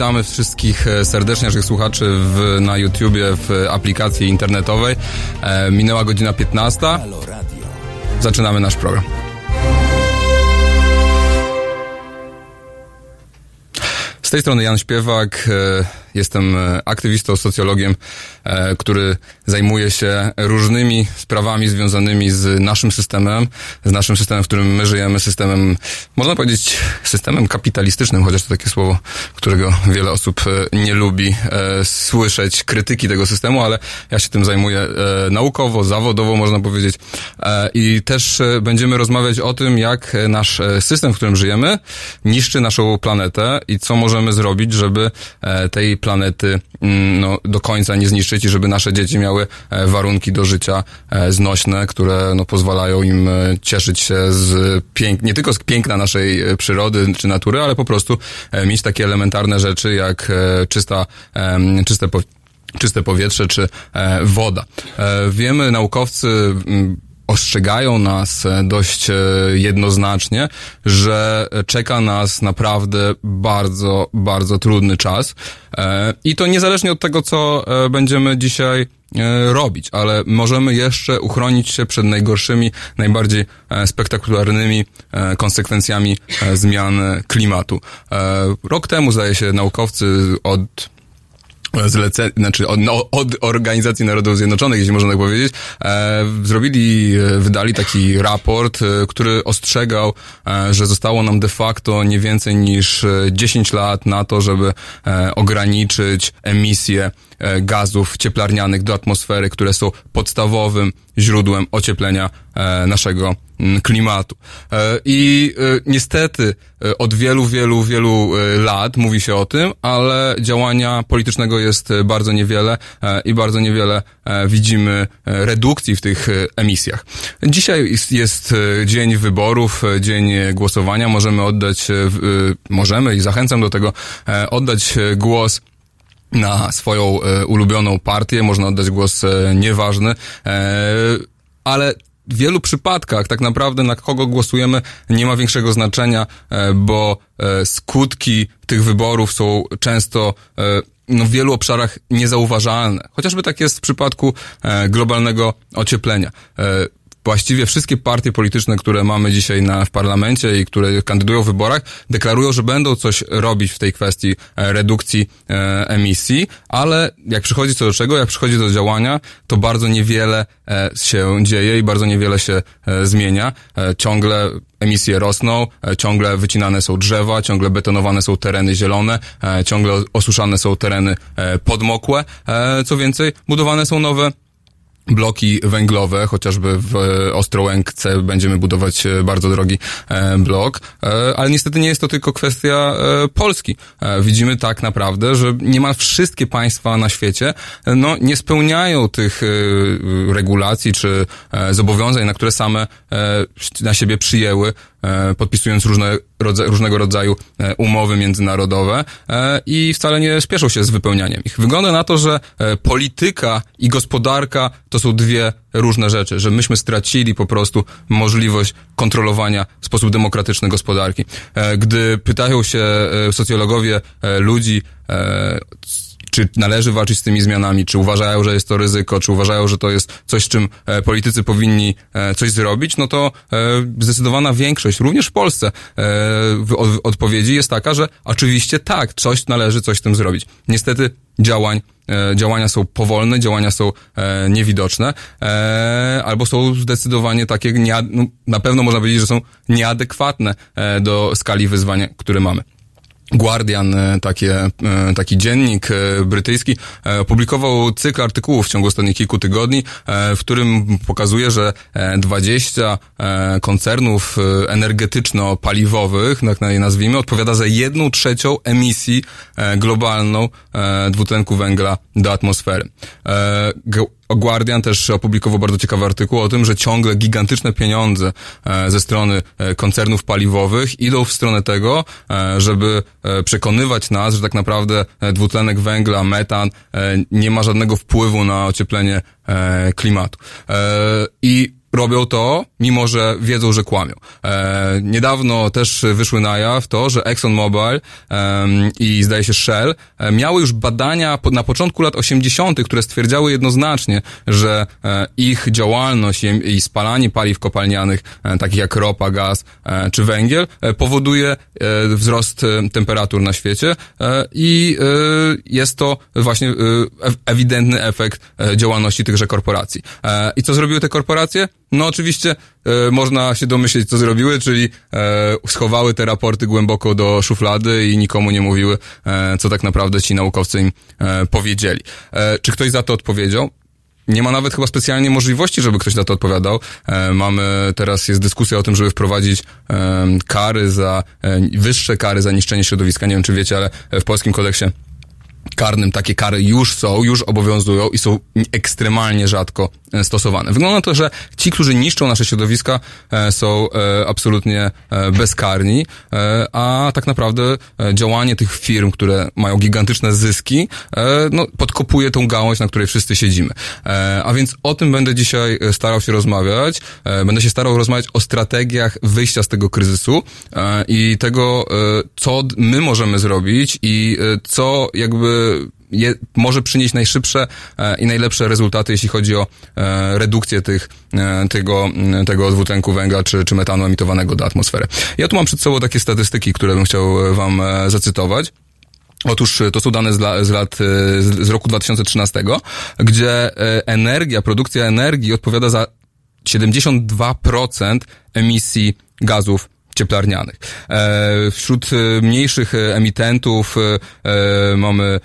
Witamy wszystkich e, serdecznie naszych słuchaczy w, na YouTubie w aplikacji internetowej. E, minęła godzina 15. Halo Radio. Zaczynamy nasz program. Z tej strony Jan Śpiewak. e, Jestem e, aktywistą, socjologiem, który zajmuje się różnymi sprawami związanymi z naszym systemem, z naszym systemem, w którym my żyjemy, systemem, można powiedzieć, systemem kapitalistycznym, chociaż to takie słowo, którego wiele osób e, nie lubi e, słyszeć, krytyki tego systemu, ale ja się tym zajmuję e, naukowo, zawodowo, można powiedzieć. I też będziemy rozmawiać o tym, jak nasz system, w którym żyjemy, niszczy naszą planetę i co możemy zrobić, żeby tej planety mm, no, do końca nie zniszczyć i żeby nasze dzieci miały warunki do życia znośne, które no, pozwalają im cieszyć się z pięk- nie tylko z piękna naszej przyrody czy natury, ale po prostu mieć takie elementarne rzeczy jak e, czysta, czyste czyste powietrze czy e, woda. E, wiemy, naukowcy mm, ostrzegają nas dość jednoznacznie, że czeka nas naprawdę bardzo, bardzo trudny czas. I to niezależnie od tego, co będziemy dzisiaj robić, ale możemy jeszcze uchronić się przed najgorszymi, najbardziej e, spektakularnymi e, konsekwencjami e, zmian klimatu. E, Rok temu, zdaje się, naukowcy od zlece, znaczy od, no, od Organizacji Narodów Zjednoczonych, jeśli można tak powiedzieć, e, zrobili, e, wydali taki raport, e, który ostrzegał, e, że zostało nam de facto nie więcej niż e, 10 lat na to, żeby e, ograniczyć emisję e, gazów cieplarnianych do atmosfery, które są podstawowym źródłem ocieplenia e, naszego klimatu. E, I e, niestety e, od wielu, wielu, wielu lat mówi się o tym, ale działania politycznego jest bardzo niewiele i bardzo niewiele widzimy redukcji w tych emisjach. Dzisiaj jest, dzień wyborów, dzień głosowania. Możemy oddać, możemy i zachęcam do tego, oddać głos na swoją ulubioną partię, można oddać głos nieważny, ale wielu przypadkach tak naprawdę na kogo głosujemy nie ma większego znaczenia, e, bo e, skutki tych wyborów są często e, no, w wielu obszarach niezauważalne. Chociażby tak jest w przypadku globalnego ocieplenia. Właściwie wszystkie partie polityczne, które mamy dzisiaj na, w parlamencie i które kandydują w wyborach, deklarują, że będą coś robić w tej kwestii e, redukcji e, emisji, ale jak przychodzi co do czego, jak przychodzi do działania, to bardzo niewiele e, się dzieje i bardzo niewiele się zmienia. Ciągle emisje rosną, ciągle wycinane są drzewa, ciągle betonowane są tereny zielone, ciągle osuszane są tereny podmokłe. Co więcej, budowane są nowe bloki węglowe, chociażby w e, Ostrołęce będziemy budować e, bardzo drogi e, blok, ale niestety nie jest to tylko kwestia Polski. Widzimy tak naprawdę, że niemal wszystkie państwa na świecie no, nie spełniają tych regulacji czy zobowiązań, na które same na siebie przyjęły podpisując różne, różnego rodzaju e, umowy międzynarodowe e, i wcale nie spieszą się z wypełnianiem ich. Wygląda na to, że e, polityka i gospodarka to są dwie różne rzeczy, że myśmy stracili po prostu możliwość kontrolowania w sposób demokratyczny gospodarki. E, Gdy pytają się e, socjologowie e, ludzi, e, czy należy walczyć z tymi zmianami, czy uważają, że jest to ryzyko, czy uważają, że to jest coś, z czym e, politycy powinni e, coś zrobić, no to e, zdecydowana większość, również w Polsce, odpowiedzi jest taka, że oczywiście tak, coś należy coś z tym zrobić. Niestety działań, działania są powolne, działania są niewidoczne, albo są zdecydowanie takie, nie, no, na pewno można powiedzieć, że są nieadekwatne do skali wyzwania, które mamy. Guardian, e, takie, e, taki dziennik e, brytyjski, opublikował cykl artykułów w ciągu ostatnich kilku tygodni, w którym pokazuje, że e, 20 e, koncernów energetyczno-paliwowych, tak je nazwijmy, odpowiada za jedną trzecią emisji globalną dwutlenku węgla do atmosfery. Gu- Guardian też opublikował bardzo ciekawy artykuł o tym, że ciągle gigantyczne pieniądze e, ze strony e, koncernów paliwowych idą w stronę tego, e, żeby przekonywać nas, że tak naprawdę dwutlenek węgla, metan nie ma żadnego wpływu na ocieplenie klimatu. I robią to, mimo że wiedzą, że kłamią. E, niedawno też wyszły na jaw to, że ExxonMobil em, i zdaje się Shell e, miały już badania po, na początku lat 80., które stwierdziały jednoznacznie, że e, ich działalność i, i spalanie paliw kopalnianych, e, takich jak ropa, gaz e, czy węgiel, e, powoduje e, wzrost e, temperatur na świecie e, i e, jest to właśnie e, ew- ewidentny efekt e, działalności tychże korporacji. E, I co zrobiły te korporacje? No oczywiście e, można się domyśleć, co zrobiły, czyli e, schowały te raporty głęboko do szuflady i nikomu nie mówiły, e, co tak naprawdę ci naukowcy im e, powiedzieli. E, czy ktoś za to odpowiedział? Nie ma nawet chyba specjalnie możliwości, żeby ktoś za to odpowiadał. E, mamy, teraz jest dyskusja o tym, żeby wprowadzić e, kary za, e, wyższe kary za niszczenie środowiska. Nie wiem, czy wiecie, ale w polskim kodeksie karnym takie kary już są, już obowiązują i są ekstremalnie rzadko stosowane. Wygląda to, że ci, którzy niszczą nasze środowiska, e, są e, absolutnie e, bezkarni, e, a tak naprawdę e, działanie tych firm, które mają gigantyczne zyski, e, no, podkopuje tą gałąź, na której wszyscy siedzimy. E, a więc o tym będę dzisiaj e, starał się rozmawiać. E, będę się starał rozmawiać o strategiach wyjścia z tego kryzysu e, i tego, e, co my możemy zrobić i e, co jakby je, może przynieść najszybsze e, i najlepsze rezultaty, jeśli chodzi o e, redukcję tych, e, tego, tego dwutlenku węgla czy, czy metanu emitowanego do atmosfery. Ja tu mam przed sobą takie statystyki, które bym chciał wam zacytować. Otóż to są dane z, la, z lat, z, z roku 2013, gdzie energia, produkcja energii odpowiada za 72% emisji gazów cieplarnianych. E, wśród e, mniejszych e, emitentów mamy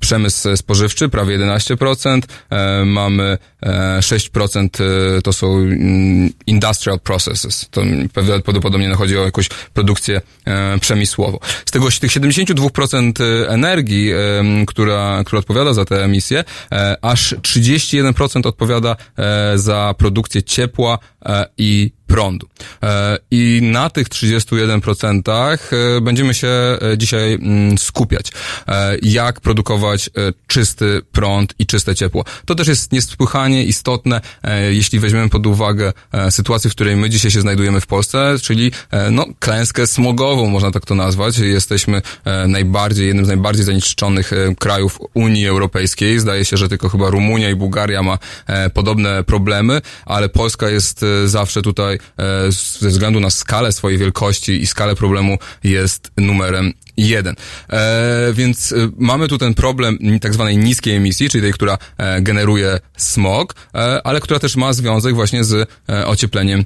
przemysł spożywczy, prawie 11%, e, mamy e, 6% e, to są mm, industrial processes. To prawdopodobnie chodzi o jakąś produkcję przemysłową. Z tego tych 72% energii, która, która odpowiada za te emisje, aż 31% odpowiada za produkcję ciepła i prądu. E, I na tych 31% e, będziemy się e, dzisiaj mm, skupiać. Jak produkować czysty prąd i czyste ciepło. To też jest niesłychanie istotne, jeśli weźmiemy pod uwagę sytuację, w której my dzisiaj się znajdujemy w Polsce, czyli no, klęskę smogową, można tak to nazwać. Jesteśmy najbardziej, jednym z najbardziej zanieczyszczonych krajów Unii Europejskiej. Zdaje się, że tylko chyba Rumunia i Bułgaria ma podobne problemy, ale Polska jest zawsze tutaj ze względu na skalę swojej wielkości i skalę problemu jest numerem jeden. E, więc e, mamy tu ten problem tak zwanej niskiej emisji, czyli tej, która e, generuje smog, e, ale która też ma związek właśnie z ociepleniem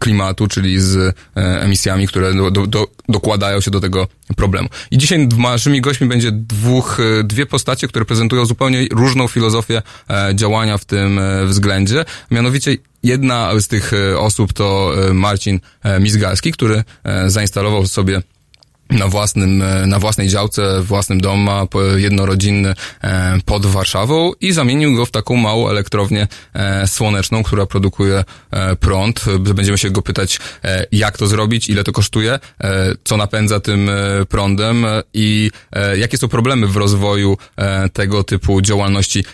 klimatu, czyli z emisjami, które do, do, do, dokładają się do tego problemu. I dzisiaj naszymi gośćmi będzie dwóch, dwie postacie, które prezentują zupełnie różną filozofię działania w tym względzie. Mianowicie jedna z tych osób to Marcin Mizgalski, który zainstalował sobie na własnym, e, na własnej działce, własnym domu, ma jednorodzinny e, pod Warszawą i zamienił go w taką małą elektrownię e, słoneczną, która produkuje prąd. Będziemy się go pytać, jak to zrobić, ile to kosztuje, co napędza tym prądem i jakie są problemy w rozwoju tego typu działalności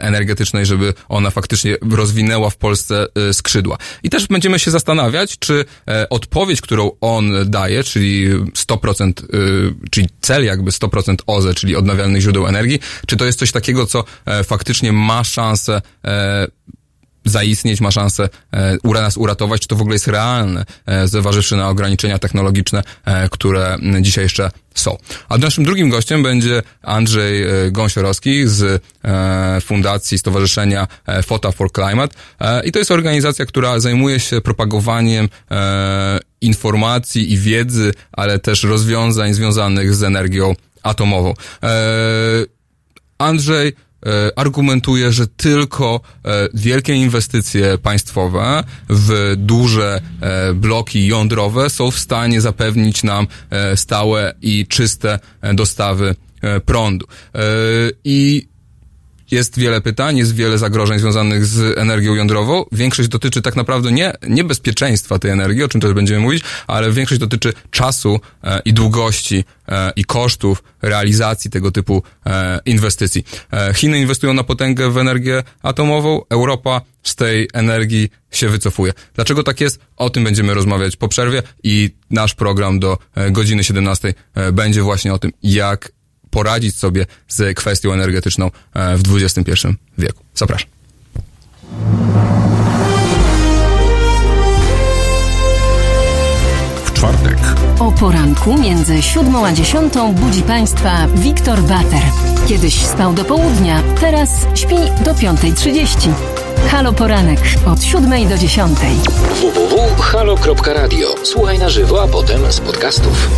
energetycznej, żeby ona faktycznie rozwinęła w Polsce skrzydła. I też będziemy się zastanawiać, czy odpowiedź, którą on daje, czyli 100% Y, czyli cel jakby 100% OZE, czyli odnawialnych źródeł energii, czy to jest coś takiego, co e, faktycznie ma szansę e, zaistnieć, ma szansę e, nas uratować, czy to w ogóle jest realne, e, zważywszy na ograniczenia technologiczne, które dzisiaj jeszcze są. A naszym drugim gościem będzie Andrzej Gąsiorowski z Fundacji Stowarzyszenia Fota for Climate. I to jest organizacja, która zajmuje się propagowaniem informacji i wiedzy, ale też rozwiązań związanych z energią atomową. E, Andrzej E, argumentuje, że tylko e, wielkie inwestycje państwowe w duże bloki jądrowe są w stanie zapewnić nam stałe i czyste dostawy prądu. I jest wiele pytań, jest wiele zagrożeń związanych z energią jądrową. Większość dotyczy tak naprawdę nie, nie bezpieczeństwa tej energii, o czym też będziemy mówić, ale większość dotyczy czasu e, i długości e, i kosztów realizacji tego typu e, inwestycji. E, Chiny inwestują na potęgę w energię atomową, Europa z tej energii się wycofuje. Dlaczego tak jest? O tym będziemy rozmawiać po przerwie i nasz program do e, godziny 17 e, będzie właśnie o tym, jak poradzić sobie z kwestią energetyczną e, w XXI wieku. Zapraszam. W czwartek. O poranku między siódmą a dziesiątą budzi Państwa Wiktor Bater. Kiedyś spał do południa, teraz śpi do piątej trzydzieści. Halo Poranek od siódmej do dziesiątej. www.halo.radio. Słuchaj na żywo, a potem z podcastów.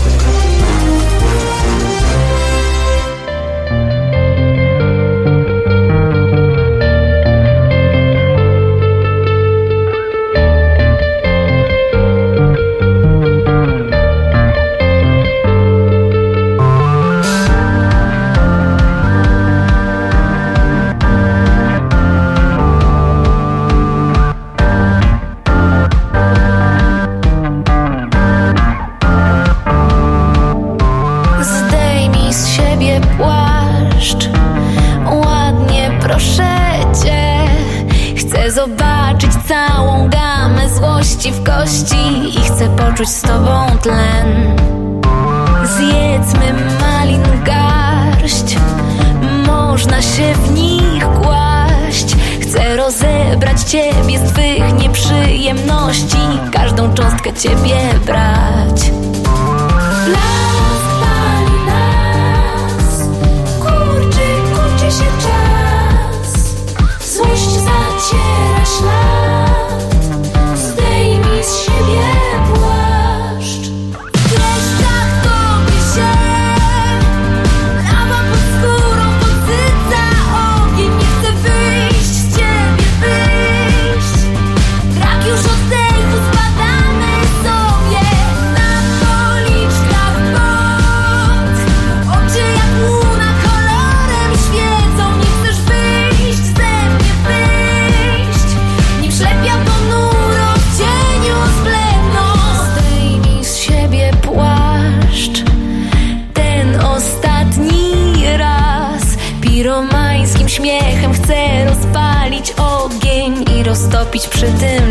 Poczuć z tobą tlen. Zjedzmy malin garść Można się w nich kłaść. Chcę rozebrać ciebie z twych nieprzyjemności Każdą cząstkę ciebie brać przy tym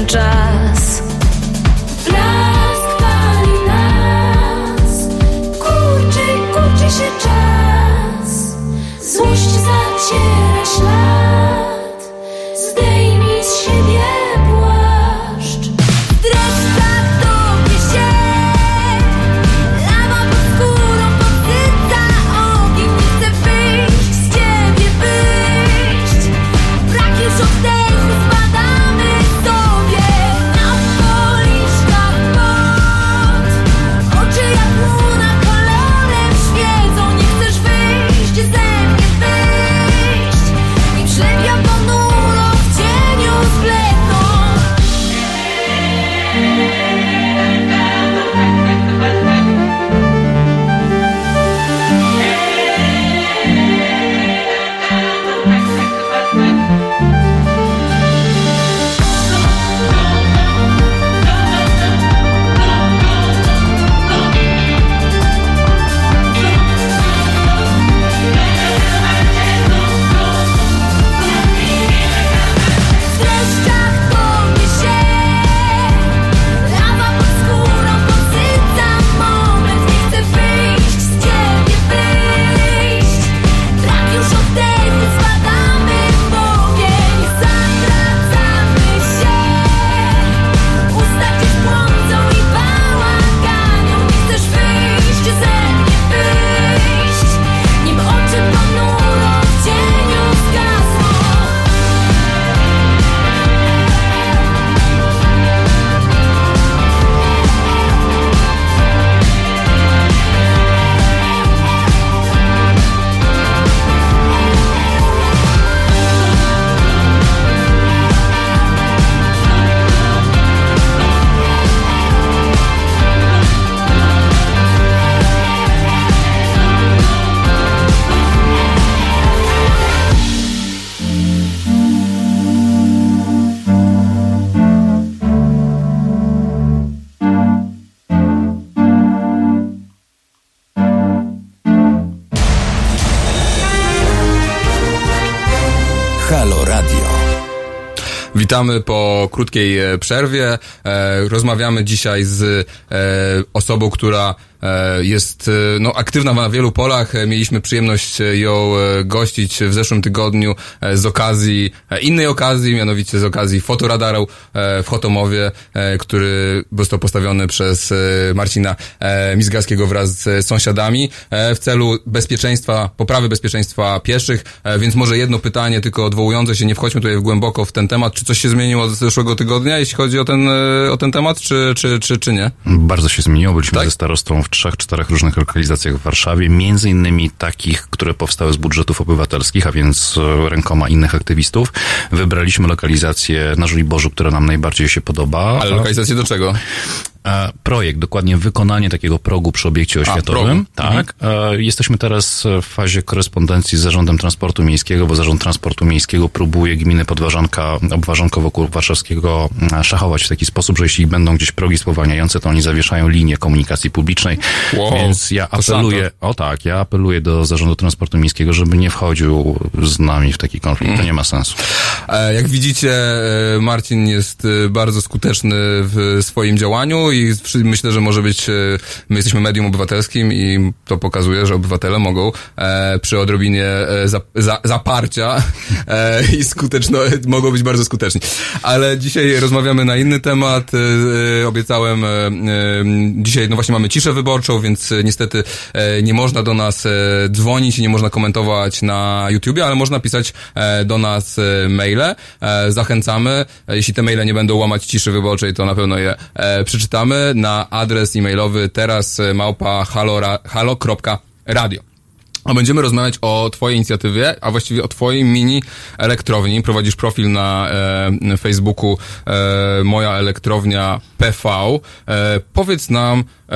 Witamy po krótkiej e, przerwie. E, rozmawiamy dzisiaj z e, osobą, która jest e, no, aktywna na wielu polach. E, Mieliśmy przyjemność e, ją e, gościć w zeszłym tygodniu e, z okazji, e, innej okazji, mianowicie z okazji fotoradaru e, w Chotomowie, e, który został postawiony przez e, Marcina e, Mizgalskiego wraz z sąsiadami e, w celu bezpieczeństwa, poprawy bezpieczeństwa pieszych. E, Więc może jedno pytanie, tylko odwołujące się, nie wchodźmy tutaj głęboko w ten temat. Czy coś się zmieniło od zeszłego tygodnia, jeśli chodzi o ten, e, o ten temat, czy, czy, czy, czy nie? Bardzo się zmieniło. Byliśmy Tak? ze starostą w trzech, czterech różnych lokalizacjach w Warszawie, między innymi takich, które powstały z budżetów obywatelskich, a więc e, rękoma innych aktywistów. Wybraliśmy lokalizację na Żoliborzu, która nam najbardziej się podoba. Ale lokalizację do czego? Projekt, dokładnie wykonanie takiego progu przy obiekcie oświatowym. progu. tak. E, jesteśmy teraz w fazie korespondencji z Zarządem Transportu Miejskiego, bo Zarząd Transportu Miejskiego próbuje gminy Podważanka, Obważanko wokół warszawskiego szachować w taki sposób, że jeśli będą gdzieś progi spowalniające, to oni zawieszają linię komunikacji publicznej. Wow, Więc ja apeluję, o tak, ja apeluję do Zarządu Transportu Miejskiego, żeby nie wchodził z nami w taki konflikt. To nie ma sensu. E, Jak widzicie, e, Marcin jest bardzo skuteczny w swoim działaniu i myślę, że może być, e, my jesteśmy medium obywatelskim i to pokazuje, że obywatele mogą e, przy odrobinie e, za, za, zaparcia e, i skuteczno, mogą być bardzo skuteczni. Ale dzisiaj rozmawiamy na inny temat. E, e, Obiecałem, dzisiaj no właśnie mamy ciszę wyborczą, więc niestety nie można do nas dzwonić i nie można komentować na YouTubie, ale można pisać do nas maile. Zachęcamy. Jeśli te maile nie będą łamać ciszy wyborczej, to na pewno je e, przeczytamy na adres e-mailowy teraz małpa halo, halo.radio. A będziemy rozmawiać o Twojej inicjatywie, a właściwie o Twojej mini elektrowni. Prowadzisz profil na e, Facebooku e, Moja Elektrownia PV. E, powiedz nam, e,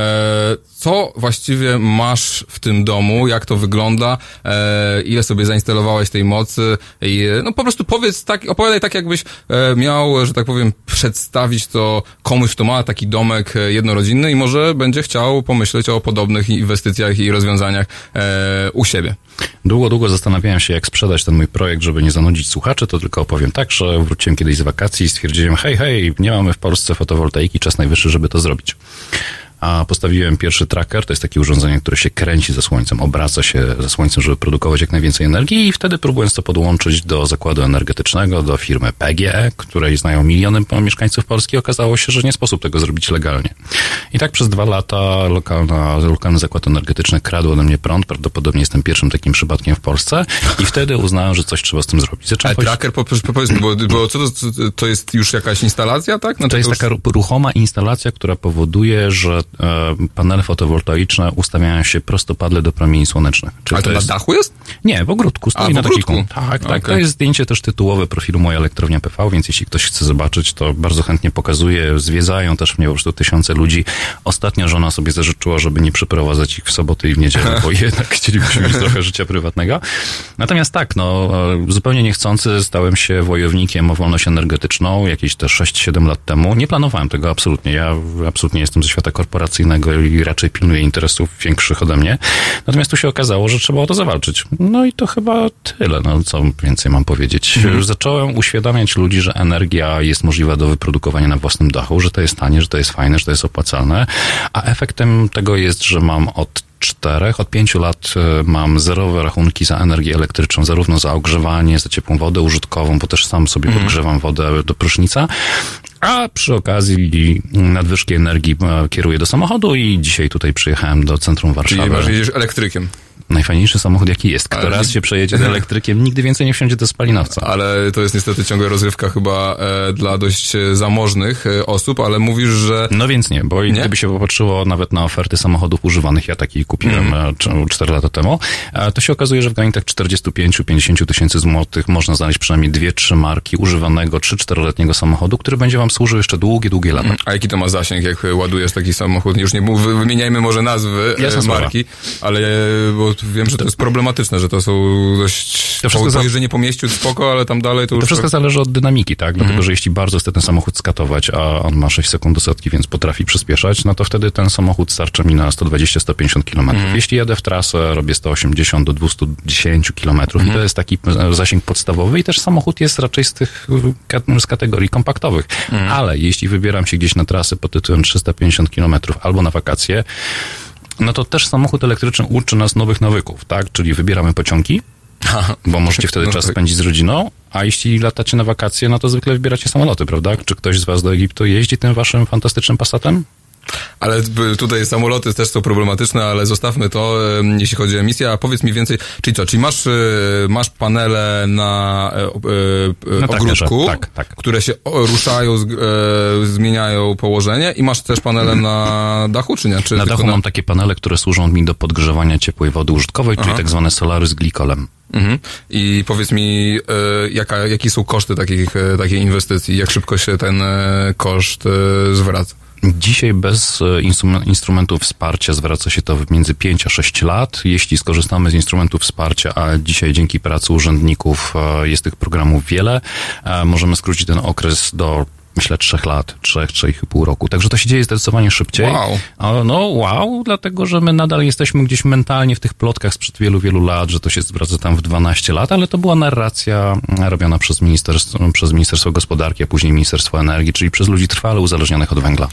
co właściwie masz w tym domu, jak to wygląda, e, ile sobie zainstalowałeś tej mocy i no po prostu powiedz tak, opowiadaj tak jakbyś e, miał, że tak powiem, przedstawić to komuś, kto ma taki domek e, jednorodzinny i może będzie chciał pomyśleć o podobnych inwestycjach i rozwiązaniach e, u siebie. Długo, długo zastanawiałem się, jak sprzedać ten mój projekt, żeby nie zanudzić słuchaczy, to tylko opowiem tak, że wróciłem kiedyś z wakacji i stwierdziłem, hej, hej, nie mamy w Polsce fotowoltaiki, czas najwyższy, żeby to zrobić. A postawiłem pierwszy tracker, to jest takie urządzenie, które się kręci ze słońcem, obraca się ze słońcem, żeby produkować jak najwięcej energii i wtedy próbując to podłączyć do zakładu energetycznego, do firmy PGE, której znają miliony mieszkańców Polski, okazało się, że nie sposób tego zrobić legalnie. I tak przez dwa lata lokalna, lokalny zakład energetyczny kradł ode mnie prąd, prawdopodobnie jestem pierwszym takim przypadkiem w Polsce i wtedy uznałem, że coś trzeba z tym zrobić. Zacząłem Ale tracker, po, po, powiedz, mi, bo, bo co to, to jest już jakaś instalacja, tak? No To jest już- taka ru- ruchoma instalacja, która powoduje, że panele fotowoltaiczne ustawiają się prostopadle do promieni słonecznych. Czyli Ale to, na jest... dachu jest? Nie, w ogródku. Stoi A, w na ogródku. takim- Tak, tak. To Okej. jest zdjęcie też tytułowe profilu Moja Elektrownia PV, więc jeśli ktoś chce zobaczyć, to bardzo chętnie pokazuję. Zwiedzają też mnie po prostu tysiące ludzi. Ostatnio żona sobie zażyczyła, żeby nie przeprowadzać ich w soboty i w niedzielę, bo jednak chcielibyśmy mieć trochę życia prywatnego. Natomiast tak, no, e, zupełnie niechcący stałem się wojownikiem o wolność energetyczną jakieś te 6-7 lat temu. Nie planowałem tego absolutnie. Ja absolutnie jestem ze świata korporacyjnego i raczej pilnuję interesów większych ode mnie. Natomiast tu się okazało, że trzeba o to zawalczyć. No i to chyba tyle, no co więcej mam powiedzieć. Zacząłem uświadamiać ludzi, że energia jest możliwa do wyprodukowania na własnym dachu, że to jest tanie, że to jest fajne, że to jest opłacalne, a efektem tego jest, że mam od czterech, od pięciu lat e, mam zerowe rachunki za energię elektryczną, zarówno za ogrzewanie, za ciepłą wodę użytkową, bo też sam sobie podgrzewam wodę do prysznica, a przy okazji nadwyżki energii e, kieruję do samochodu i dzisiaj tutaj przyjechałem do centrum Czyli Warszawy. masz, jedziesz elektrykiem. Najfajniejszy samochód jaki jest. Kto Ale- raz się przejedzie elektrykiem, nigdy więcej nie wsiądzie do spalinowca. Ale to jest niestety ciągle rozrywka chyba e, dla dość e, zamożnych e, osób, ale mówisz, że... No więc nie, bo Nie? gdyby się popatrzyło nawet na oferty samochodów używanych, ja taki kupiłem Mhm. mm. 4 lata temu, e, to się okazuje, że w granicach 45-50 tysięcy złotych można znaleźć przynajmniej dwie, trzy marki używanego 3-4-letniego samochodu, który będzie wam służył jeszcze długie, długie lata. A jaki to ma zasięg, jak ładujesz taki samochód? Już nie wymieniajmy może nazwy e, Jasna sprawa. marki, ale e, bo wiem, że to jest problematyczne, że to są dość... To wszystko po, za- po, pomieścił spoko, ale tam dalej to To już... wszystko zależy od dynamiki, tak? Dlatego, że jeśli bardzo chce ten samochód skatować, a on ma 6 sekund do setki, więc potrafi przyspieszać, no to wtedy ten samochód starcza mi na 120-150 km. Jeśli jadę w trasę, robię 180 do 210 km i to jest taki zasięg podstawowy i też samochód jest raczej z tych z kategorii kompaktowych. Ale jeśli wybieram się gdzieś na trasę pod tytułem 350 km albo na wakacje, no to też samochód elektryczny uczy nas nowych nawyków, tak? Czyli wybieramy pociągi, bo możecie wtedy No czas tak. spędzić z rodziną, a jeśli latacie na wakacje, no to zwykle wybieracie samoloty, prawda? Czy ktoś z was do Egiptu jeździ tym waszym fantastycznym Passatem? Ale tutaj samoloty też są problematyczne, ale zostawmy to, jeśli chodzi o emisję. A powiedz mi więcej, czyli co, czyli masz, e, masz panele na e, e, e, Na ogródku, tak, tak. które się ruszają, z, e, zmieniają położenie i masz też panele na dachu, czy nie? Czy Na dachu mam takie panele, które służą mi do podgrzewania ciepłej wody użytkowej, czyli tak zwane solary z glikolem. Mhm. I powiedz mi, jaka, jakie są koszty takich, takiej inwestycji? Jak szybko się ten koszt zwraca? Dzisiaj bez e, instrum- instrumentów wsparcia zwraca się to między 5 a 6 lat. Jeśli skorzystamy z instrumentów wsparcia, a dzisiaj dzięki pracy urzędników e, jest tych programów wiele, e, możemy skrócić ten okres do myślę trzech lat, trzech, trzech i pół roku. Także to się dzieje zdecydowanie szybciej. Wow. A, No wow, dlatego, że my nadal jesteśmy gdzieś mentalnie w tych plotkach sprzed wielu, wielu lat, że to się zwraca tam w 12 lat, ale to była narracja mm, robiona przez Ministerstwo, przez Ministerstwo Gospodarki, a później Ministerstwo Energii, czyli przez ludzi trwale uzależnionych od węgla.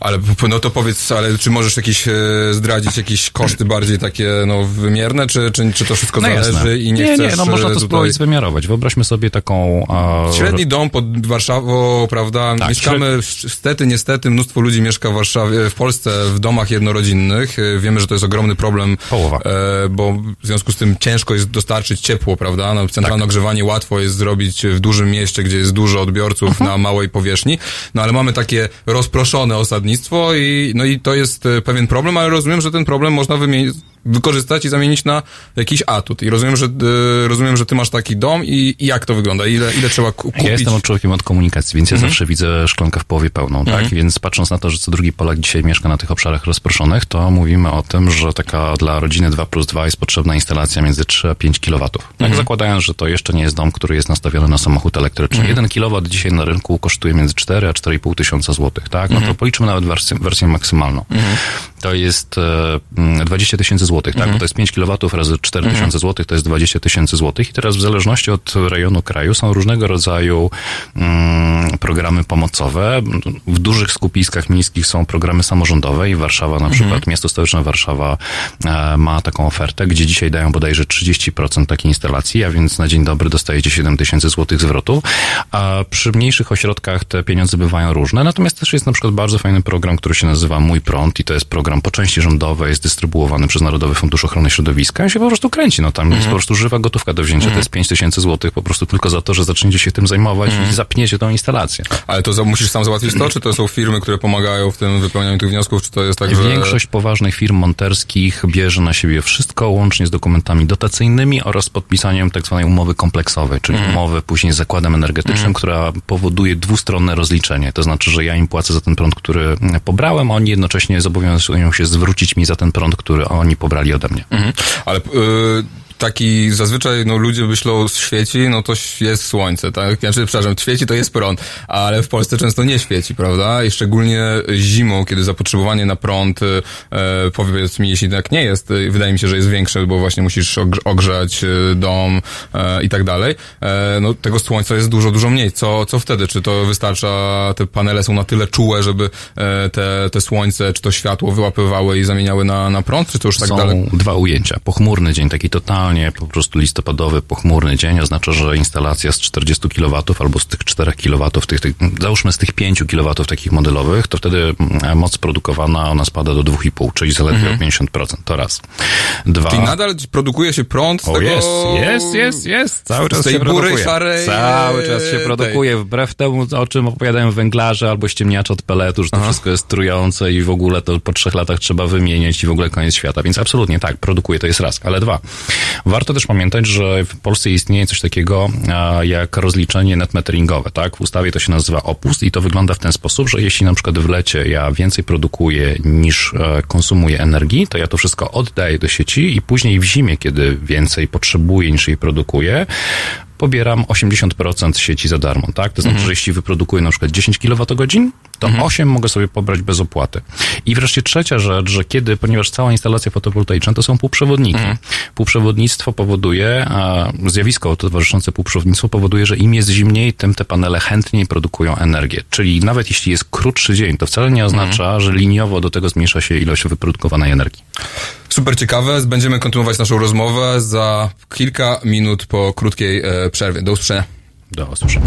Ale no to powiedz, ale czy możesz jakieś e, zdradzić jakieś koszty bardziej takie no, wymierne, czy, czy, czy to wszystko zależy No jasne. i nie, nie, chcesz nie, no można e, to tutaj... spróbować wymiarować. Wyobraźmy sobie taką... A, Średni dom pod Warszawą, prawda? Tak, Mieszkamy, niestety, niestety, mnóstwo ludzi mieszka w Warszawie, w Polsce w domach jednorodzinnych. E, Wiemy, że to jest ogromny problem, Połowa. e, bo w związku z tym ciężko jest dostarczyć ciepło, prawda? No, centralne Tak. ogrzewanie łatwo jest zrobić w dużym mieście, gdzie jest dużo odbiorców Mhm. na małej powierzchni, no ale mamy takie rozproszone osadnictwo i, no i to jest e, pewien problem, ale rozumiem, że ten problem można wymienić, wykorzystać i zamienić na jakiś atut. I rozumiem, że, e, rozumiem, że ty masz taki dom i, i jak to wygląda? Ile, ile trzeba ku- kupić? Ja jestem człowiekiem od komunikacji, więc Mhm. ja zawsze widzę szklankę w połowie pełną, tak? Więc patrząc na to, że co drugi Polak dzisiaj mieszka na tych obszarach rozproszonych, to mówimy o tym, że taka dla rodziny 2 plus 2 jest potrzebna instalacja między 3 a 5 kW. Tak Mhm. zakładając, że to jeszcze nie jest dom, który jest nastawiony na samochód elektryczny. Mhm. 1 kW dzisiaj na rynku kosztuje między 4 a 4,5 tysiąca złotych, tak? No Mhm. to policzmy nawet wersję, wersję maksymalną. To jest e, mm, 20 tysięcy złotych, tak? Bo to jest 5 kW razy 4 tysiące złotych, to jest 20 tysięcy złotych. I teraz w zależności od rejonu kraju są różnego rodzaju mm, programy pomocowe. W dużych skupiskach miejskich są programy samorządowe i Warszawa na przykład, miasto stołeczne Warszawa e, ma taką ofertę, gdzie dzisiaj dają bodajże 30% takiej instalacji, a więc na dzień dobry dostajecie 7 tysięcy złotych zwrotu. A przy mniejszych ośrodkach te pieniądze bywają różne. Natomiast też jest na przykład bardzo fajny program, który się nazywa Mój Prąd i to jest program po części rządowy, jest dystrybuowany przez Narodowy Fundusz Ochrony Środowiska i się po prostu kręci. No tam jest po prostu żywa gotówka do wzięcia. To jest 5 tysięcy złotych po prostu tylko za to, że zaczniecie się tym zajmować i zapniecie tą instalację. Ale to musisz sam załatwić to, czy to są firmy, które pomagają w tym wypełnianiu tych wniosków, czy to jest tak, że... Większość poważnych firm monterskich bierze na siebie wszystko, łącznie z dokumentami dotacyjnymi oraz podpisaniem tak zwanej umowy kompleksowej, czyli umowy później z zakładem energetycznym, która powoduje dwustronne rozliczenie. To znaczy, że ja im płacę za ten prąd, który pobrałem, a oni jednocześnie zobowiązują się zwrócić mi za ten prąd, który oni pobrali ode mnie. Mhm. Ale y, taki zazwyczaj no, ludzie myślą, świeci, no to jest słońce, tak? Znaczy, przepraszam, świeci to jest prąd, ale w Polsce często nie świeci, prawda? I szczególnie zimą, kiedy zapotrzebowanie na prąd, e, powiedz mi, jeśli tak nie jest, y, wydaje mi się, że jest większe, bo właśnie musisz ogrz- ogrzać y, dom e, i tak dalej, e, no tego słońca jest dużo, dużo mniej. Co, co wtedy? Czy to wystarcza, te panele są na tyle czułe, żeby e, te, te słońce, czy to światło wyłapywały i zamieniały na, na prąd, czy to już tak Są dalej? dwa ujęcia. Pochmurny dzień, taki totalnie po prostu listopadowy, pochmurny dzień oznacza, że instalacja z 40 kW albo z tych 4 kW, tych, tych, załóżmy z tych 5 kW takich modelowych, to wtedy mm, moc produkowana ona spada do 2,5, czyli zaledwie o 50%. To raz. Dwa. Czyli nadal produkuje się prąd z O, tego... jest, jest, jest, jest. Cały czas się produkuje. szarej, Cały czas się produkuje, wbrew temu, o czym opowiadają węglarze albo ściemniacze od peletu, że to wszystko jest trujące i w ogóle to po trzech latach trzeba wymieniać i w ogóle koniec świata. Więc absolutnie tak, produkuje, to jest raz. Ale dwa, Warto też pamiętać, że w Polsce istnieje coś takiego jak rozliczenie netmeteringowe, tak? W ustawie to się nazywa opust i to wygląda w ten sposób, że jeśli na przykład w lecie ja więcej produkuję niż e, konsumuję energii, to ja to wszystko oddaję do sieci i później w zimie, kiedy więcej potrzebuję niż jej produkuję, pobieram 80% sieci za darmo, tak? To znaczy, że jeśli wyprodukuję na przykład 10 kWh, to 8 mogę sobie pobrać bez opłaty. I wreszcie trzecia rzecz, że kiedy, ponieważ cała instalacja fotowoltaiczna to są półprzewodniki. Półprzewodnictwo powoduje, a zjawisko towarzyszące półprzewodnictwu powoduje, że im jest zimniej, tym te panele chętniej produkują energię. Czyli nawet jeśli jest krótszy dzień, to wcale nie oznacza, że liniowo do tego zmniejsza się ilość wyprodukowanej energii. Super ciekawe. Będziemy kontynuować naszą rozmowę za kilka minut po krótkiej e, przerwie. Do usłyszenia. Do usłyszenia.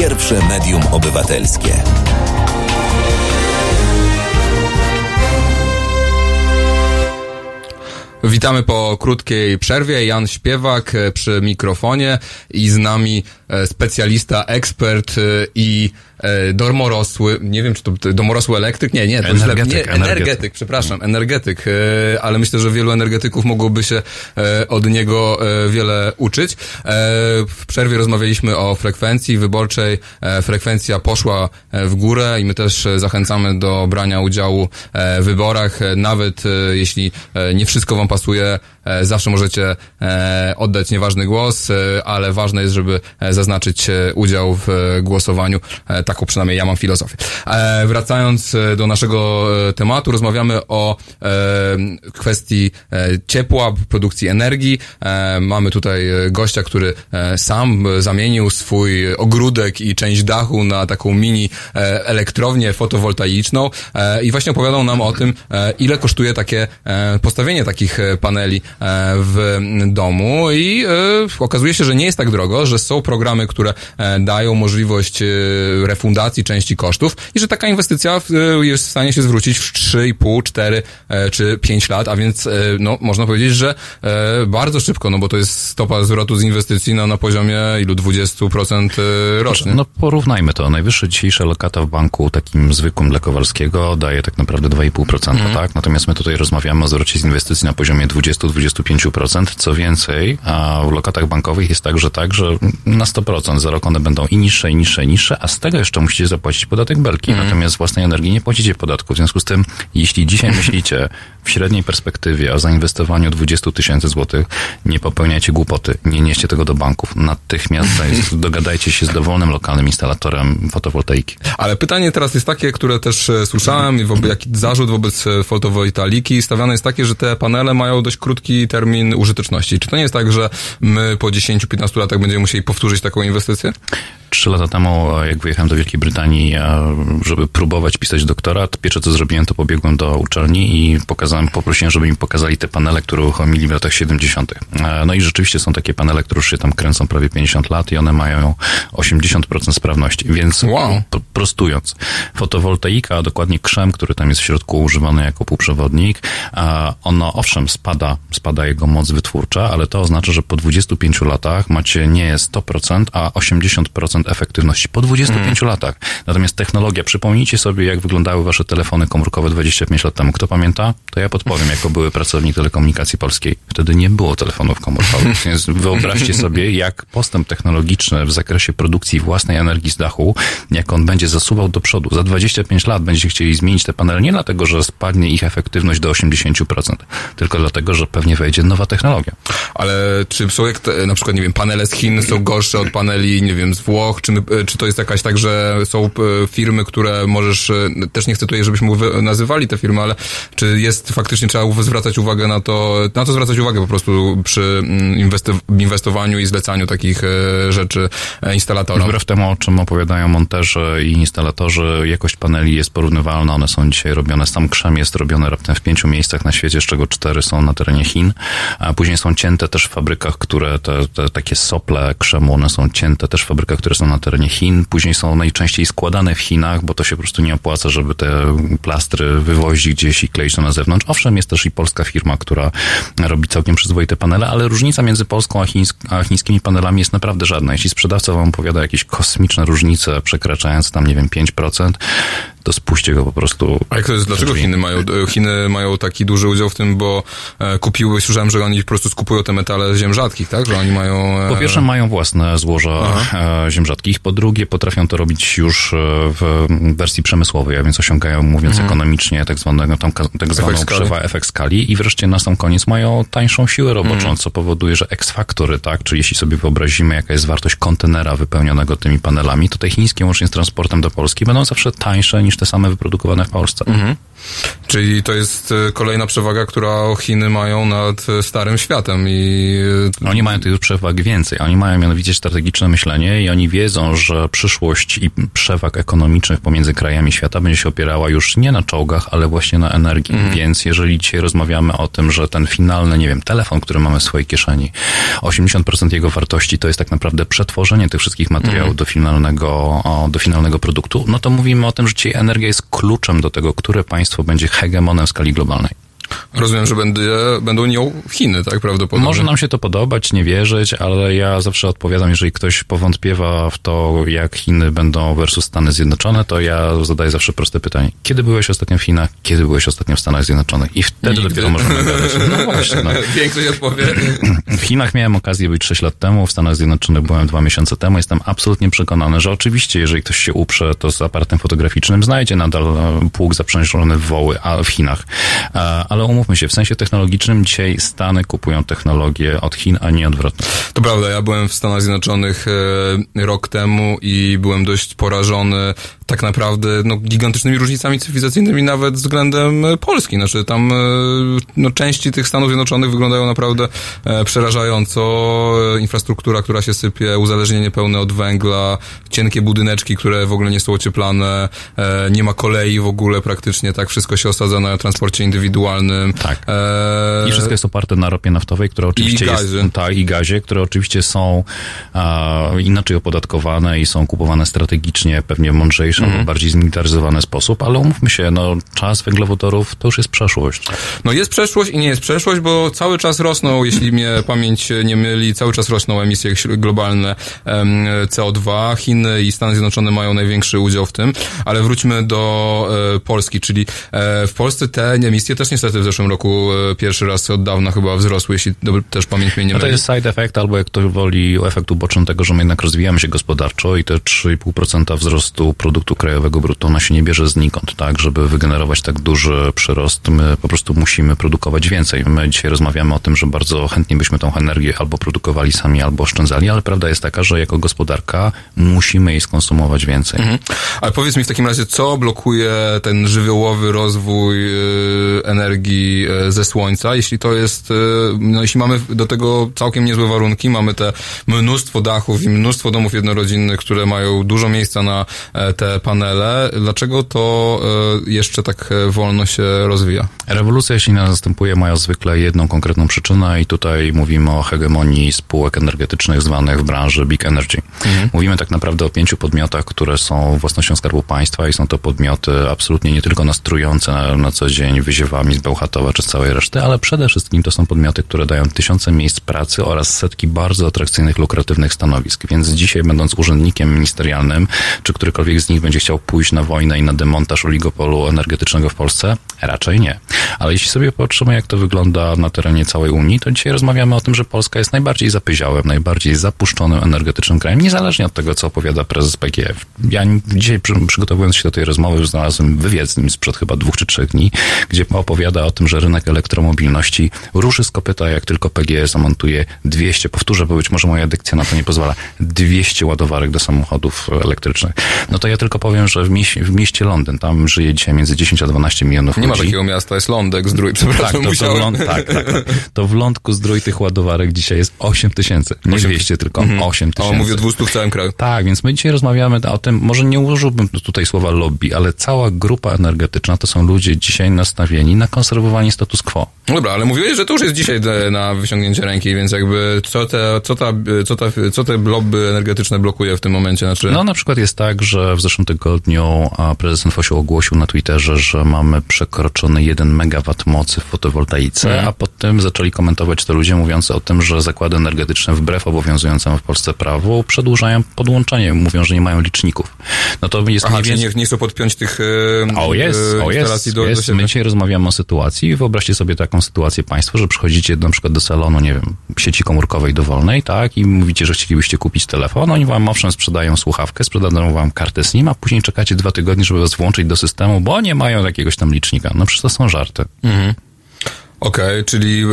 Pierwsze medium obywatelskie. Witamy po krótkiej przerwie. Jan Śpiewak e, przy mikrofonie i z nami e, specjalista, ekspert e, i e, domorosły, nie wiem czy to domorosły elektryk, nie, nie, to źle, Energetyk, nie, energetyk. energetyk, przepraszam, energetyk, e, ale myślę, że wielu energetyków mogłoby się e, od niego wiele uczyć. W przerwie rozmawialiśmy o frekwencji wyborczej, frekwencja poszła w górę i my też zachęcamy do brania udziału w wyborach, nawet jeśli nie wszystko wam pasuje, zawsze możecie e, oddać nieważny głos, e, ale ważne jest, żeby e, zaznaczyć e, udział w e, głosowaniu. E, taką przynajmniej ja mam filozofię. E, wracając e, do naszego e, tematu, rozmawiamy o e, kwestii e, ciepła, produkcji energii. E, mamy tutaj e, gościa, który e, sam e, zamienił swój ogródek i część dachu na taką mini e, elektrownię fotowoltaiczną e, i właśnie opowiadał nam o tym, e, ile kosztuje takie e, postawienie takich e, paneli e, w m, domu i e, okazuje się, że nie jest tak drogo, że są programy, które e, dają możliwość e, refundacji części kosztów i że taka inwestycja w- e, jest w stanie się zwrócić w 3,5, 4 e, czy 5 lat, a więc e, no, można powiedzieć, że e, bardzo szybko, no bo to jest stopa zwrotu z inwestycji no, na poziomie ilu 20% e, rocznie. No porównajmy to. Najwyższa dzisiejsza lokata w banku takim zwykłym dla Kowalskiego daje tak naprawdę 2,5%, Mhm. tak? Natomiast my tutaj rozmawiamy o zwrocie z inwestycji na poziomie 20-25%. Co więcej, a w lokatach bankowych jest także tak, że na 100% za rok one będą i niższe, i niższe, i niższe, a z tego jeszcze musicie zapłacić podatek belki. Mhm. Natomiast z własnej energii nie płacicie podatku. W związku z tym, jeśli dzisiaj myślicie w średniej perspektywie o zainwestowaniu 20 tysięcy złotych, nie popełniajcie głupoty, nie nieście tego do banków. Natychmiast dogadajcie się z dowolnym lokalnym instalatorem fotowoltaiki. Ale pytanie teraz jest takie, które też e, słyszałem i wobec, jaki zarzut wobec e, fotowoltaiki stawiany jest takie, że te panele mają dość krótki termin użyteczności. Czy to nie jest tak, że my po 10-15 latach będziemy musieli powtórzyć taką inwestycję? Trzy lata temu, jak wyjechałem do Wielkiej Brytanii, e, żeby próbować pisać doktorat, pierwsze co zrobiłem, to pobiegłem do uczelni i pokazałem, poprosiłem, żeby mi pokazali te panele, które uruchomili w latach 70. E, No i rzeczywiście są takie panele, które już się tam kręcą prawie 50 lat i one mają 80% sprawności. Więc Wow. prostując, fotowoltaika, a dokładnie krzem, który tam jest w środku używany jako półprzewodnik, ono owszem spada, spada jego moc wytwórcza, ale to oznacza, że po 25 latach macie nie 100%, a 80% efektywności. Po 25 latach. Natomiast technologia, przypomnijcie sobie, jak wyglądały wasze telefony komórkowe 25 lat temu. Kto pamięta? To ja podpowiem, jako były pracownik telekomunikacji polskiej. Wtedy nie było telefonów komórkowych. Więc wyobraźcie sobie, jak postęp technologiczny w zakresie produkcji własnej energii z dachu, jak on będzie zasuwał do przodu. Za 25 lat będziecie chcieli zmienić te panele nie dlatego, że spadnie ich efektywność do 80%, tylko dlatego, że pewnie wejdzie nowa technologia. Ale czy są jak na przykład, nie wiem, panele z Chin są gorsze od paneli, nie wiem, z Włoch? Czy, e, czy to jest jakaś tak, że są e, firmy, które możesz, e, też nie chcę tutaj, żebyśmy nazywali te firmy, ale czy jest faktycznie, trzeba zwracać uwagę na to, na to zwracać uwagę po prostu przy mm, inwestowaniu i zlecaniu takich rzeczy instalatorom? Wbrew temu, o czym opowiadają monterzy i instalatorzy, jakość paneli jest porównywalna. One są dzisiaj robione, sam krzem jest robiony raptem w pięciu miejscach na świecie, z czego cztery są na terenie Chin. A później są cięte też w fabrykach, które, te, te takie sople krzemu, one są cięte też w fabrykach, które na terenie Chin. Później są najczęściej składane w Chinach, bo to się po prostu nie opłaca, żeby te plastry wywozić gdzieś i kleić to na zewnątrz. Owszem, jest też i polska firma, która robi całkiem przyzwoite panele, ale różnica między polską a, a chińskimi panelami jest naprawdę żadna. Jeśli sprzedawca wam opowiada jakieś kosmiczne różnice przekraczające tam, nie wiem, 5%, to spuśćcie go po prostu. A jak to jest, dlaczego. Chiny mają, e, Chiny mają taki duży udział w tym, bo e, kupiły, słyszałem, że oni po prostu skupują te metale z ziem rzadkich, tak? Że oni mają... E, Po pierwsze mają własne złoża e, ziem rzadkich, po drugie potrafią to robić już w wersji przemysłowej, a więc osiągają, mówiąc ekonomicznie, tak zwanego, tam, tak zwaną Mhm. przewagę efekt skali i wreszcie na sam koniec mają tańszą siłę roboczą, Mhm. co powoduje, że X-faktory, tak, czyli jeśli sobie wyobrazimy, jaka jest wartość kontenera wypełnionego tymi panelami, to te chińskie łącznie z transportem do Polski będą zawsze tańsze niż te same wyprodukowane w Polsce. Mhm. Czyli to jest e, kolejna przewaga, która Chiny mają nad e, starym światem i... e, Oni mają tych przewag więcej. Oni mają mianowicie strategiczne myślenie i oni wiedzą, że przyszłość i przewag ekonomicznych pomiędzy krajami świata będzie się opierała już nie na czołgach, ale właśnie na energii. Więc jeżeli dzisiaj rozmawiamy o tym, że ten finalny, nie wiem, telefon, który mamy w swojej kieszeni, 80% jego wartości to jest tak naprawdę przetworzenie tych wszystkich materiałów do, finalnego, do finalnego produktu, no to mówimy o tym, że dzisiaj energia jest kluczem do tego, które państwo będzie hegemonem w skali globalnej. Rozumiem, że będzie, będą nią Chiny, tak prawdopodobnie. Może nam się to podobać, nie wierzyć, ale ja zawsze odpowiadam, jeżeli ktoś powątpiewa w to, jak Chiny będą versus Stany Zjednoczone, to ja zadaję zawsze proste pytanie. Kiedy byłeś ostatnio w Chinach? Kiedy byłeś ostatnio w Stanach Zjednoczonych? I wtedy Nigdy. dopiero możemy gadać. No właśnie, no. Większość odpowie. W Chinach miałem okazję być 6 lat temu, w Stanach Zjednoczonych byłem dwa miesiące temu. Jestem absolutnie przekonany, że oczywiście, jeżeli ktoś się uprze, to z aparatem fotograficznym znajdzie nadal e, pług zaprzężony w woły, a w Chinach. E, Ale umówmy się, w sensie technologicznym dzisiaj Stany kupują technologię od Chin, a nie odwrotnie. To prawda, ja byłem w Stanach Zjednoczonych e, rok temu i byłem dość porażony tak naprawdę no, gigantycznymi różnicami cywilizacyjnymi nawet względem e, Polski. Znaczy tam e, no, części tych Stanów Zjednoczonych wyglądają naprawdę e, przerażająco. Infrastruktura, która się sypie, uzależnienie pełne od węgla, cienkie budyneczki, które w ogóle nie są ocieplane, nie ma kolei w ogóle praktycznie, tak wszystko się osadza na transporcie indywidualnym. Tak. E, I wszystko jest oparte na ropie naftowej, które oczywiście I gazie. jest, tak, i gazie, które oczywiście są a, inaczej opodatkowane i są kupowane strategicznie, pewnie w mądrzejszy Mhm. albo bardziej zmilitaryzowany sposób, ale umówmy się, no, czas węglowodorów to już jest przeszłość. No jest przeszłość i nie jest przeszłość, bo cały czas rosną, jeśli mnie pamięć nie myli, cały czas rosną emisje globalne em, CO2. Chiny i Stany Zjednoczone mają największy udział w tym, ale wróćmy do e, Polski, czyli e, w Polsce te emisje też niestety w zeszłym roku e, pierwszy raz od dawna chyba wzrosły, jeśli też pamięć mnie nie No to myli. jest side effect, albo jak to woli, efekt uboczny tego, że my jednak rozwijamy się gospodarczo i te 3,5% wzrostu produktu krajowego brutto, ona się nie bierze znikąd, tak? Żeby wygenerować tak duży przyrost, my po prostu musimy produkować więcej. My dzisiaj rozmawiamy o tym, że bardzo chętnie byśmy tą energię albo produkowali sami, albo oszczędzali, ale prawda jest taka, że jako gospodarka musimy jej skonsumować więcej. Mhm. Ale powiedz mi w takim razie, co blokuje ten żywiołowy rozwój e, energii e, ze słońca, jeśli to jest, e, no jeśli mamy do tego całkiem niezłe warunki, mamy te mnóstwo dachów i mnóstwo domów jednorodzinnych, które mają dużo miejsca na e, te panele, dlaczego to e, jeszcze tak e, wolno się rozwija? Rewolucja silna następuje, mają zwykle jedną konkretną przyczynę i tutaj mówimy o hegemonii spółek energetycznych zwanych w branży Big Energy. Mówimy tak naprawdę o pięciu podmiotach, które są własnością Skarbu Państwa i są to podmioty absolutnie nie tylko nastrujące na, na co dzień wyziewami z Bełchatowa czy z całej reszty, ale przede wszystkim to są podmioty, które dają tysiące miejsc pracy oraz setki bardzo atrakcyjnych, lukratywnych stanowisk. Więc dzisiaj, będąc urzędnikiem ministerialnym, czy którykolwiek z nich będzie chciał pójść na wojnę i na demontaż oligopolu energetycznego w Polsce? Raczej nie. Ale jeśli sobie patrzymy, jak to wygląda na terenie całej Unii, to dzisiaj rozmawiamy o tym, że Polska jest najbardziej zapyziałym, najbardziej zapuszczonym energetycznym krajem, niezależnie od tego, co opowiada prezes PGF. Ja dzisiaj, przy, przygotowując się do tej rozmowy, znalazłem wywiad z nim sprzed chyba dwóch czy trzech dni, gdzie opowiada o tym, że rynek elektromobilności ruszy z kopyta, jak tylko PGE zamontuje 200, powtórzę, bo być może moja dykcja na to nie pozwala, 200 ładowarek do samochodów elektrycznych. No to ja tylko powiem, że w, mieście, w mieście Londyn, tam żyje dzisiaj między 10 a 12 milionów Nie ma ludzi. takiego miasta, jest Lądek, Zdrój, przepraszam, Tak, to, to, w musiałem. ląd, tak, tak, tak. To w lądku zdrój tych ładowarek dzisiaj jest 8 tysięcy. Nie 8 200, tylko Mhm. 8 O, tysięcy. mówię o 200 w całym kraju. Tak, więc my dzisiaj rozmawiamy o tym, może nie użyłbym tutaj słowa lobby, ale cała grupa energetyczna to są ludzie dzisiaj nastawieni na konserwowanie status quo. No Dobra, ale mówiłeś, że to już jest dzisiaj de- na wyciągnięcie ręki, więc jakby co te, co ta, co ta, co te lobby energetyczne blokuje w tym momencie? Znaczy, No na przykład jest tak, że w zeszłym tygodniu a, prezes Infosiu ogłosił na Twitterze, że mamy przekroczony 1 megawatt mocy w fotowoltaice, Mhm. a potem zaczęli komentować to ludzie mówiący o tym, że zakłady energetyczne wbrew obowiązującemu w Polsce prawu przedłużają podłączanie, mówią, że nie mają liczników. No to jest Aha, mniej czyli więcej... nie, nie chcą podpiąć tych e, O jest, e, o jest, do, do jest. siebie. My dzisiaj rozmawiamy o sytuacji. Wyobraźcie sobie taką sytuację państwo, że przychodzicie na przykład do salonu, nie wiem, sieci komórkowej dowolnej, tak, i mówicie, że chcielibyście kupić telefon. Oni wam owszem sprzedają słuchawkę, sprzedają wam kartę SIM, a później czekacie dwa tygodnie, żeby was włączyć do systemu, bo nie mają jakiegoś tam licznika. No przecież to są żarty. Mhm. Okej, czyli e,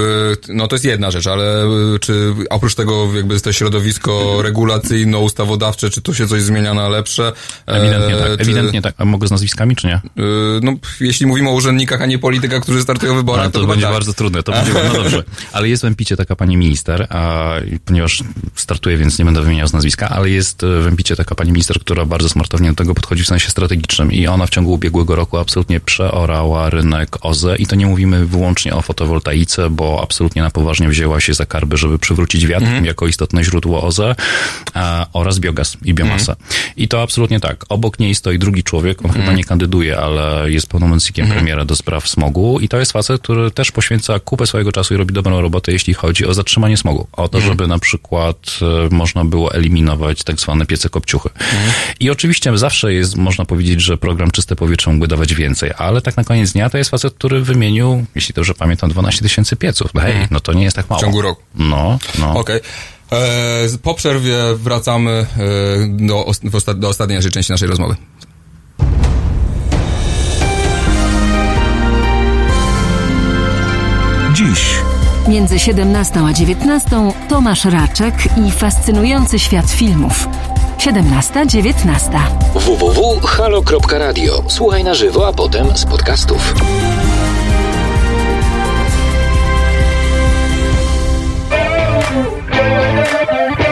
no to jest jedna rzecz, ale e, czy oprócz tego jakby to środowisko regulacyjno-ustawodawcze, czy to się coś zmienia na lepsze? E, Ewidentnie tak. czy- Ewidentnie tak. A mogę z nazwiskami, czy nie? No, jeśli mówimy o urzędnikach, a nie politykach, którzy startują w wyborach, to, to, będzie tak. bardzo trudne, to będzie no dobrze. Ale jest w Empicie taka pani minister, a ponieważ startuje, więc nie będę wymieniał z nazwiska, ale jest w Empicie taka pani minister, która bardzo smartownie do tego podchodzi w sensie strategicznym i ona w ciągu ubiegłego roku absolutnie przeorała rynek OZE i to nie mówimy wyłącznie o fotowoltaice, bo absolutnie na poważnie wzięła się za karby, żeby przywrócić wiatr jako istotne źródło OZE a, oraz biogaz i biomasa. I to absolutnie tak. Obok niej stoi drugi człowiek, on chyba nie kandyduje, ale jest pełnomocnikiem premiera do spraw smogu i to jest facet, który też poświęca kupę swojego czasu i robi dobrą robotę, jeśli chodzi o zatrzymanie smogu. O to, żeby na przykład e, można było eliminować tak zwane piece kopciuchy. I oczywiście zawsze jest, można powiedzieć, że program Czyste Powietrze mógłby dawać więcej, ale tak na koniec dnia to jest facet, który wymienił, jeśli dobrze pamiętam, 12 tysięcy pieców. No Hej, no to nie jest tak mało. W ciągu roku. No, no. Okej. E, z- Po przerwie wracamy e, do, do ostatniej naszej części naszej rozmowy. Dziś Między 17 a 19 Tomasz Raczek i fascynujący świat filmów. 17-19. www.halo.radio. Słuchaj na żywo, a potem z podcastów. Thank you.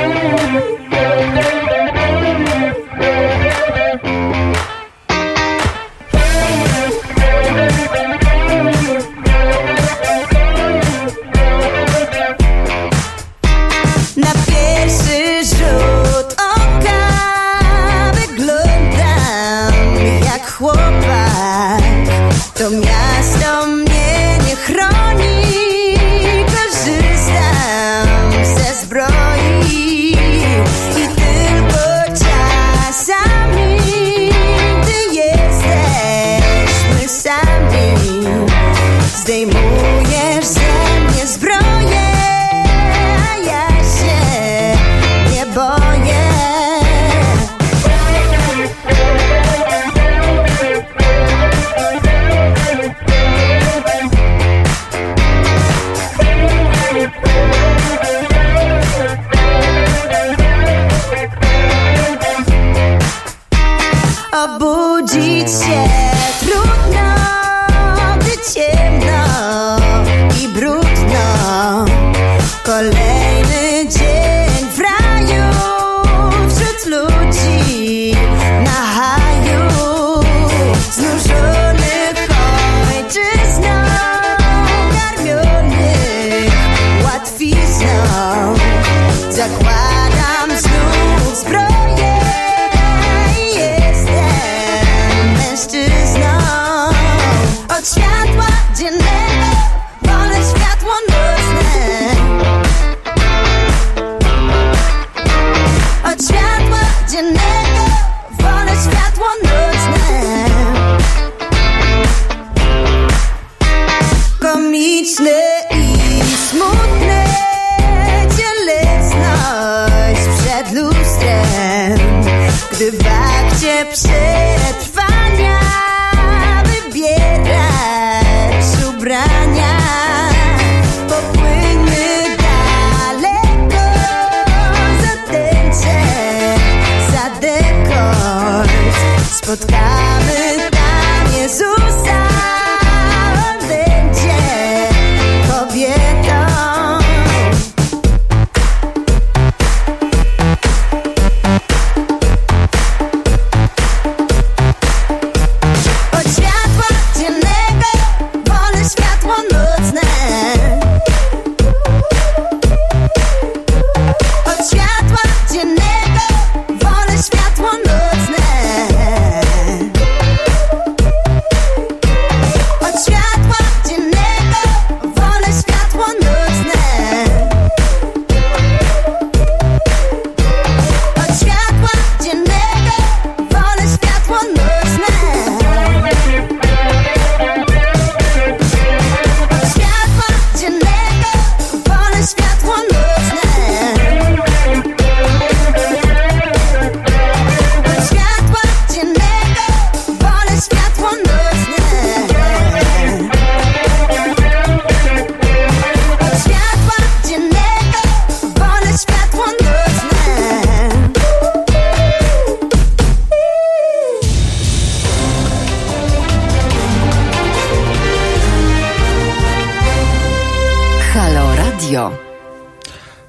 Radio.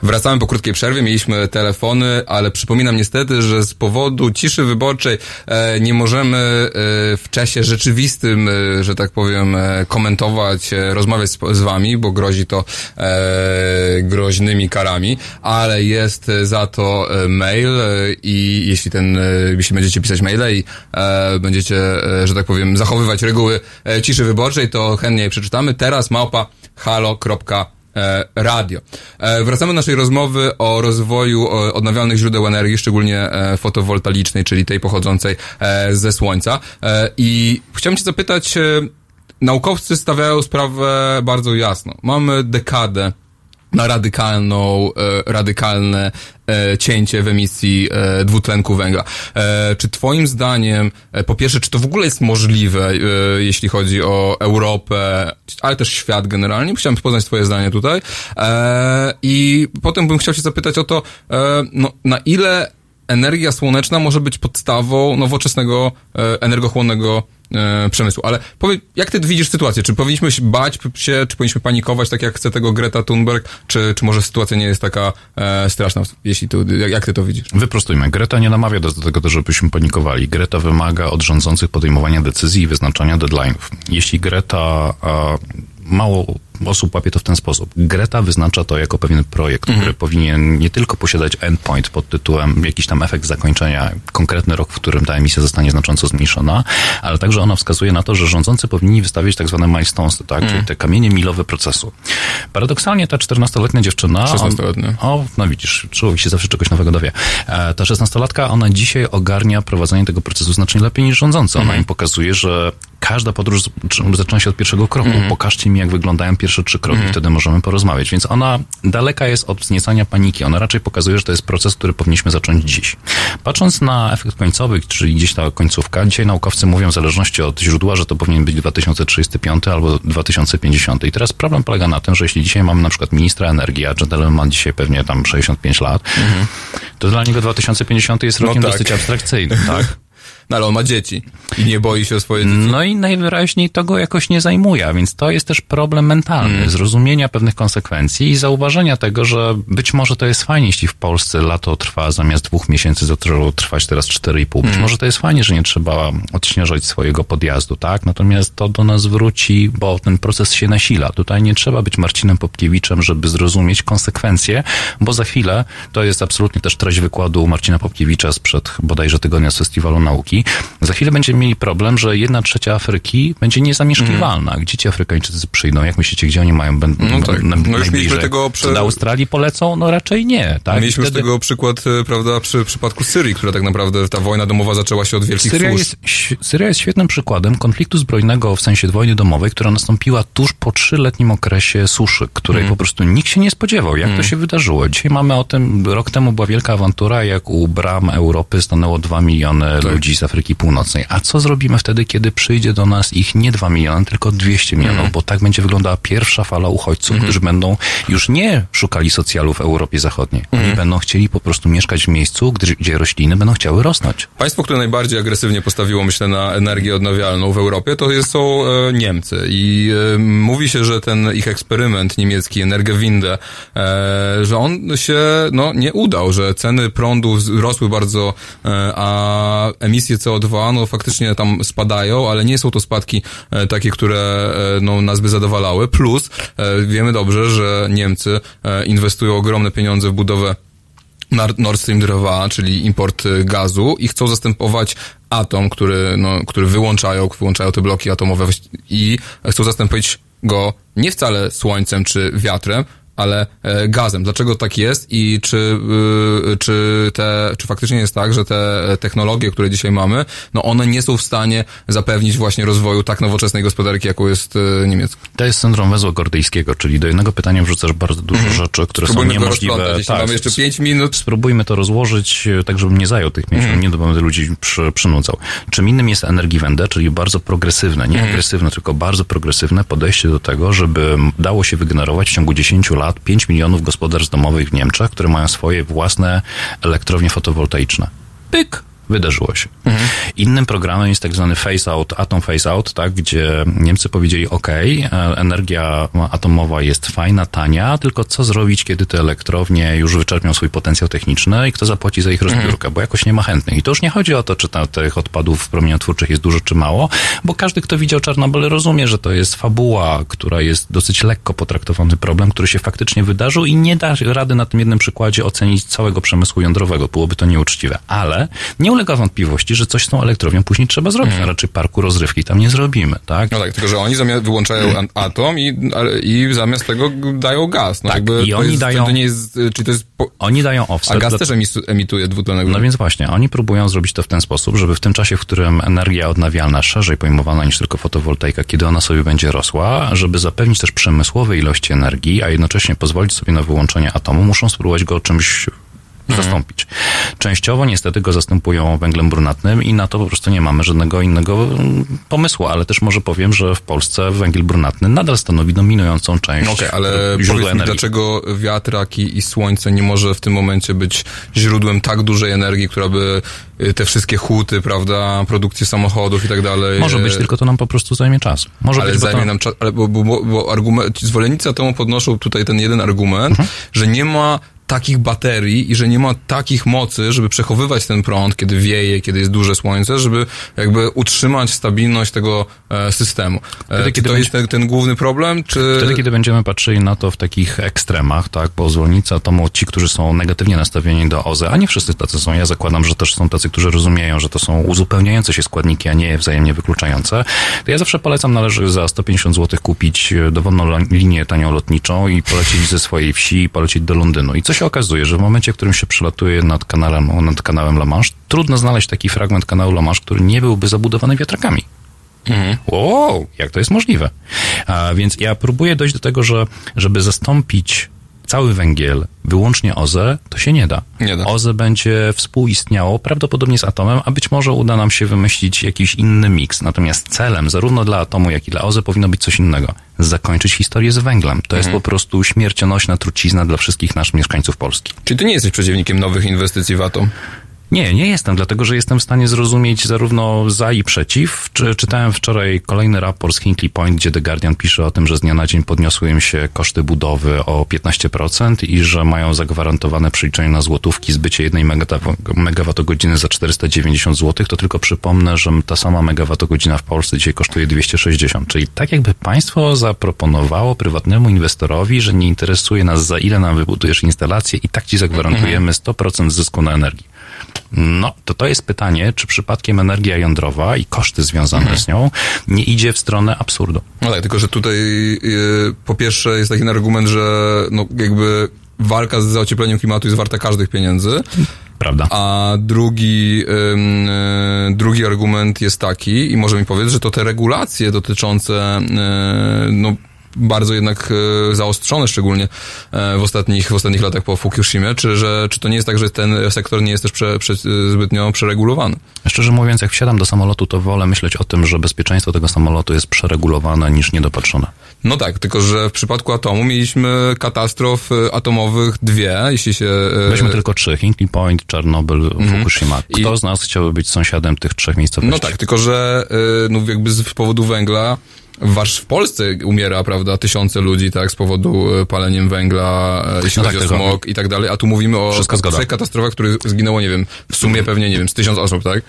Wracamy po krótkiej przerwie, mieliśmy telefony, ale przypominam niestety, że z powodu ciszy wyborczej e, nie możemy e, w czasie rzeczywistym, e, że tak powiem, e, komentować, e, rozmawiać z, z wami, bo grozi to e, groźnymi karami, ale jest za to mail i jeśli ten, jeśli będziecie pisać maile i będziecie, że tak powiem, zachowywać reguły ciszy wyborczej, to chętnie je przeczytamy. Teraz małpa halo.radio e, radio. E, wracamy do naszej rozmowy o rozwoju e, odnawialnych źródeł energii, szczególnie e, fotowoltaicznej, czyli tej pochodzącej e, ze słońca. E, I chciałem cię zapytać, e, naukowcy stawiają sprawę bardzo jasno. Mamy dekadę na radykalną, e, radykalne e, cięcie w emisji e, dwutlenku węgla. E, czy twoim zdaniem, e, po pierwsze, czy to w ogóle jest możliwe, e, jeśli chodzi o Europę, ale też świat generalnie? Chciałem poznać twoje zdanie tutaj. E, I potem bym chciał się zapytać o to, e, no, na ile energia słoneczna może być podstawą nowoczesnego, e, energochłonnego e, przemysłu. Ale powiedz, jak ty widzisz sytuację? Czy powinniśmy się bać się, czy powinniśmy panikować, tak jak chce tego Greta Thunberg, czy, czy może sytuacja nie jest taka e, straszna, jeśli tu, jak, jak ty to widzisz? Wyprostujmy. Greta nie namawia do tego, żebyśmy panikowali. Greta wymaga od rządzących podejmowania decyzji i wyznaczania deadline'ów. Jeśli Greta a, mało osób łapie to w ten sposób. Greta wyznacza to jako pewien projekt, który powinien nie tylko posiadać endpoint pod tytułem jakiś tam efekt zakończenia, konkretny rok, w którym ta emisja zostanie znacząco zmniejszona, ale także ona wskazuje na to, że rządzący powinni wystawić tak zwane milestones, tak, czyli te kamienie milowe procesu. Paradoksalnie ta 14-letnia dziewczyna... 16-letnia. O, no widzisz, człowiek się zawsze czegoś nowego dowie. E, ta 16-latka, ona dzisiaj ogarnia prowadzenie tego procesu znacznie lepiej niż rządzący. Ona im pokazuje, że każda podróż zaczyna się od pierwszego kroku. Pokażcie mi, jak wyglądają pierwsze trzy kroki, wtedy możemy porozmawiać. Więc ona daleka jest od wzniecania paniki. Ona raczej pokazuje, że to jest proces, który powinniśmy zacząć dziś. Patrząc na efekt końcowy, czyli gdzieś ta końcówka, dzisiaj naukowcy mówią w zależności od źródła, że to powinien być 2035 albo 2050. I teraz problem polega na tym, że jeśli dzisiaj mamy na przykład ministra energii, a Gentleman ma dzisiaj pewnie tam 65 lat, to dla niego 2050 jest No rokiem tak. dosyć abstrakcyjnym, tak? No ale on ma dzieci i nie boi się o swoje dzieci. No i najwyraźniej to go jakoś nie zajmuje, więc to jest też problem mentalny, zrozumienia pewnych konsekwencji i zauważenia tego, że być może to jest fajnie, jeśli w Polsce lato trwa zamiast dwóch miesięcy, zaczęło trwać teraz 4,5. Być może to jest fajnie, że nie trzeba odśnieżać swojego podjazdu, tak? Natomiast to do nas wróci, bo ten proces się nasila. Tutaj nie trzeba być Marcinem Popkiewiczem, żeby zrozumieć konsekwencje, bo za chwilę, to jest absolutnie też treść wykładu Marcina Popkiewicza sprzed bodajże tygodnia z Festiwalu Nauki, za chwilę będziemy mieli problem, że jedna trzecia Afryki będzie niezamieszkiwalna. Gdzie ci Afrykańczycy przyjdą? Jak myślicie, gdzie oni mają będą Mhm. No tak. na, No już mieliśmy tego prze- Czy do Australii polecą? No raczej nie, tak? Mieliśmy Wtedy- z tego przykład, e, prawda, przy przypadku Syrii, która tak naprawdę, ta wojna domowa zaczęła się od wielkich Syria jest, Syria jest świetnym przykładem konfliktu zbrojnego w sensie wojny domowej, która nastąpiła tuż po trzyletnim okresie suszy, której Mhm. po prostu nikt się nie spodziewał, jak to się wydarzyło. Dzisiaj mamy o tym, rok temu była wielka awantura, jak u bram Europy stanęło dwa miliony Tak. ludzi z Afryki Północnej. A co zrobimy wtedy, kiedy przyjdzie do nas ich nie dwa miliony, tylko 200 milionów, Mhm. bo tak będzie wyglądała pierwsza fala uchodźców, którzy będą już nie szukali socjalu w Europie Zachodniej. Oni Mhm. będą chcieli po prostu mieszkać w miejscu, gdzie, rośliny będą chciały rosnąć. Państwo, które najbardziej agresywnie postawiło, myślę, na energię odnawialną w Europie, to jest, są e, Niemcy. I e, mówi się, że ten ich eksperyment niemiecki, Energiewinde, e, że on się no, nie udał, że ceny prądu rosły bardzo, a emisje CO2 no, faktycznie tam spadają, ale nie są to spadki e, takie, które e, no, nas by zadowalały. Plus e, wiemy dobrze, że Niemcy inwestują ogromne pieniądze w budowę Nord Stream 2, czyli import gazu i chcą zastępować atom, który, no, który wyłączają, wyłączają te bloki atomowe i chcą zastąpić go nie wcale słońcem czy wiatrem, ale e, gazem. Dlaczego tak jest i czy, y, czy, te, czy faktycznie jest tak, że te technologie, które dzisiaj mamy, no one nie są w stanie zapewnić właśnie rozwoju tak nowoczesnej gospodarki, jaką jest y, niemiecka. To jest syndrom węzła gordyjskiego, czyli do jednego pytania wrzucasz bardzo dużo rzeczy, które Spróbujmy są niemożliwe. Jeśli mamy jeszcze pięć minut. Spróbujmy to rozłożyć, e, tak żebym nie zajął tych Mhm. minut, bo będę ludzi przy, przynudzał. Czym innym jest Energiewende, czyli bardzo progresywne, nie Mhm. agresywne, tylko bardzo progresywne podejście do tego, żeby dało się wygenerować w ciągu 10 lat 5 milionów gospodarstw domowych w Niemczech, które mają swoje własne elektrownie fotowoltaiczne. Pyk! Wydarzyło się. Innym programem jest tak zwany phase out, atom phase out, tak, gdzie Niemcy powiedzieli, ok, energia atomowa jest fajna, tania, tylko co zrobić, kiedy te elektrownie już wyczerpią swój potencjał techniczny i kto zapłaci za ich rozbiórkę, bo jakoś nie ma chętnych. I to już nie chodzi o to, czy ta, tych odpadów promieniotwórczych jest dużo, czy mało, bo każdy, kto widział Czarnobyl, rozumie, że to jest fabuła, która jest dosyć lekko potraktowany problem, który się faktycznie wydarzył i nie da rady na tym jednym przykładzie ocenić całego przemysłu jądrowego. Byłoby to nieuczciwe. Ale nie ulega wątpliwości, że coś z tą elektrownią później trzeba zrobić. A raczej parku rozrywki tam nie zrobimy, tak? No tak, tylko że oni zamiast wyłączają atom i, i zamiast tego dają gaz. No Tak, jakby i oni jest, dają- To nie jest, y, czy to jest... Po, Oni dają offset. a gaz do- też emituje dwutlenek No więc właśnie, oni próbują zrobić to w ten sposób, żeby w tym czasie, w którym energia odnawialna szerzej pojmowana niż tylko fotowoltaika, kiedy ona sobie będzie rosła, żeby zapewnić też przemysłowe ilości energii, a jednocześnie pozwolić sobie na wyłączenie atomu, muszą spróbować go czymś zastąpić. Częściowo niestety go zastępują węglem brunatnym i na to po prostu nie mamy żadnego innego mm, pomysłu, ale też może powiem, że w Polsce węgiel brunatny nadal stanowi dominującą część Okej, ale źródła energii. dlaczego wiatrak i, słońce nie może w tym momencie być źródłem tak dużej energii, która by y, te wszystkie huty, prawda, produkcję samochodów i tak dalej... Może być, y, tylko to nam po prostu zajmie czas. Może ale być, zajmie to... nam czas, ale bo, bo, bo, bo argument, zwolennicy atomu podnoszą tutaj ten jeden argument, Mhm. że nie ma takich baterii i że nie ma takich mocy, żeby przechowywać ten prąd, kiedy wieje, kiedy jest duże słońce, żeby jakby utrzymać stabilność tego e, systemu. E, Wtedy, czy kiedy to będzie- jest ten, ten główny problem, czy... Wtedy, kiedy będziemy patrzyli na to w takich ekstremach, tak, bo zwolennicy atomu, ci, którzy są negatywnie nastawieni do OZE, a nie wszyscy tacy są, ja zakładam, że też są tacy, którzy rozumieją, że to są uzupełniające się składniki, a nie wzajemnie wykluczające, to ja zawsze polecam, należy za 150 zł kupić e, dowolną linię tanią lotniczą i polecieć ze swojej wsi i polecieć do Londynu. I co się okazuje, że w momencie, w którym się przelatuje nad kanałem, nad kanałem La Manche, trudno znaleźć taki fragment kanału La Manche, który nie byłby zabudowany wiatrakami. Wow, jak to jest możliwe? A więc ja próbuję dojść do tego, że żeby zastąpić cały węgiel wyłącznie OZE, to się nie da. Nie da. OZE będzie współistniało prawdopodobnie z atomem, a być może uda nam się wymyślić jakiś inny miks. Natomiast celem zarówno dla atomu, jak i dla OZE powinno być coś innego. Zakończyć historię z węglem. To jest po prostu śmiercionośna trucizna dla wszystkich naszych mieszkańców Polski. Czyli ty nie jesteś przeciwnikiem nowych inwestycji w atom? Nie, nie jestem, dlatego że jestem w stanie zrozumieć zarówno za i przeciw. Czy, czytałem wczoraj kolejny raport z Hinkley Point, gdzie The Guardian pisze o tym, że z dnia na dzień podniosły im się koszty budowy o 15% i że mają zagwarantowane przeliczenie na złotówki zbycie jednej megawattogodziny za 490 zł. To tylko przypomnę, że ta sama megawattogodzina w Polsce dzisiaj kosztuje 260. Czyli tak jakby państwo zaproponowało prywatnemu inwestorowi, że nie interesuje nas za ile nam wybudujesz instalację i tak ci zagwarantujemy 100% zysku na energii. No, to to jest pytanie, czy przypadkiem energia jądrowa i koszty związane z nią nie idzie w stronę absurdu. No tak, tylko że tutaj y, po pierwsze jest taki argument, że no jakby walka z zaociepleniem klimatu jest warta każdych pieniędzy, Prawda? a drugi, y, drugi argument jest taki i może mi powiedz, że to te regulacje dotyczące y, no bardzo jednak e, zaostrzone, szczególnie e, w ostatnich, w ostatnich latach po Fukushimie, czy, że, czy to nie jest tak, że ten sektor nie jest też prze, prze, zbytnio przeregulowany? Szczerze mówiąc, jak wsiadam do samolotu, to wolę myśleć o tym, że bezpieczeństwo tego samolotu jest przeregulowane niż niedopatrzone. No tak, tylko że w przypadku atomu mieliśmy katastrof e, atomowych dwie, jeśli się... Weźmy tylko trzy. Hinkley Point, Czarnobyl, Fukushima. Kto z nas chciałby być sąsiadem tych trzech miejscowości? No tak, tylko że no jakby z powodu węgla Wasz w Polsce umiera, prawda, tysiące ludzi, tak, z powodu e, paleniem węgla, e, jeśli No chodzi tak, o smog i tak dalej, a tu mówimy o Wszystko zgoda. trzech katastrofach, których zginęło, nie wiem, w sumie pewnie, nie wiem, z tysiąc osób, tak?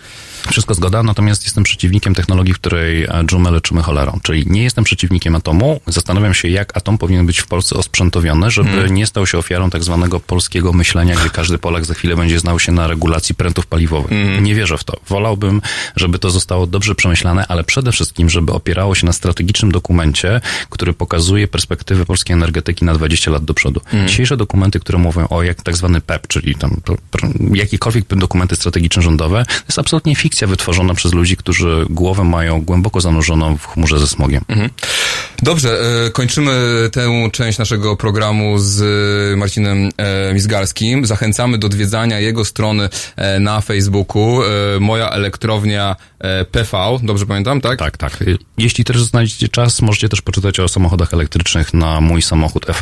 Wszystko zgoda, natomiast jestem przeciwnikiem technologii, w której e, dżumę leczymy cholerą. Czyli nie jestem przeciwnikiem atomu. Zastanawiam się, jak atom powinien być w Polsce osprzętowiony, żeby Mhm. nie stał się ofiarą tak zwanego polskiego myślenia, gdzie każdy Polak za chwilę będzie znał się na regulacji prętów paliwowych. Mhm. Nie wierzę w to. Wolałbym, żeby to zostało dobrze przemyślane, ale przede wszystkim, żeby opierało się na strategicznym dokumencie, który pokazuje perspektywę polskiej energetyki na 20 lat do przodu. Mhm. Dzisiejsze dokumenty, które mówią o jak tak zwany PEP, czyli tam jakiekolwiek dokumenty strategiczne rządowe, to jest absolutnie fikcja wytworzona przez ludzi, którzy głowę mają głęboko zanurzoną w chmurze ze smogiem. Mhm. Dobrze, e, kończymy tę część naszego programu z e, Marcinem e, Mizgalskim. Zachęcamy do odwiedzania jego strony e, na Facebooku. E, Moja elektrownia e, PV, dobrze pamiętam, tak? Tak, tak. Jeśli też znajdziecie czas, możecie też poczytać o samochodach elektrycznych na mój samochód EV.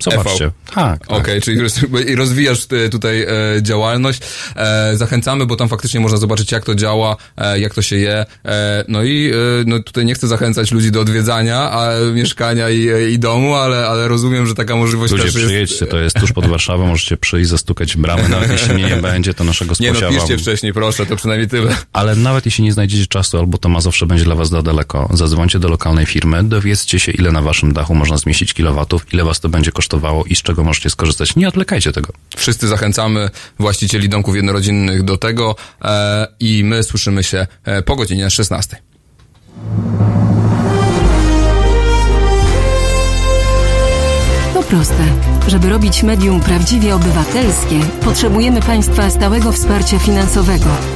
Zobaczcie. EV. Tak, tak. Okej, czyli roz- i rozwijasz e, tutaj e, działalność. E, zachęcamy, bo tam faktycznie można zobaczyć, jak to działa, e, jak to się je. E, no i e, no tutaj nie chcę zachęcać ludzi do odwiedzania a, mieszkania i, i domu, ale, ale rozumiem, że taka możliwość Ludzie, też jest. przyjedźcie, to jest tuż pod Warszawą, możecie przyjść, zastukać bramę, nawet jeśli mnie nie będzie, to naszego Nie no, piszcie wcześniej, proszę, to przynajmniej tyle. Ale nawet jeśli nie znajdziecie czasu, albo to Mazowsze będzie dla was za daleko, zadzwońcie do lokalnej firmy, dowiedzcie się, ile na waszym dachu można zmieścić kilowatów, ile was to będzie kosztowało i z czego możecie skorzystać. Nie odlekajcie tego. Wszyscy zachęcamy właścicieli domków jednorodzinnych do tego e, i my słyszymy się e, po godzinie 16. To proste. Żeby robić medium prawdziwie obywatelskie, potrzebujemy Państwa stałego wsparcia finansowego.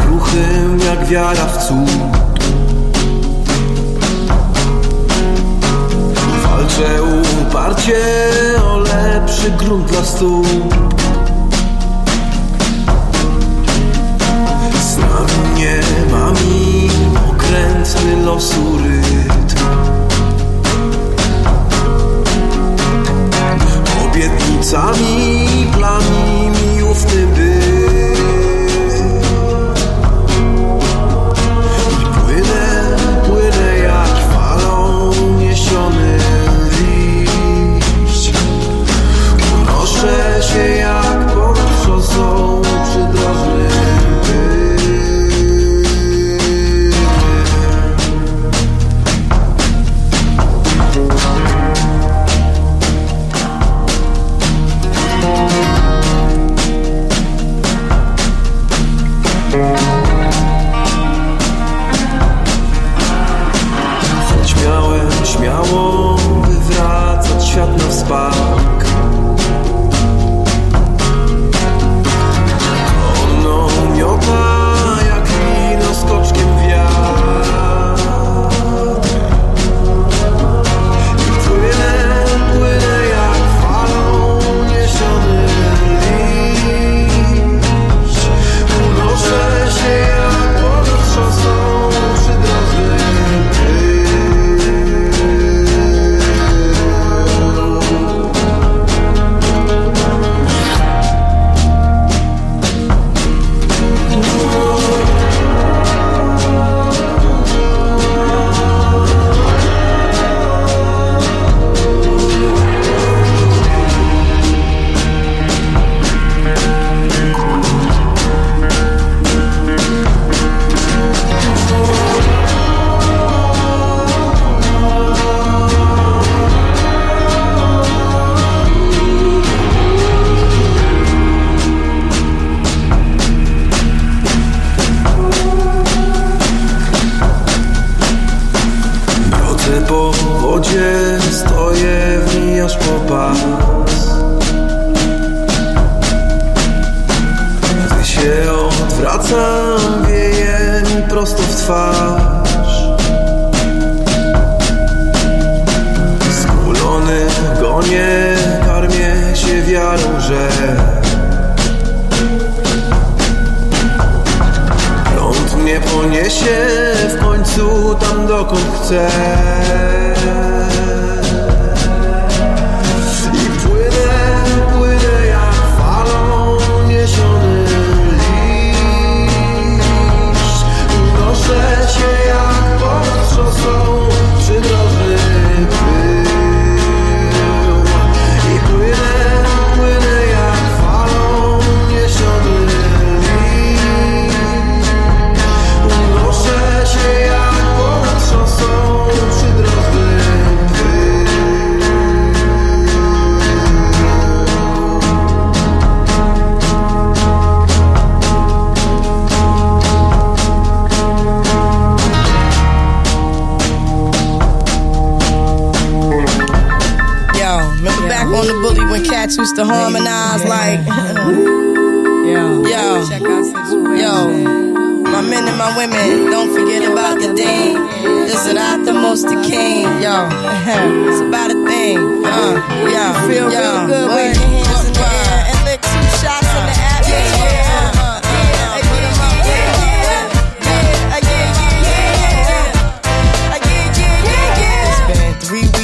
kruchym jak wiara w cud. Walczę uparcie o lepszy grunt dla stóp yo. it's about a thing. Uh, yo, you feel yo, real good boy. with your hands in the air and lick two shots uh, in the atmosphere. Yeah. yeah.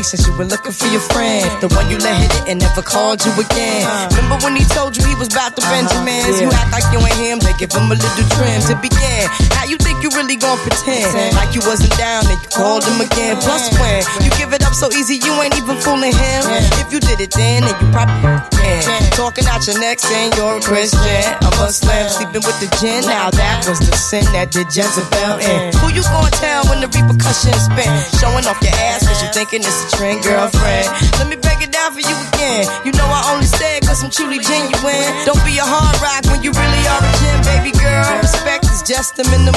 since you were looking for your friend. The one you let hit it and never called you again. Uh, Remember when he told you he was about to uh-huh, Benjamins? Yeah. You act like you ain't him, they give him a little trim to begin. You think you really gon' pretend like you wasn't down and you called him again? Plus when you give it up so easy, you ain't even fooling him. If you did it then, then you probably can. Talking out your neck saying you're a Christian, I'm a Muslim, sleeping with the gin. Now that was the sin that did Jezebel in. Who you gonna tell when the repercussions spin? Showing off your ass cause you thinking it's a trend, girlfriend. Let me break it down for you again. You know I only say it cause I'm truly genuine. Don't be a hard rock when you really are a gem, baby girl. Respect is just the minimum.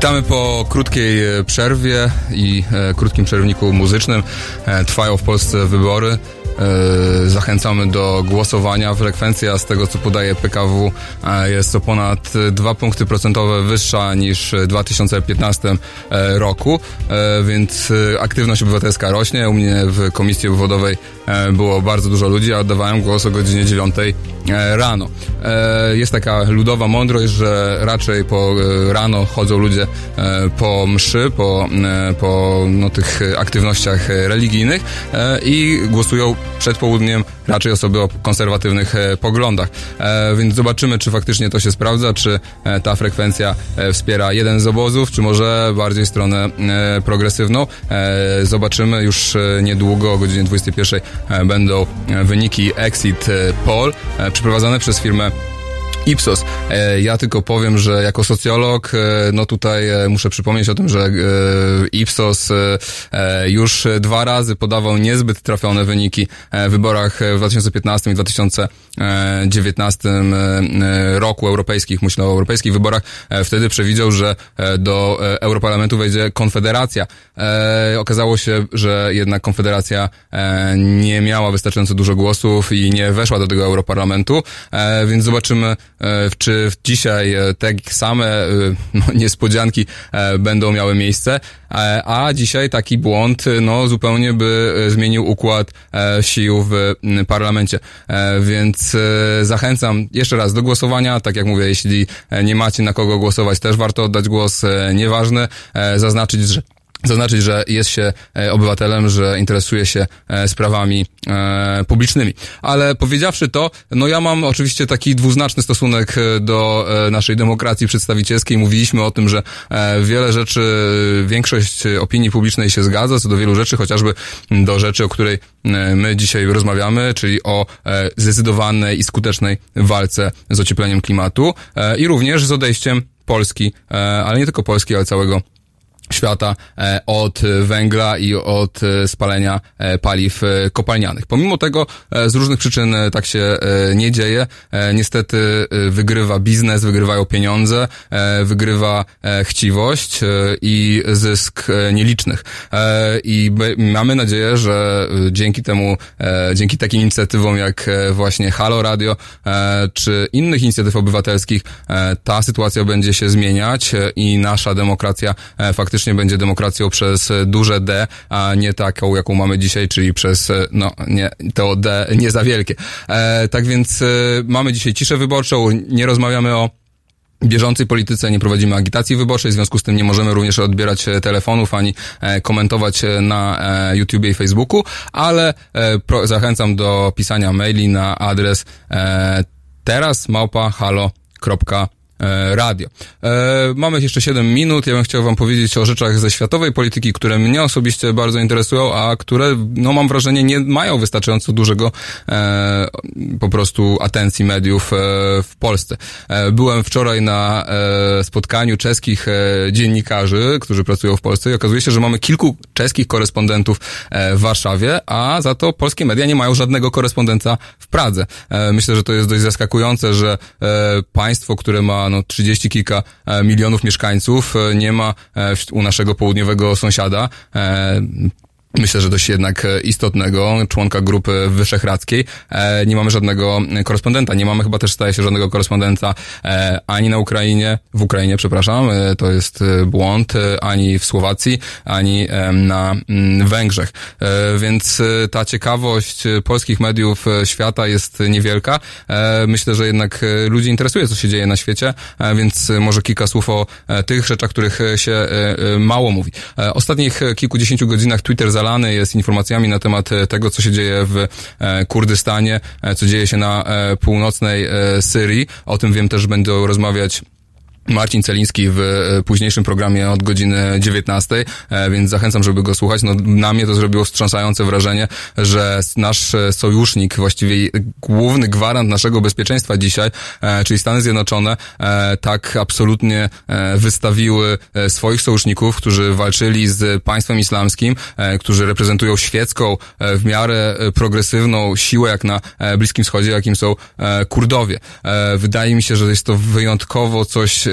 Witamy po krótkiej e, przerwie i e, krótkim przerwniku muzycznym. E, trwają w Polsce wybory. E, zachęcamy do głosowania. Frekwencja z tego, co podaje PKW, e, jest o ponad e, dwa punkty procentowe wyższa niż w 2015 e, roku, więc aktywność obywatelska rośnie. U mnie w Komisji Obwodowej było bardzo dużo ludzi, a oddawałem głos o godzinie 9 e, rano. Jest taka ludowa mądrość, że raczej po rano chodzą ludzie po mszy, po, po no, tych aktywnościach religijnych i głosują przed południem raczej osoby o konserwatywnych e, poglądach. E, Więc zobaczymy, czy faktycznie to się sprawdza, czy e, ta frekwencja wspiera jeden z obozów, czy może bardziej stronę progresywną. Zobaczymy już niedługo o godzinie 21 e, będą wyniki Exit Poll przeprowadzane przez firmę Ipsos. E, Ja tylko powiem, że jako socjolog, e, no tutaj e, muszę przypomnieć o tym, że Ipsos już dwa razy podawał niezbyt trafione wyniki w wyborach w 2015 i 2019 e, roku europejskich, myślę o europejskich wyborach. Wtedy przewidział, że do Europarlamentu wejdzie Konfederacja. Okazało się, że jednak Konfederacja nie miała wystarczająco dużo głosów i nie weszła do tego Europarlamentu, więc zobaczymy, czy dzisiaj e, te same e, no, niespodzianki e, będą miały miejsce, e, a dzisiaj taki błąd e, no, zupełnie by e, zmienił układ e, sił w parlamencie. E, Więc e, zachęcam jeszcze raz do głosowania. Tak jak mówię, jeśli e, nie macie na kogo głosować, też warto oddać głos. E, Nieważne e, zaznaczyć, że zaznaczyć, że jest się e, obywatelem, że interesuje się e, sprawami e, publicznymi. Ale powiedziawszy to, no ja mam oczywiście taki dwuznaczny stosunek do naszej demokracji przedstawicielskiej. Mówiliśmy o tym, że wiele rzeczy, większość opinii publicznej się zgadza co do wielu rzeczy, chociażby do rzeczy, o której my dzisiaj rozmawiamy, czyli o zdecydowanej i skutecznej walce z ociepleniem klimatu i również z odejściem Polski, ale nie tylko Polski, ale całego świata e, od węgla i od e, spalenia e, paliw kopalnianych. Pomimo tego z różnych przyczyn tak się nie dzieje. Niestety wygrywa biznes, wygrywają pieniądze, wygrywa chciwość i zysk nielicznych. I mamy nadzieję, że dzięki temu, dzięki takim inicjatywom jak właśnie Halo Radio czy innych inicjatyw obywatelskich ta sytuacja będzie się zmieniać i nasza demokracja e, faktycznie będzie demokracją przez e, duże D, a nie taką, jaką mamy dzisiaj, czyli przez, e, no nie, to D nie za wielkie. E, tak więc e, mamy dzisiaj ciszę wyborczą, nie rozmawiamy o bieżącej polityce, nie prowadzimy agitacji wyborczej, w związku z tym nie możemy również odbierać e, telefonów ani komentować na e, YouTubie i Facebooku, ale zachęcam do pisania maili na adres teraz małpa halo kropka e, radio. E, mamy jeszcze 7 minut. Ja bym chciał wam powiedzieć o rzeczach ze światowej polityki, które mnie osobiście bardzo interesują, a które, no mam wrażenie, nie mają wystarczająco dużego e, po prostu atencji mediów e, w Polsce. E, byłem wczoraj na e, spotkaniu czeskich e, dziennikarzy, którzy pracują w Polsce i okazuje się, że mamy kilku czeskich korespondentów e, w Warszawie, a za to polskie media nie mają żadnego korespondenta w Pradze. E, myślę, że to jest dość zaskakujące, że e, państwo, które ma no, 30 kilka e, milionów mieszkańców, e, nie ma e, u naszego południowego sąsiada Myślę, że dość jednak e, istotnego członka grupy wyszehradzkiej. E, nie mamy żadnego e, korespondenta. Nie mamy chyba też, staje się, żadnego korespondenta ani na Ukrainie, w Ukrainie, przepraszam, to jest błąd, ani w Słowacji, ani na mm, Węgrzech. Więc ta ciekawość polskich mediów świata jest niewielka. Myślę, że jednak ludzi interesuje, co się dzieje na świecie, więc może kilka słów o tych rzeczach, których się mało mówi. Ostatnich kilkudziesięciu godzinach Twitter zalany jest informacjami na temat e, tego, co się dzieje w e, Kurdystanie, e, co dzieje się na północnej Syrii. O tym wiem też będą rozmawiać Marcin Celiński w e, późniejszym programie od godziny 19, e, więc zachęcam, żeby go słuchać. No, na mnie to zrobiło wstrząsające wrażenie, że nasz e, sojusznik, właściwie główny gwarant naszego bezpieczeństwa dzisiaj, czyli Stany Zjednoczone, tak absolutnie wystawiły swoich sojuszników, którzy walczyli z państwem islamskim, którzy reprezentują świecką, w miarę progresywną siłę, jak na Bliskim Wschodzie, jakim są Kurdowie. Wydaje mi się, że jest to wyjątkowo coś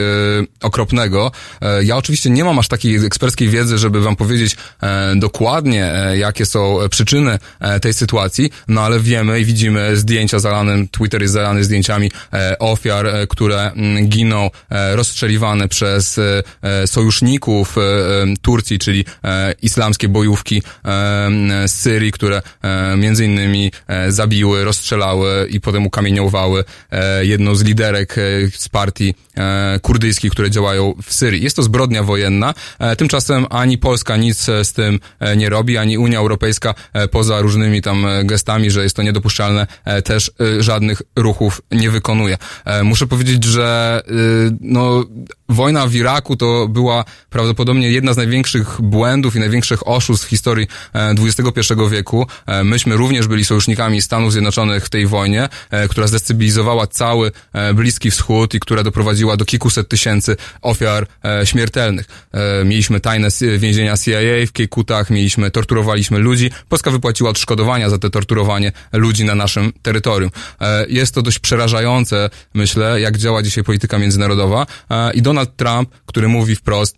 okropnego. E, Ja oczywiście nie mam aż takiej eksperckiej wiedzy, żeby wam powiedzieć e, dokładnie, e, jakie są e, przyczyny e, tej sytuacji, no ale wiemy i widzimy zdjęcia zalane, Twitter jest zalany zdjęciami e, ofiar, e, które mm, giną e, rozstrzeliwane przez e, e, sojuszników e, e, Turcji, czyli e, islamskie bojówki e, z Syrii, które e, między innymi e, zabiły, rozstrzelały i potem ukamieniowały e, jedną z liderek e, z partii e, kurdyjskich, które działają w Syrii. Jest to zbrodnia wojenna. E, tymczasem ani Polska nic e, z tym e, nie robi, ani Unia Europejska poza różnymi tam gestami, że jest to niedopuszczalne, też żadnych ruchów nie wykonuje. Muszę powiedzieć, że no, wojna w Iraku to była prawdopodobnie jedna z największych błędów i największych oszustw w historii XXI wieku. Myśmy również byli sojusznikami Stanów Zjednoczonych w tej wojnie, która zdestabilizowała cały Bliski Wschód i która doprowadziła do kilkuset tysięcy ofiar e, śmiertelnych. E, Mieliśmy tajne więzienia CIA w Kiekutach, mieliśmy, torturowaliśmy ludzi. Polska wypłaciła odszkodowania za te torturowanie ludzi na naszym terytorium. E, Jest to dość przerażające, myślę, jak działa dzisiaj polityka międzynarodowa i Donald Trump, który mówi wprost,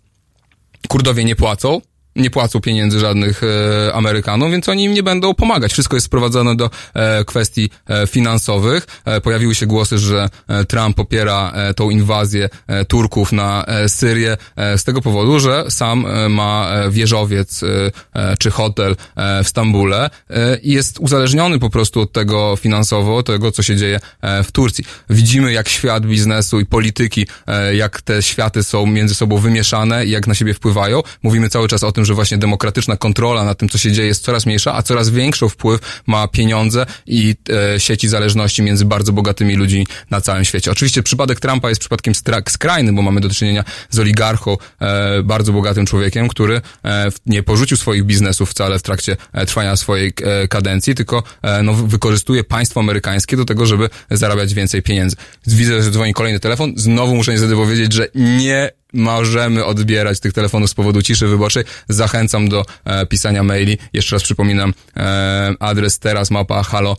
Kurdowie nie płacą, nie płacą pieniędzy żadnych e, Amerykanom, więc oni im nie będą pomagać. Wszystko jest sprowadzone do e, kwestii e, finansowych. E, pojawiły się głosy, że e, Trump popiera e, tą inwazję e, Turków na e, Syrię e, z tego powodu, że sam e, ma e, wieżowiec e, e, czy hotel e, w Stambule e, i jest uzależniony po prostu od tego finansowo, tego, co się dzieje e, w Turcji. Widzimy, jak świat biznesu i polityki, e, jak te światy są między sobą wymieszane i jak na siebie wpływają. Mówimy cały czas o tym, że właśnie demokratyczna kontrola nad tym, co się dzieje, jest coraz mniejsza, a coraz większą wpływ ma pieniądze i e, sieci zależności między bardzo bogatymi ludźmi na całym świecie. Oczywiście przypadek Trumpa jest przypadkiem skrajnym, bo mamy do czynienia z oligarchą, e, bardzo bogatym człowiekiem, który e, nie porzucił swoich biznesów wcale w trakcie e, trwania swojej e, kadencji, tylko e, no, wykorzystuje państwo amerykańskie do tego, żeby zarabiać więcej pieniędzy. Widzę, że dzwoni kolejny telefon. Znowu muszę niestety powiedzieć, że nie możemy odbierać tych telefonów z powodu ciszy wyborczej. Zachęcam do e, pisania maili. Jeszcze raz przypominam e, adres teraz mapa halo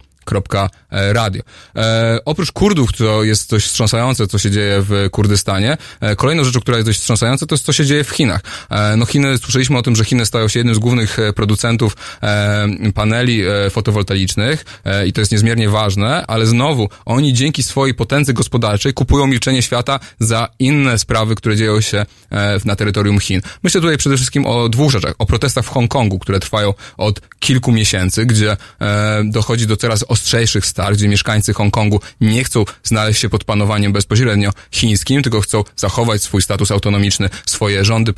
radio. E, oprócz Kurdów, to jest dość wstrząsające, co się dzieje w Kurdystanie, e, kolejną rzeczą, która jest dość wstrząsająca, to jest, co się dzieje w Chinach. E, no Chiny, słyszeliśmy o tym, że Chiny stają się jednym z głównych e, producentów e, paneli e, fotowoltaicznych e, i to jest niezmiernie ważne, ale znowu, oni dzięki swojej potędze gospodarczej kupują milczenie świata za inne sprawy, które dzieją się e, na terytorium Chin. Myślę tutaj przede wszystkim o dwóch rzeczach. O protestach w Hongkongu, które trwają od kilku miesięcy, gdzie e, dochodzi do coraz ostrzejszych starć, gdzie mieszkańcy Hongkongu nie chcą znaleźć się pod panowaniem bezpośrednio chińskim, tylko chcą zachować swój status autonomiczny, swoje rządy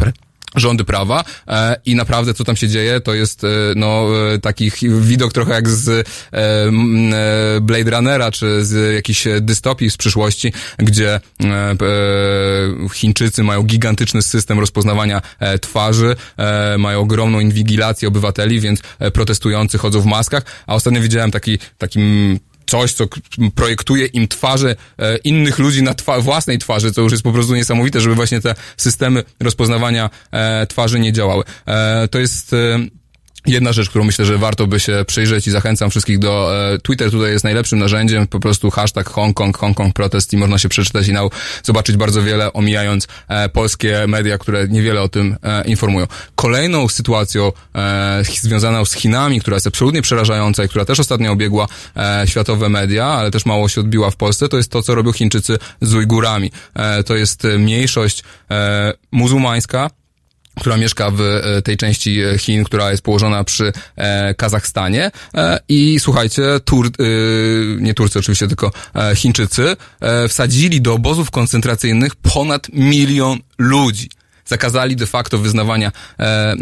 rządy prawa e, i naprawdę co tam się dzieje, to jest e, no e, taki widok trochę jak z e, e, Blade Runnera, czy z jakiejś dystopii z przyszłości, gdzie e, e, Chińczycy mają gigantyczny system rozpoznawania e, twarzy, e, mają ogromną inwigilację obywateli, więc e, protestujący chodzą w maskach, a ostatnio widziałem taki, takim coś, co projektuje im twarze e, innych ludzi na twa- własnej twarzy, co już jest po prostu niesamowite, żeby właśnie te systemy rozpoznawania e, twarzy nie działały. E, to jest... Jedna rzecz, którą myślę, że warto by się przyjrzeć i zachęcam wszystkich do e, Twitter tutaj jest najlepszym narzędziem, po prostu hashtag Hongkong, Hongkong protest i można się przeczytać i nau- zobaczyć bardzo wiele, omijając e, polskie media, które niewiele o tym e, informują. Kolejną sytuacją e, związaną z Chinami, która jest absolutnie przerażająca i która też ostatnio obiegła e, światowe media, ale też mało się odbiła w Polsce, to jest to, co robią Chińczycy z Ujgurami. E, to jest e, mniejszość e, muzułmańska, która mieszka w e, tej części e, Chin, która jest położona przy e, Kazachstanie. I słuchajcie, Tur, nie Turcy oczywiście, tylko Chińczycy wsadzili do obozów koncentracyjnych ponad milion ludzi. Zakazali de facto wyznawania e,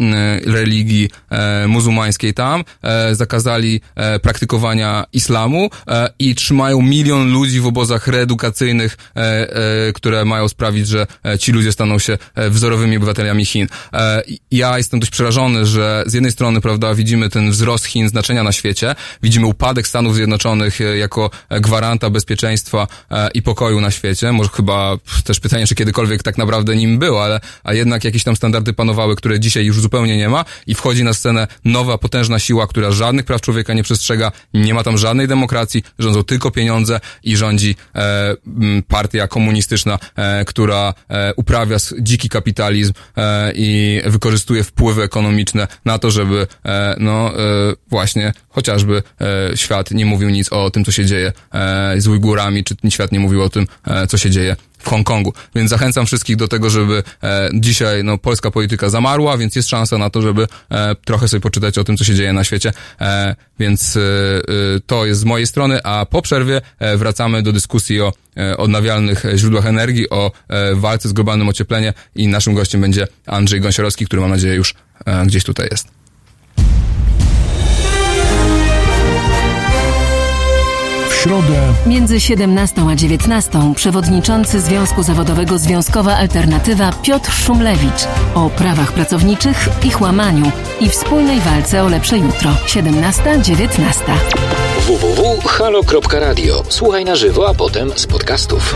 religii e, muzułmańskiej tam, e, zakazali e, praktykowania islamu e, i trzymają milion ludzi w obozach reedukacyjnych, e, e, które mają sprawić, że e, ci ludzie staną się e, wzorowymi obywatelami Chin. E, ja jestem dość przerażony, że z jednej strony, prawda, widzimy ten wzrost Chin znaczenia na świecie, widzimy upadek Stanów Zjednoczonych e, jako gwaranta bezpieczeństwa i pokoju na świecie. Może chyba też pytanie, czy kiedykolwiek tak naprawdę nim było, ale a jednak jakieś tam standardy panowały, które dzisiaj już zupełnie nie ma i wchodzi na scenę nowa, potężna siła, która żadnych praw człowieka nie przestrzega, nie ma tam żadnej demokracji, rządzą tylko pieniądze i rządzi e, partia komunistyczna, e, która e, uprawia dziki kapitalizm e, i wykorzystuje wpływy ekonomiczne na to, żeby e, no e, właśnie chociażby e, świat nie mówił nic o tym, co się dzieje e, z Ujgurami, czy świat nie mówił o tym, e, co się dzieje w Hongkongu. Więc zachęcam wszystkich do tego, żeby e, dzisiaj no, polska polityka zamarła, więc jest szansa na to, żeby e, trochę sobie poczytać o tym, co się dzieje na świecie. E, więc e, e, to jest z mojej strony, a po przerwie e, wracamy do dyskusji o e, odnawialnych źródłach energii, o e, walce z globalnym ociepleniem i naszym gościem będzie Andrzej Gąsiorowski, który mam nadzieję już e, gdzieś tutaj jest. Środę Między 17 a 19 przewodniczący Związku Zawodowego Związkowa Alternatywa Piotr Szumlewicz o prawach pracowniczych, ich łamaniu i wspólnej walce o lepsze jutro. 17-19. www.halo.radio. Słuchaj na żywo, a potem z podcastów.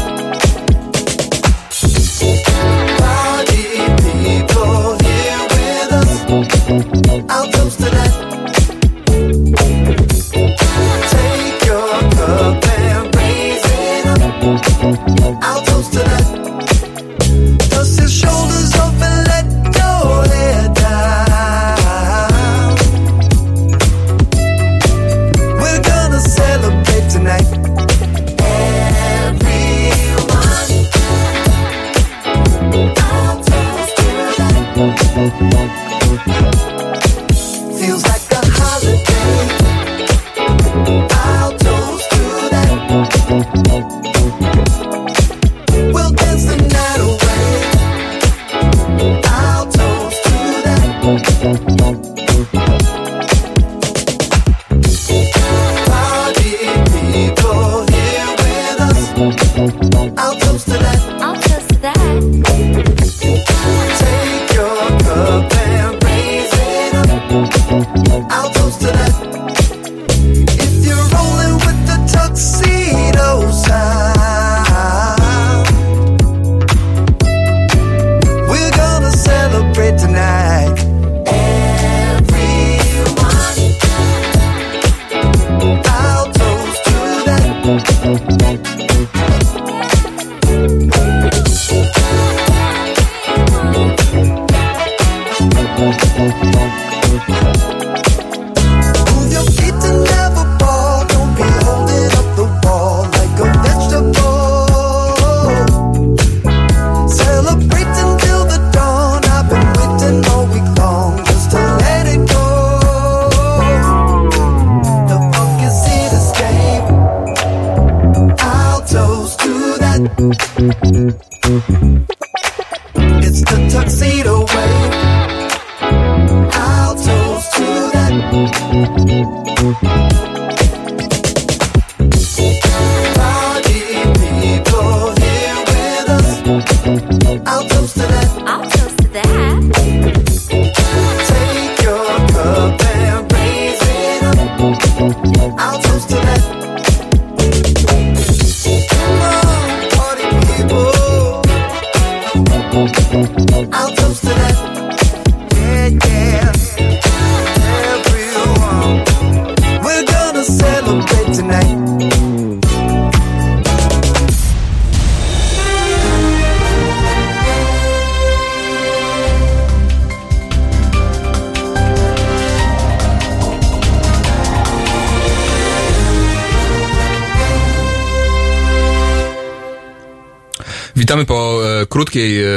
Feels like a holiday. I'll toast to that.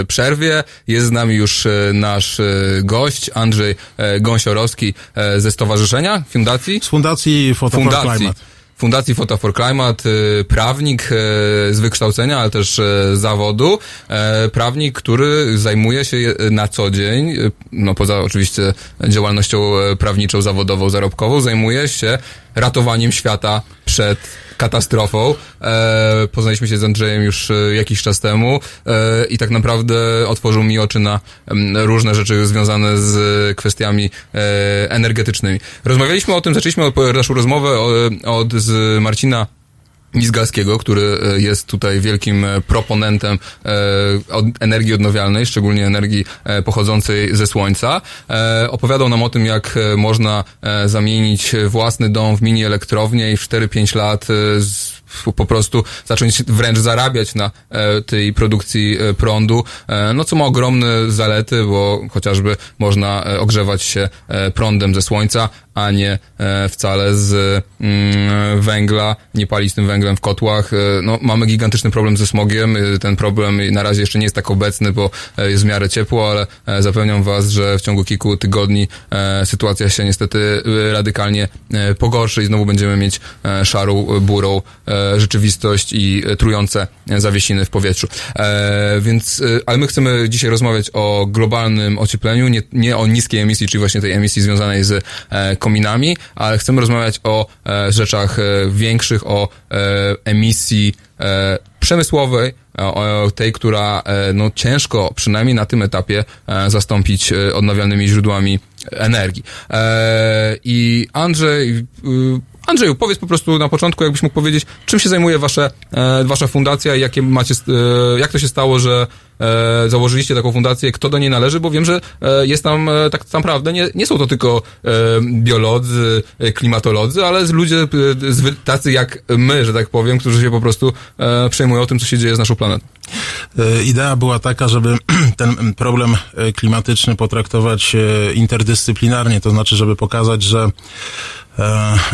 Przerwie. Jest z nami już e, nasz e, gość, Andrzej e, Gąsiorowski e, ze Stowarzyszenia, Fundacji? Z Fundacji Photo for Climate. Fundacji Photo for Climate, e, prawnik e, z wykształcenia, ale też e, zawodu. E, Prawnik, który zajmuje się na co dzień, e, no poza oczywiście działalnością e, prawniczą, zawodową, zarobkową, zajmuje się ratowaniem świata przed katastrofą. E, poznaliśmy się z Andrzejem już e, jakiś czas temu e, i tak naprawdę otworzył mi oczy na em, różne rzeczy związane z kwestiami e, energetycznymi. Rozmawialiśmy o tym, zaczęliśmy od- naszą rozmowę o, od z Marcina Mizgalskiego, który e, jest tutaj wielkim e, proponentem e, energii odnawialnej, szczególnie energii pochodzącej ze słońca. Opowiadał nam o tym, jak można zamienić własny dom w mini elektrownię i w 4-5 lat po prostu zacząć wręcz zarabiać na e, tej produkcji e, prądu, e, no co ma ogromne zalety, bo chociażby można ogrzewać się prądem ze słońca, a nie wcale z mm, węgla, nie palić tym węglem w kotłach. No, mamy gigantyczny problem ze smogiem. Ten problem na razie jeszcze nie jest tak obecny, bo jest w miarę ciepło, ale zapewniam was, że w ciągu kilku tygodni sytuacja się niestety radykalnie pogorszy i znowu będziemy mieć szarą, burą rzeczywistość i trujące zawiesiny w powietrzu. E, więc, e, ale my chcemy dzisiaj rozmawiać o globalnym ociepleniu, nie, nie o niskiej emisji, czyli właśnie tej emisji związanej z e, kominami, ale chcemy rozmawiać o rzeczach większych, o emisji przemysłowej, tej, która no, ciężko, przynajmniej na tym etapie, zastąpić odnawialnymi źródłami energii. I Andrzej, y, Andrzeju, powiedz po prostu na początku, jakbyś mógł powiedzieć, czym się zajmuje wasze, e, wasza fundacja i jakie macie, e, jak to się stało, że e, założyliście taką fundację, kto do niej należy, bo wiem, że e, jest tam e, tak naprawdę, nie, nie są to tylko e, biolodzy, e, klimatolodzy, ale z ludzie e, zwy- tacy jak my, że tak powiem, którzy się po prostu e, przejmują tym, co się dzieje z naszą planetą. E, Idea była taka, żeby ten problem e, klimatyczny potraktować e, interdyscyplinarnie, to znaczy, żeby pokazać, że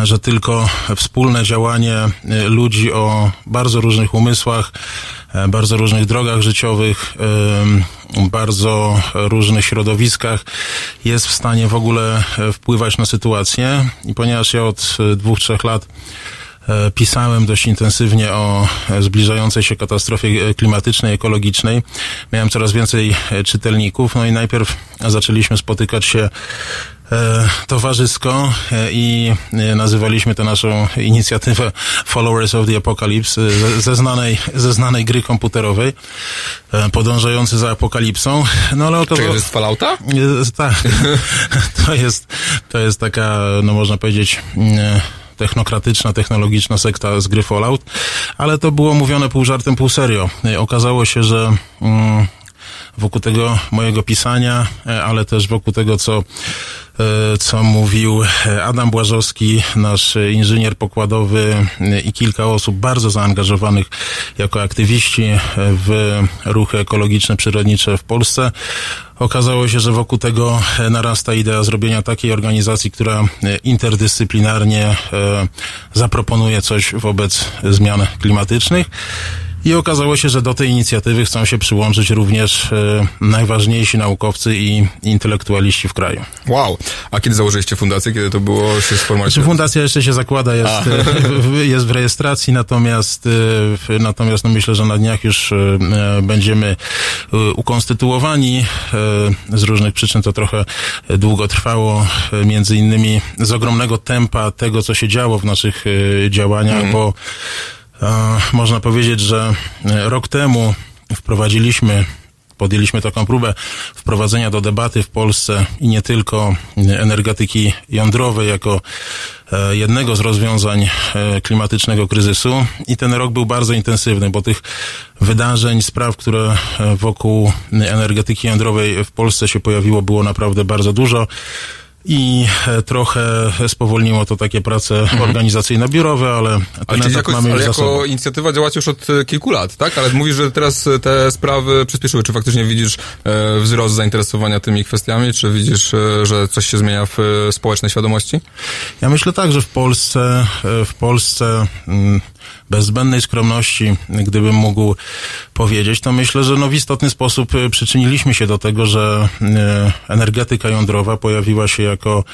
że tylko wspólne działanie e, ludzi o bardzo różnych umysłach, e, bardzo różnych drogach życiowych, bardzo różnych środowiskach jest w stanie w ogóle e, wpływać na sytuację. I ponieważ ja od e, dwóch, trzech lat e, pisałem dość intensywnie o e, zbliżającej się katastrofie e, klimatycznej, ekologicznej. Miałem coraz więcej e, czytelników, no i najpierw zaczęliśmy spotykać się e, towarzysko e, i e, nazywaliśmy tę naszą inicjatywę Followers of the Apocalypse e, ze, ze, znanej, ze znanej gry komputerowej, e, podążający za apokalipsą. No ale okazało... Czekaj, to jest Fallouta? E, Tak. To jest, to jest taka, no można powiedzieć, mm, technokratyczna, technologiczna sekta z gry Fallout, ale to było mówione pół żartem, pół serio. E, Okazało się, że mm, wokół tego mojego pisania, e, ale też wokół tego, co, e, co mówił e, Adam Błażowski, nasz inżynier pokładowy i kilka osób bardzo zaangażowanych jako aktywiści w ruchy ekologiczne, przyrodnicze w Polsce. Okazało się, że wokół tego narasta idea zrobienia takiej organizacji, która interdyscyplinarnie zaproponuje coś wobec zmian klimatycznych. I okazało się, że do tej inicjatywy chcą się przyłączyć również e, najważniejsi naukowcy i intelektualiści w kraju. Wow. A kiedy założyliście fundację? Kiedy to było się sformalizować? Znaczy fundacja jeszcze się zakłada, jest, e, w- jest w rejestracji, natomiast, e, natomiast no myślę, że na dniach już e, będziemy e, ukonstytuowani. Z różnych przyczyn to trochę długo trwało, między innymi z ogromnego tempa tego, co się działo w naszych działaniach, bo e, można powiedzieć, że e, rok temu wprowadziliśmy podjęliśmy taką próbę wprowadzenia do debaty w Polsce i nie tylko energetyki jądrowej jako e, jednego z rozwiązań e, klimatycznego kryzysu i ten rok był bardzo intensywny, bo tych wydarzeń, spraw, które e, wokół energetyki jądrowej w Polsce się pojawiło, było naprawdę bardzo dużo. I e, trochę spowolniło to takie prace organizacyjno-biurowe, ale ten Ale, etap jakoś, mamy ale sobą. jako inicjatywa działacie już od e, kilku lat, tak? Ale mówisz, że teraz e, te sprawy przyspieszyły. Czy faktycznie widzisz wzrost zainteresowania tymi kwestiami? Czy widzisz, że coś się zmienia w społecznej świadomości? Ja myślę tak, że w Polsce, w Polsce mm, bez zbędnej skromności, gdybym mógł powiedzieć, to myślę, że no w istotny sposób e, przyczyniliśmy się do tego, że e, energetyka jądrowa pojawiła się jako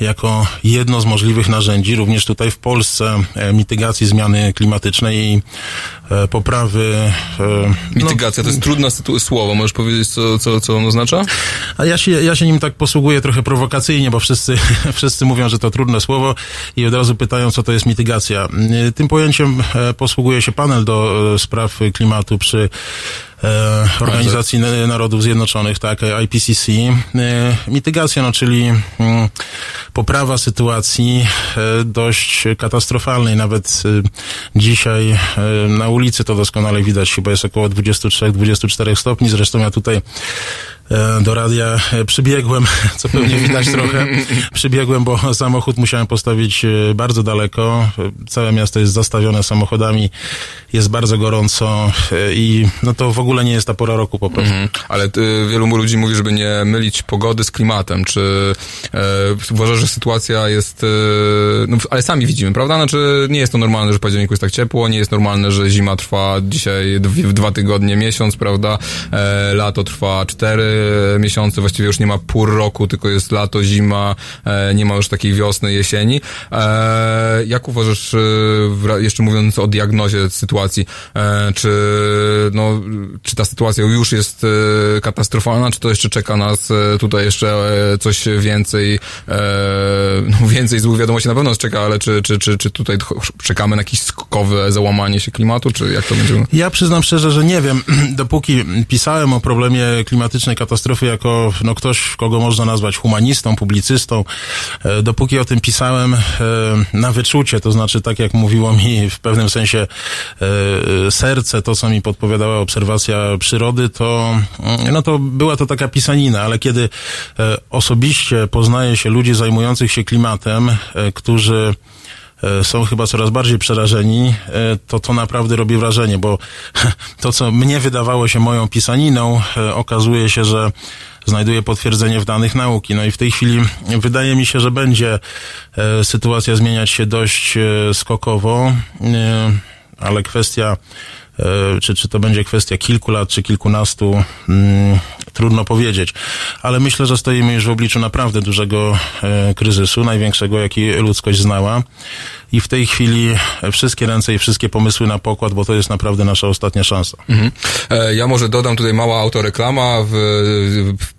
jako jedno z możliwych narzędzi, również tutaj w Polsce, e, mitygacji zmiany klimatycznej i e, poprawy... e, Mitygacja to jest trudne słowo. Możesz powiedzieć, co, co, co ono oznacza? A ja się, ja się nim tak posługuję trochę prowokacyjnie, bo wszyscy, wszyscy mówią, że to trudne słowo i od razu pytają, co to jest mitygacja. Tym pojęciem e, posługuje się panel do e, spraw klimatu przy e, Organizacji N- Narodów Zjednoczonych, tak, IPCC. E, Mitygacja, no, czyli mm, poprawa sytuacji e, dość katastrofalnej. Nawet e, dzisiaj e, na ulicy to doskonale widać, chyba jest około 23-24 stopni. Zresztą ja tutaj e, do radia e, przybiegłem, co pewnie widać trochę. Przybiegłem, bo samochód musiałem postawić e, bardzo daleko. E, Całe miasto jest zastawione samochodami, jest bardzo gorąco e, i no to w ogóle nie jest ta pora roku po prostu. Mhm. Ale wielu ludzi mówi, żeby nie mylić pogody z klimatem. Czy e, uważasz, że sytuacja jest... E, no, ale sami widzimy, prawda? Znaczy, nie jest to normalne, że w październiku jest tak ciepło, nie jest normalne, że zima trwa dzisiaj dwie, dwa tygodnie, miesiąc, prawda? E, lato trwa cztery miesiące, właściwie już nie ma pór roku, tylko jest lato, zima, e, nie ma już takiej wiosny, jesieni. E, jak uważasz, e, jeszcze mówiąc o diagnozie sytuacji, czy, no, czy ta sytuacja już jest katastrofalna, czy to jeszcze czeka nas tutaj jeszcze coś więcej, no, więcej złych wiadomości na pewno nas czeka, ale czy, czy, czy, czy tutaj czekamy na jakieś skokowe załamanie się klimatu, czy jak to będzie? Ja przyznam szczerze, że nie wiem. Dopóki pisałem o problemie klimatycznej katastrofy jako no, ktoś, kogo można nazwać humanistą, publicystą, e, dopóki o tym pisałem e, na wyczucie, to znaczy tak jak mówiło mi w pewnym sensie e, serce, to co mi podpowiadała obserwacja przyrody, to mm, no to była to taka pisanina, ale kiedy osobiście poznaje się ludzi zajmujących się klimatem, którzy są chyba coraz bardziej przerażeni, e, to to naprawdę robi wrażenie, bo to, co mnie wydawało się moją pisaniną, e, okazuje się, że znajduje potwierdzenie w danych nauki. No i w tej chwili wydaje mi się, że będzie e, sytuacja zmieniać się dość e, skokowo, e, ale kwestia e, czy, czy to będzie kwestia kilku lat, czy kilkunastu, mm, trudno powiedzieć. Ale myślę, że stoimy już w obliczu naprawdę dużego e, kryzysu, największego, jaki ludzkość znała. I w tej chwili wszystkie ręce i wszystkie pomysły na pokład, bo to jest naprawdę nasza ostatnia szansa. Mhm. E, Ja może dodam tutaj mała autoreklama w,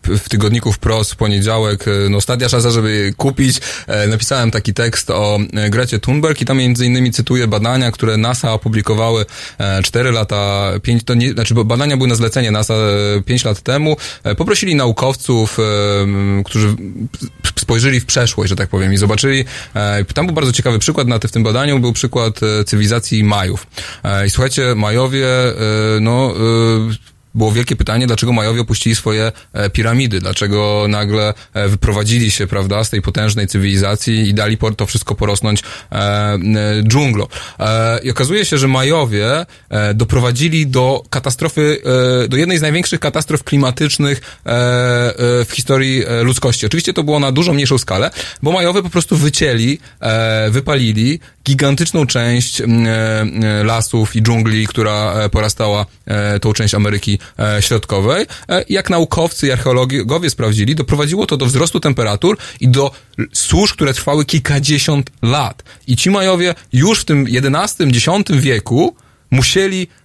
w, w tygodniku wprost w poniedziałek. e, No ostatnia szansa, żeby kupić. E, Napisałem taki tekst o Grecie Thunberg i tam między innymi cytuję badania, które NASA opublikowały 4 lata, 5, to nie, znaczy badania były na zlecenie NASA 5 lat temu. Poprosili naukowców, którzy spojrzeli w przeszłość, że tak powiem, i zobaczyli. Tam był bardzo ciekawy przykład na w tym badaniu, był przykład e, cywilizacji Majów. E, I słuchajcie, Majowie, e, no, było wielkie pytanie, dlaczego Majowie opuścili swoje e, piramidy, dlaczego nagle e, wyprowadzili się, prawda, z tej potężnej cywilizacji i dali to wszystko porosnąć e, dżunglą. E, I okazuje się, że Majowie doprowadzili do katastrofy, do jednej z największych katastrof klimatycznych w historii ludzkości. Oczywiście to było na dużo mniejszą skalę, bo Majowie po prostu wycięli, wypalili gigantyczną część lasów i dżungli, która porastała tą część Ameryki Środkowej. E, Jak naukowcy i archeologowie sprawdzili, doprowadziło to do wzrostu temperatur i do susz, które trwały kilkadziesiąt lat. I ci Majowie już w tym XI-X wieku musieli, e,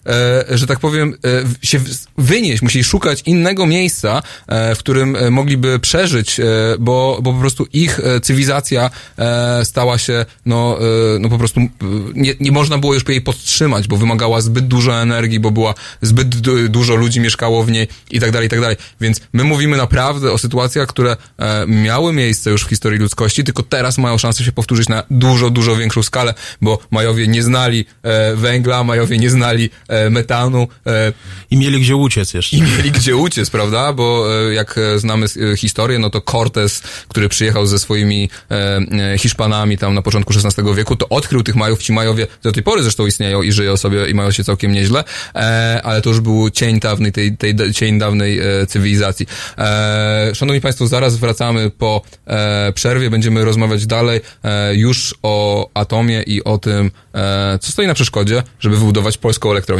że tak powiem, e, się wynieść, musieli szukać innego miejsca, e, w którym e, mogliby przeżyć, e, bo, bo po prostu ich e, cywilizacja e, stała się, no, e, no po prostu e, nie, nie można było już jej podtrzymać, bo wymagała zbyt dużo energii, bo była zbyt du- dużo ludzi mieszkało w niej i tak dalej, i tak dalej. Więc my mówimy naprawdę o sytuacjach, które e, miały miejsce już w historii ludzkości, tylko teraz mają szansę się powtórzyć na dużo, dużo większą skalę, bo Majowie nie znali e, węgla, Majowie nie znali e, metanu. E, I mieli gdzie uciec jeszcze. I mieli gdzie uciec, prawda? Bo e, jak e, znamy e, historię, no to Cortez, który przyjechał ze swoimi e, e, Hiszpanami tam na początku XVI wieku, to odkrył tych Majów. Ci Majowie do tej pory zresztą istnieją i żyją sobie i mają się całkiem nieźle, e, ale to już był cień dawnej, tej, tej cień dawnej e, cywilizacji. E, szanowni Państwo, zaraz wracamy po e, przerwie, będziemy rozmawiać dalej e, już o atomie i o tym, e, co stoi na przeszkodzie, żeby wybudować polską elektrownię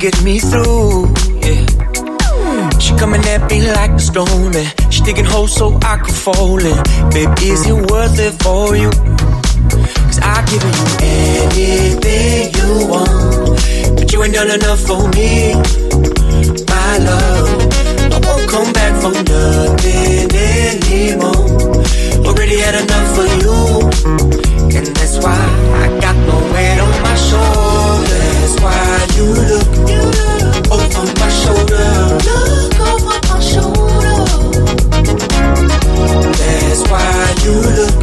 Get me through. Yeah. She coming at me like a storm and she digging holes so I could fall in. Babe, is it worth it for you? Cause I give you anything you want, but you ain't done enough for me, my love. I won't come back for nothing anymore. Already had enough for you, and that's why I got no weight on my shoulders. Why you true love.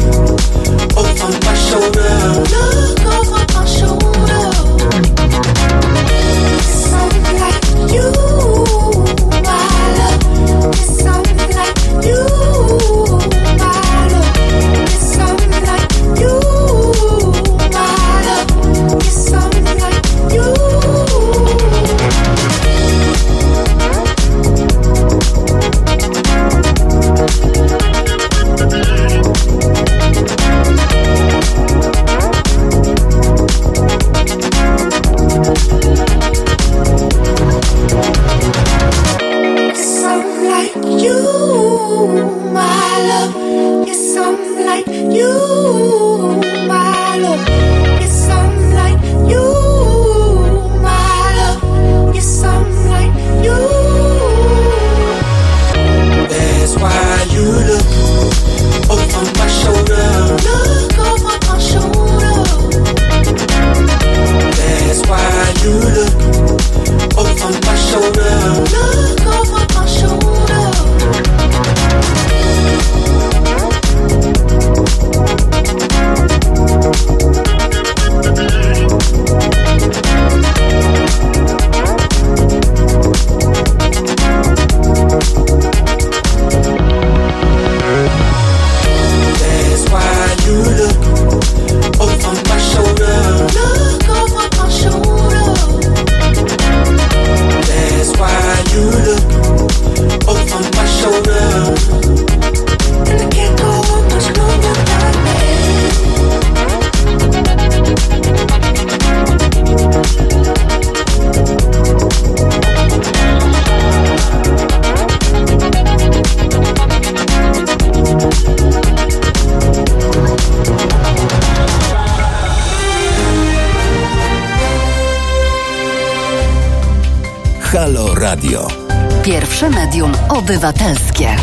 Pierwsze medium obywatelskie.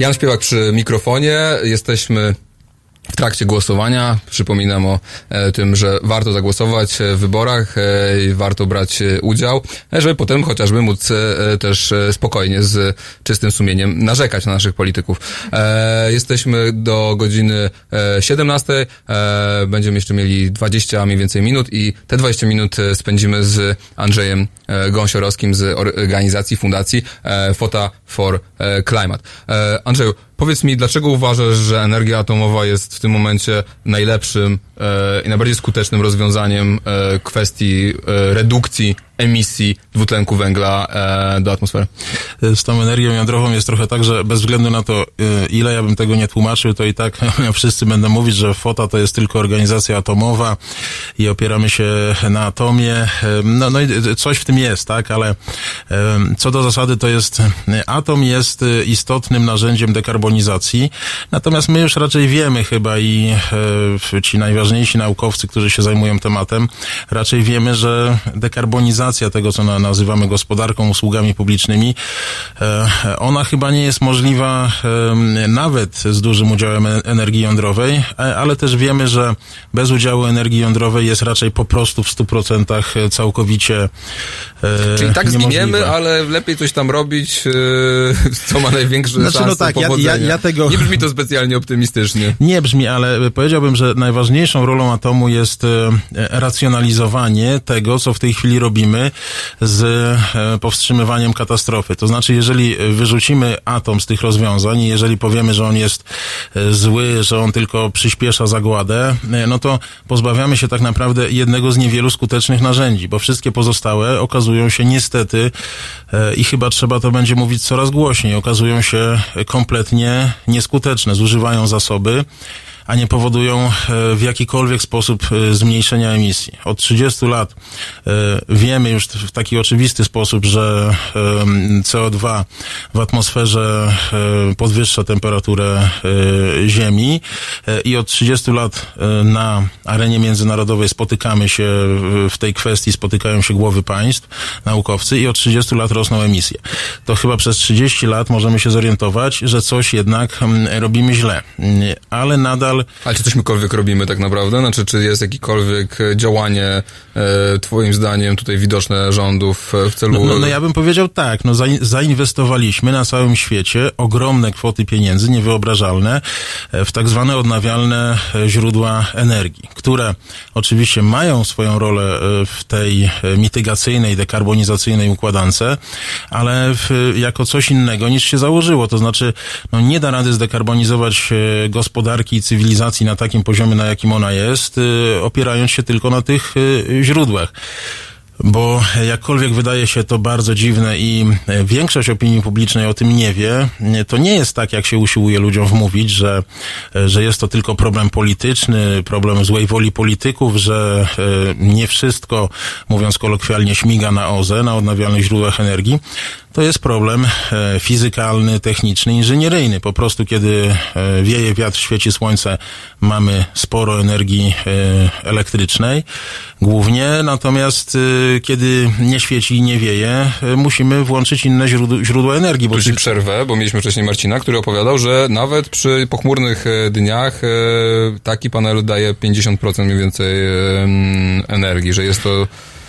Jan Śpiewak przy mikrofonie. Jesteśmy trakcie głosowania. Przypominam o e, tym, że warto zagłosować e, w wyborach e, i warto brać udział, żeby potem chociażby móc też spokojnie z czystym sumieniem narzekać na naszych polityków. Jesteśmy do godziny e, 17. E, będziemy jeszcze mieli 20 mniej więcej minut i te 20 minut spędzimy z Andrzejem Gąsiorowskim z organizacji, fundacji e, Fota for e, Climate. E, Andrzeju, Powiedz mi, dlaczego uważasz, że energia atomowa jest w tym momencie najlepszym e, i najbardziej skutecznym rozwiązaniem e, kwestii e, redukcji emisji dwutlenku węgla e, do atmosfery? z tą energią jądrową jest trochę tak, że bez względu na to, y, ile ja bym tego nie tłumaczył, to i tak wszyscy będą mówić, że FOTA to jest tylko organizacja atomowa i opieramy się na atomie. Ym, No, no i coś w tym jest, tak, ale co do zasady to jest, atom jest istotnym narzędziem dekarbonizacji, natomiast my już raczej wiemy chyba i ci najważniejsi naukowcy, którzy się zajmują tematem, raczej wiemy, że dekarbonizacja tego, co na, nazywamy gospodarką, usługami publicznymi, e, ona chyba nie jest możliwa nawet z dużym udziałem e- energii jądrowej, e, ale też wiemy, że bez udziału energii jądrowej jest raczej po prostu w 100% całkowicie Czyli tak niemożliwe. zginiemy, ale lepiej coś tam robić, co ma największe Znaczy, no szanse tak, ja- ja- powodzenia. ja tego- Nie brzmi to specjalnie optymistycznie. Nie brzmi, ale powiedziałbym, że najważniejszą rolą atomu jest racjonalizowanie tego, co w tej chwili robimy z e, powstrzymywaniem katastrofy. To znaczy, jeżeli wyrzucimy atom z tych rozwiązań jeżeli powiemy, że on jest e, zły, że on tylko przyspiesza zagładę, e, no to pozbawiamy się tak naprawdę jednego z niewielu skutecznych narzędzi, bo wszystkie pozostałe okazują się niestety i chyba trzeba to będzie mówić coraz głośniej, okazują się kompletnie nieskuteczne, zużywają zasoby, a nie powodują e, w jakikolwiek sposób e, zmniejszenia emisji. Od 30 lat e, wiemy już w taki oczywisty sposób, że em, CO2 w atmosferze podwyższa temperaturę Ziemi i od 30 lat na arenie międzynarodowej spotykamy się w- tej kwestii, spotykają się głowy państw, naukowcy i od 30 lat rosną emisje. To chyba przez 30 lat możemy się zorientować, że coś jednak robimy źle. Ale nadal Ale czy coś mykolwiek robimy tak naprawdę? Znaczy, czy jest jakiekolwiek e, działanie, e, twoim zdaniem, tutaj widoczne rządów e, w celu... No, no, no ja bym powiedział tak, no zain- zainwestowaliśmy na całym świecie ogromne kwoty pieniędzy, niewyobrażalne, e, w tak zwane odnawialne źródła energii, które oczywiście mają swoją rolę w tej mitygacyjnej, dekarbonizacyjnej układance, ale w, jako coś innego niż się założyło. To znaczy, no nie da rady zdekarbonizować gospodarki i cywilizacji na takim poziomie, na jakim ona jest, e, opierając się tylko na tych e, źródłach. Bo jakkolwiek wydaje się to bardzo dziwne i e, większość opinii publicznej o tym nie wie, to nie jest tak, jak się usiłuje ludziom wmówić, że, że jest to tylko problem polityczny, problem złej woli polityków, że nie wszystko, mówiąc kolokwialnie, śmiga na OZE, na odnawialnych źródłach energii. To jest problem e, fizykalny, techniczny, inżynieryjny. Po prostu, kiedy e, wieje wiatr, świeci słońce, mamy sporo energii e, elektrycznej, głównie. Natomiast kiedy nie świeci i nie wieje, musimy włączyć inne źródła, źródła energii. Bo przerwę, bo mieliśmy wcześniej Marcina, który opowiadał, że nawet przy pochmurnych dniach taki panel daje 50% mniej więcej energii, że jest to...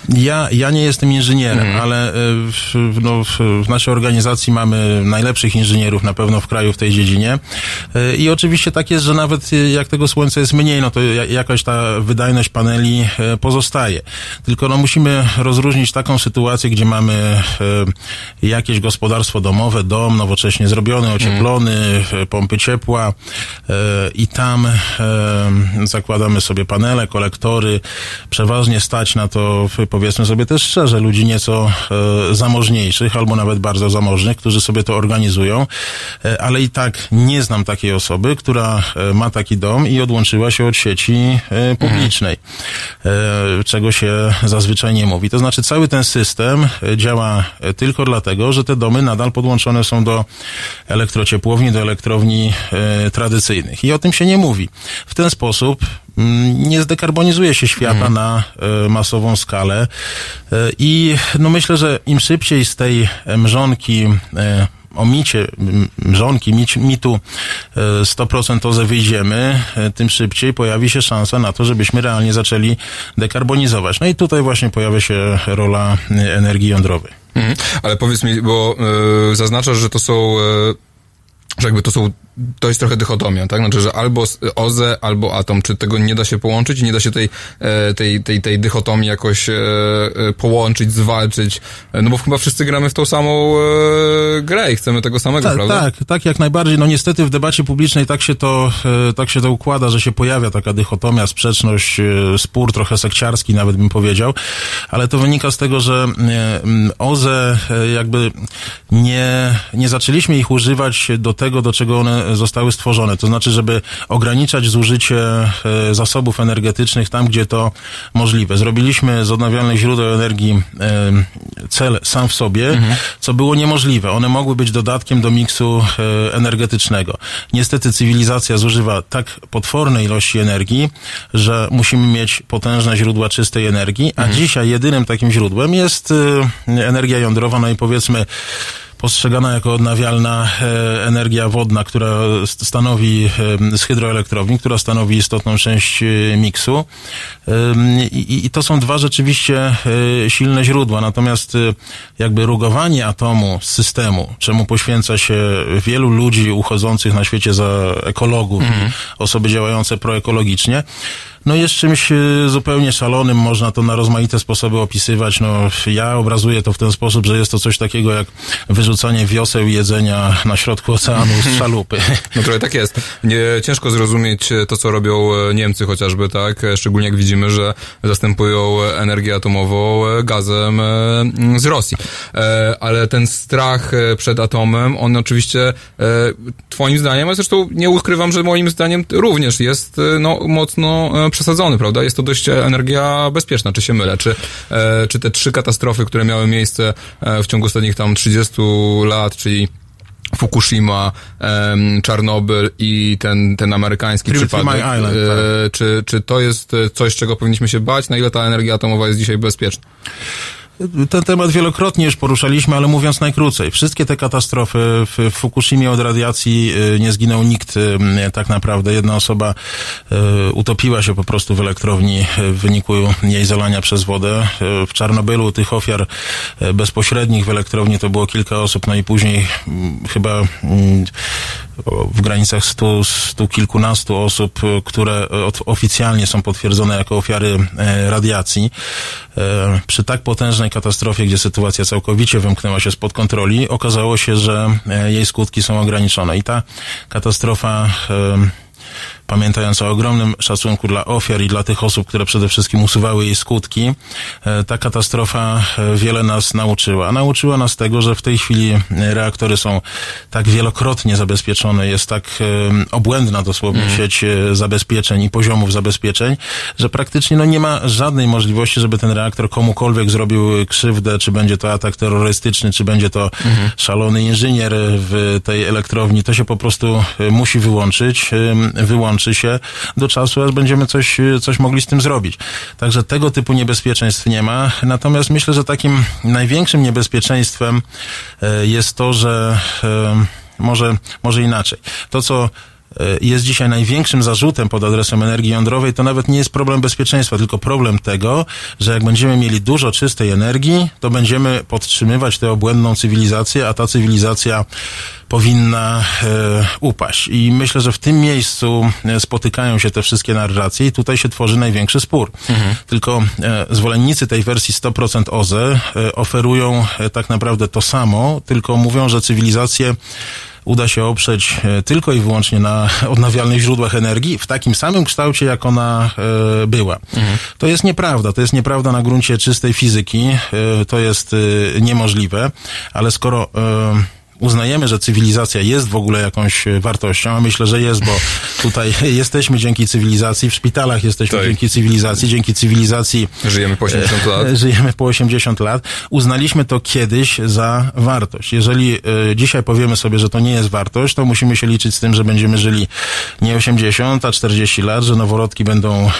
Ja, ja nie jestem inżynierem, Mhm. ale e, w, no, w, w naszej organizacji mamy najlepszych inżynierów na pewno w kraju w tej dziedzinie. E, I oczywiście tak jest, że nawet e, jak tego słońca jest mniej, no to ja- jakaś ta wydajność paneli pozostaje. Tylko no, musimy rozróżnić taką sytuację, gdzie mamy jakieś gospodarstwo domowe, dom nowocześnie zrobiony, ocieplony, e, pompy ciepła i tam zakładamy sobie panele, kolektory. Przeważnie stać na to, powiedzmy sobie też szczerze, ludzi nieco e, zamożniejszych albo nawet bardzo zamożnych, którzy sobie to organizują, e, ale i tak nie znam takiej osoby, która e, ma taki dom i odłączyła się od sieci publicznej. czego się zazwyczaj nie mówi. To znaczy cały ten system działa tylko dlatego, że te domy nadal podłączone są do elektrociepłowni, do elektrowni tradycyjnych. I o tym się nie mówi. W ten sposób nie zdekarbonizuje się świata na e, masową skalę E, i no myślę, że im szybciej z tej e, mrzonki o micie, mrzonki, mitu e, 100% OZE wyjdziemy, tym szybciej pojawi się szansa na to, żebyśmy realnie zaczęli dekarbonizować. No i tutaj właśnie pojawia się rola energii jądrowej. Mhm. Ale powiedz mi, bo y, zaznaczasz, że to są, y, że jakby to są, to jest trochę dychotomia, tak? Znaczy, że albo OZE, albo atom. Czy tego nie da się połączyć i nie da się tej, e, tej, tej, tej dychotomii jakoś e, e, połączyć, zwalczyć? No bo chyba wszyscy gramy w tą samą grę i chcemy tego samego, Tak, prawda? tak, tak jak najbardziej. No niestety w debacie publicznej tak się to, tak się to układa, że się pojawia taka dychotomia, sprzeczność, spór trochę sekciarski nawet bym powiedział, ale to wynika z tego, że OZE jakby nie, nie zaczęliśmy ich używać do tego, do czego one zostały stworzone. To znaczy, żeby ograniczać zużycie e, zasobów energetycznych tam, gdzie to możliwe. Zrobiliśmy z odnawialnych źródeł energii e, cel sam w sobie, co było niemożliwe. One mogły być dodatkiem do miksu e, energetycznego. Niestety cywilizacja zużywa tak potworne ilości energii, że musimy mieć potężne źródła czystej energii, a dzisiaj jedynym takim źródłem jest energia jądrowa, no i powiedzmy postrzegana jako odnawialna e, energia wodna, która st- stanowi e, z hydroelektrowni, która stanowi istotną część e, miksu. I, to są dwa rzeczywiście silne źródła. Natomiast jakby rugowanie atomu z systemu, czemu poświęca się wielu ludzi uchodzących na świecie za ekologów, i osoby działające proekologicznie, no jest czymś e, zupełnie szalonym, można to na rozmaite sposoby opisywać. No, ja obrazuję to w ten sposób, że jest to coś takiego jak wyrzucanie wioseł jedzenia na środku oceanu z szalupy. No trochę tak jest. Nie, ciężko zrozumieć e, to, co robią e, Niemcy chociażby, tak? E, Szczególnie jak widzimy, że zastępują e, energię atomową e, gazem e, m, z Rosji. Ale ten strach przed atomem, on oczywiście twoim zdaniem, a zresztą nie ukrywam, że moim zdaniem również jest no, mocno przesadzony, prawda? Jest to dość e, energia bezpieczna, czy się mylę? Czy, e, czy te trzy katastrofy, które miały miejsce e, w ciągu ostatnich tam 30 lat, czyli Fukushima, em, Czarnobyl i ten, ten amerykański przypadek. Island, e, czy, czy to jest coś, czego powinniśmy się bać? Na ile ta energia atomowa jest dzisiaj bezpieczna? Ten temat wielokrotnie już poruszaliśmy, ale mówiąc najkrócej, wszystkie te katastrofy w Fukushimie od radiacji y, nie zginął nikt y, tak naprawdę. Jedna osoba y, utopiła się po prostu w elektrowni w wyniku jej zalania przez wodę. W Czarnobylu tych ofiar bezpośrednich w elektrowni to było kilka osób, no i później mm, chyba mm, w granicach stu, stu kilkunastu osób, które oficjalnie są potwierdzone jako ofiary e, radiacji. E, Przy tak potężnej katastrofie, gdzie sytuacja całkowicie wymknęła się spod kontroli, okazało się, że e, jej skutki są ograniczone. I ta katastrofa pamiętając o ogromnym szacunku dla ofiar i dla tych osób, które przede wszystkim usuwały jej skutki, e, ta katastrofa e, wiele nas nauczyła. Nauczyła nas tego, że w tej chwili e, reaktory są tak wielokrotnie zabezpieczone, jest tak obłędna dosłownie sieć e, zabezpieczeń i poziomów zabezpieczeń, że praktycznie no, nie ma żadnej możliwości, żeby ten reaktor komukolwiek zrobił krzywdę, czy będzie to atak terrorystyczny, czy będzie to szalony inżynier w tej elektrowni. To się po prostu musi wyłączyć, e, wyłączy się do czasu, aż będziemy coś, coś mogli z tym zrobić. Także tego typu niebezpieczeństw nie ma. Natomiast myślę, że takim największym niebezpieczeństwem e, jest to, że e, może, może inaczej. To, co jest dzisiaj największym zarzutem pod adresem energii jądrowej, to nawet nie jest problem bezpieczeństwa, tylko problem tego, że jak będziemy mieli dużo czystej energii, to będziemy podtrzymywać tę obłędną cywilizację, a ta cywilizacja powinna e, upaść. I myślę, że w tym miejscu e, spotykają się te wszystkie narracje i tutaj się tworzy największy spór. Tylko e, zwolennicy tej wersji 100% OZE e, oferują e, tak naprawdę to samo, tylko mówią, że cywilizację uda się oprzeć e, tylko i wyłącznie na odnawialnych źródłach energii w takim samym kształcie, jak ona e, była. To jest nieprawda. To jest nieprawda na gruncie czystej fizyki. E, to jest niemożliwe, ale skoro uznajemy, że cywilizacja jest w ogóle jakąś e, wartością, a myślę, że jest, bo tutaj jesteśmy dzięki cywilizacji, w szpitalach jesteśmy Tak. dzięki cywilizacji, dzięki cywilizacji Żyjemy po 80 lat. e, żyjemy po 80 lat, uznaliśmy to kiedyś za wartość. Jeżeli e, dzisiaj powiemy sobie, że to nie jest wartość, to musimy się liczyć z tym, że będziemy żyli nie 80, a 40 lat, że noworodki będą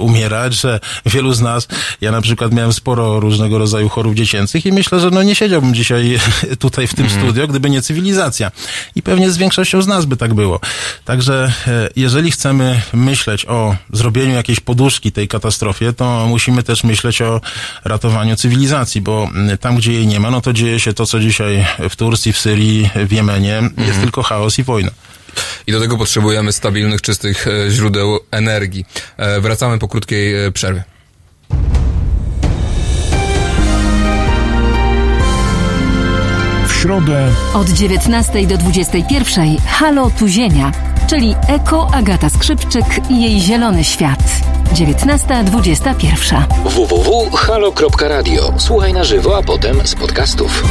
umierać, że wielu z nas, ja na przykład miałem sporo różnego rodzaju chorób dziecięcych i myślę, że no nie siedziałbym dzisiaj tutaj w tym studio, gdyby nie cywilizacja. I pewnie z większością z nas by tak było. Także e, jeżeli chcemy myśleć o zrobieniu jakiejś poduszki tej katastrofie, to musimy też myśleć o ratowaniu cywilizacji, bo tam, gdzie jej nie ma, no to dzieje się to, co dzisiaj w Turcji, w Syrii, w Jemenie. Jest tylko chaos i wojna. I do tego potrzebujemy stabilnych, czystych e, źródeł energii. E, Wracamy po krótkiej przerwie. Środę Od 19 do 21 Halo Tuzienia, czyli Eko Agata Skrzypczyk i jej zielony świat. 19.21. www.halo.radio. Słuchaj na żywo, a potem z podcastów.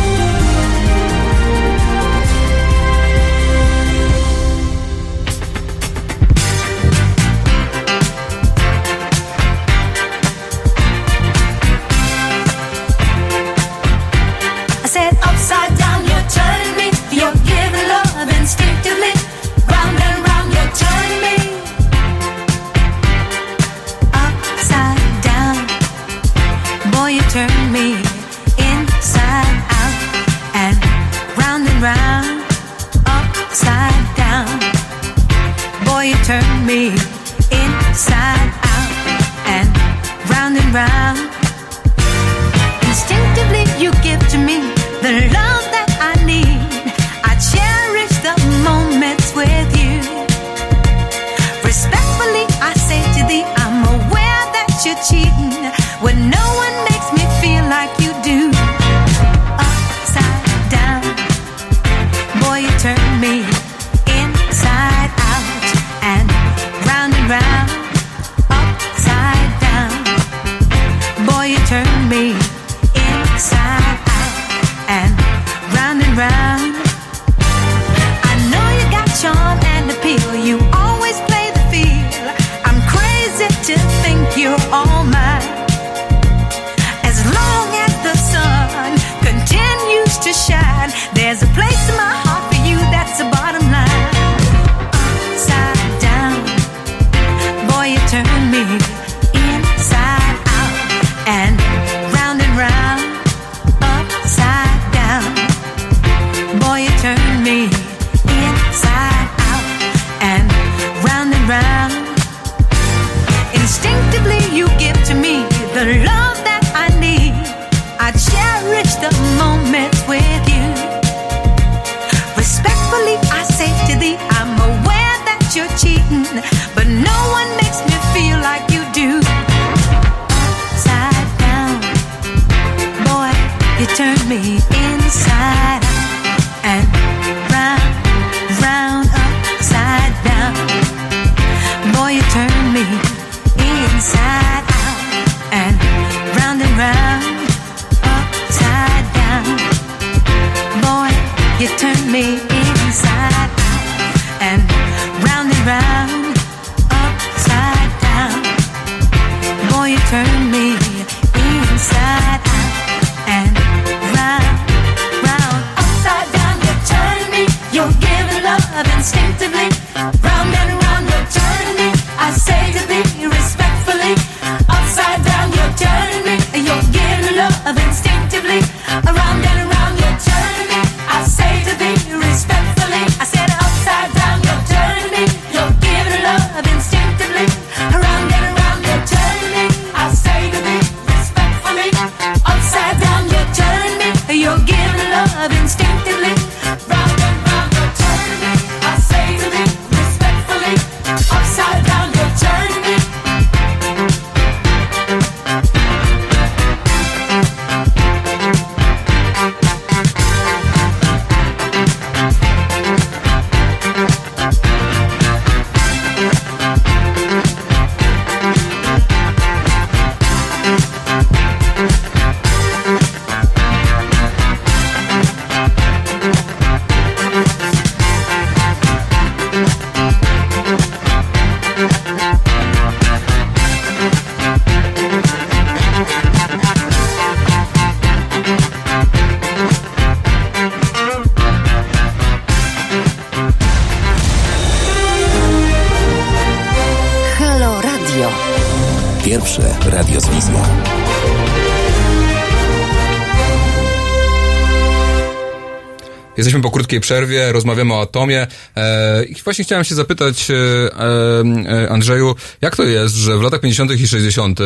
Jesteśmy po krótkiej przerwie, rozmawiamy o atomie e, i właśnie chciałem się zapytać e, e, Andrzeju, jak to jest, że w latach 50. i 60. e,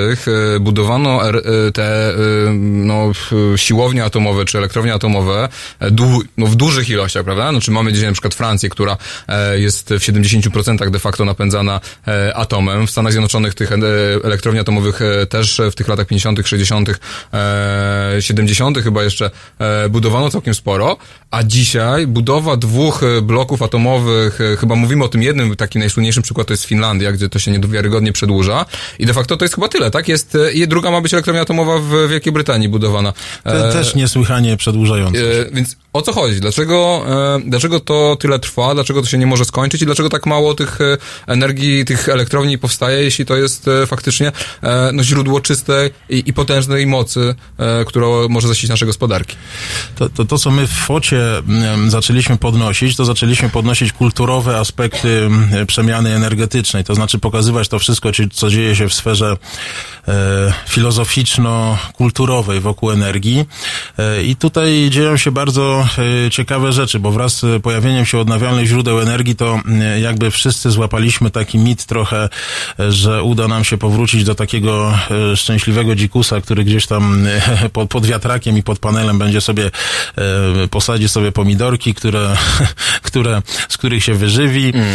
budowano er, e, te no, siłownie atomowe czy elektrownie atomowe du, no, w dużych ilościach, prawda? No, czy mamy dzisiaj na przykład Francję, która jest w 70% de facto napędzana atomem. W Stanach Zjednoczonych tych elektrowni atomowych też w tych latach 50., 60., e, 70. chyba jeszcze budowano całkiem sporo, a dzisiaj budowa dwóch e, bloków atomowych, e, chyba mówimy o tym jednym, taki najsłynniejszym przykład to jest Finlandia, gdzie to się niewiarygodnie przedłuża i de facto to jest chyba tyle, tak? Jest, e, i druga ma być elektrownia atomowa w Wielkiej Brytanii budowana. Te, też niesłychanie przedłużające. E, więc o co chodzi? Dlaczego, e, dlaczego to tyle trwa? Dlaczego to się nie może skończyć? I dlaczego tak mało tych e, energii, tych elektrowni powstaje, jeśli to jest e, faktycznie no, źródło czystej i, i potężnej mocy, która może zasilić nasze gospodarki? To, to, to, co my w focie mm, zaczęliśmy podnosić, to zaczęliśmy podnosić kulturowe aspekty mm, przemiany energetycznej, to znaczy pokazywać to wszystko, co dzieje się w sferze filozoficzno-kulturowej wokół energii. I tutaj dzieją się bardzo ciekawe rzeczy, bo wraz z pojawieniem się odnawialnych źródeł energii, to mm, jakby wszyscy złapaliśmy taki mit trochę, że uda nam się powrócić do takiego e, szczęśliwego dzikusa, który gdzieś tam e, pod, pod wiatrakiem i pod panelem będzie sobie e, posadzi sobie pomidorki, które, które, z których się wyżywi Mm.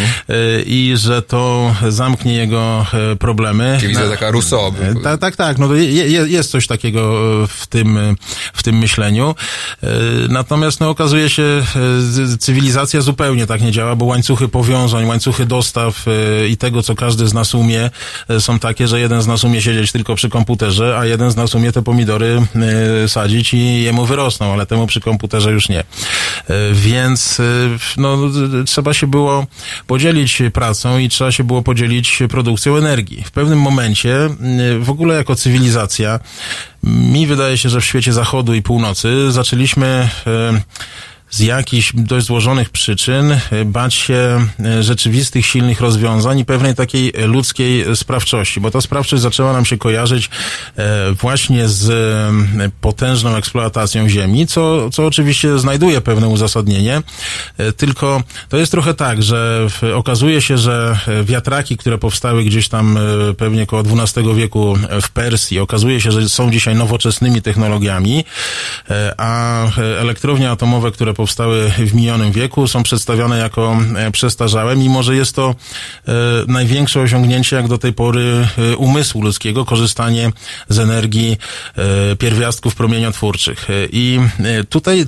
i że to zamknie jego problemy. Czyli widzę Na- taka Rousseau. Tak, tak, tak. No je, jest coś takiego w tym, w tym myśleniu. Natomiast no, okazuje się, e, cywilizacja zupełnie tak nie działa, bo łańcuchy powiązań, łańcuchy dostaw e, i tego, co każdy z nas umie, e, są takie, że jeden z nas umie siedzieć tylko przy komputerze, a jeden z nas umie te pomidory sadzić i jemu wyrosną, ale temu przy komputerze już nie. Więc no, trzeba się było podzielić pracą i trzeba się było podzielić produkcją energii. W pewnym momencie, w ogóle jako cywilizacja, mi wydaje się, że w świecie zachodu i północy zaczęliśmy z jakichś dość złożonych przyczyn e, bać się e, rzeczywistych, silnych rozwiązań i pewnej takiej ludzkiej sprawczości, bo ta sprawczość zaczęła nam się kojarzyć e, właśnie z potężną eksploatacją ziemi, co, co oczywiście znajduje pewne uzasadnienie, tylko to jest trochę tak, że okazuje się, że wiatraki, które powstały gdzieś tam pewnie około XII wieku w Persji, okazuje się, że są dzisiaj nowoczesnymi technologiami, a elektrownie atomowe, które powstały w minionym wieku, są przedstawione jako e, przestarzałe, mimo że jest to e, największe osiągnięcie jak do tej pory e, umysłu ludzkiego, korzystanie z energii pierwiastków promieniotwórczych. I tutaj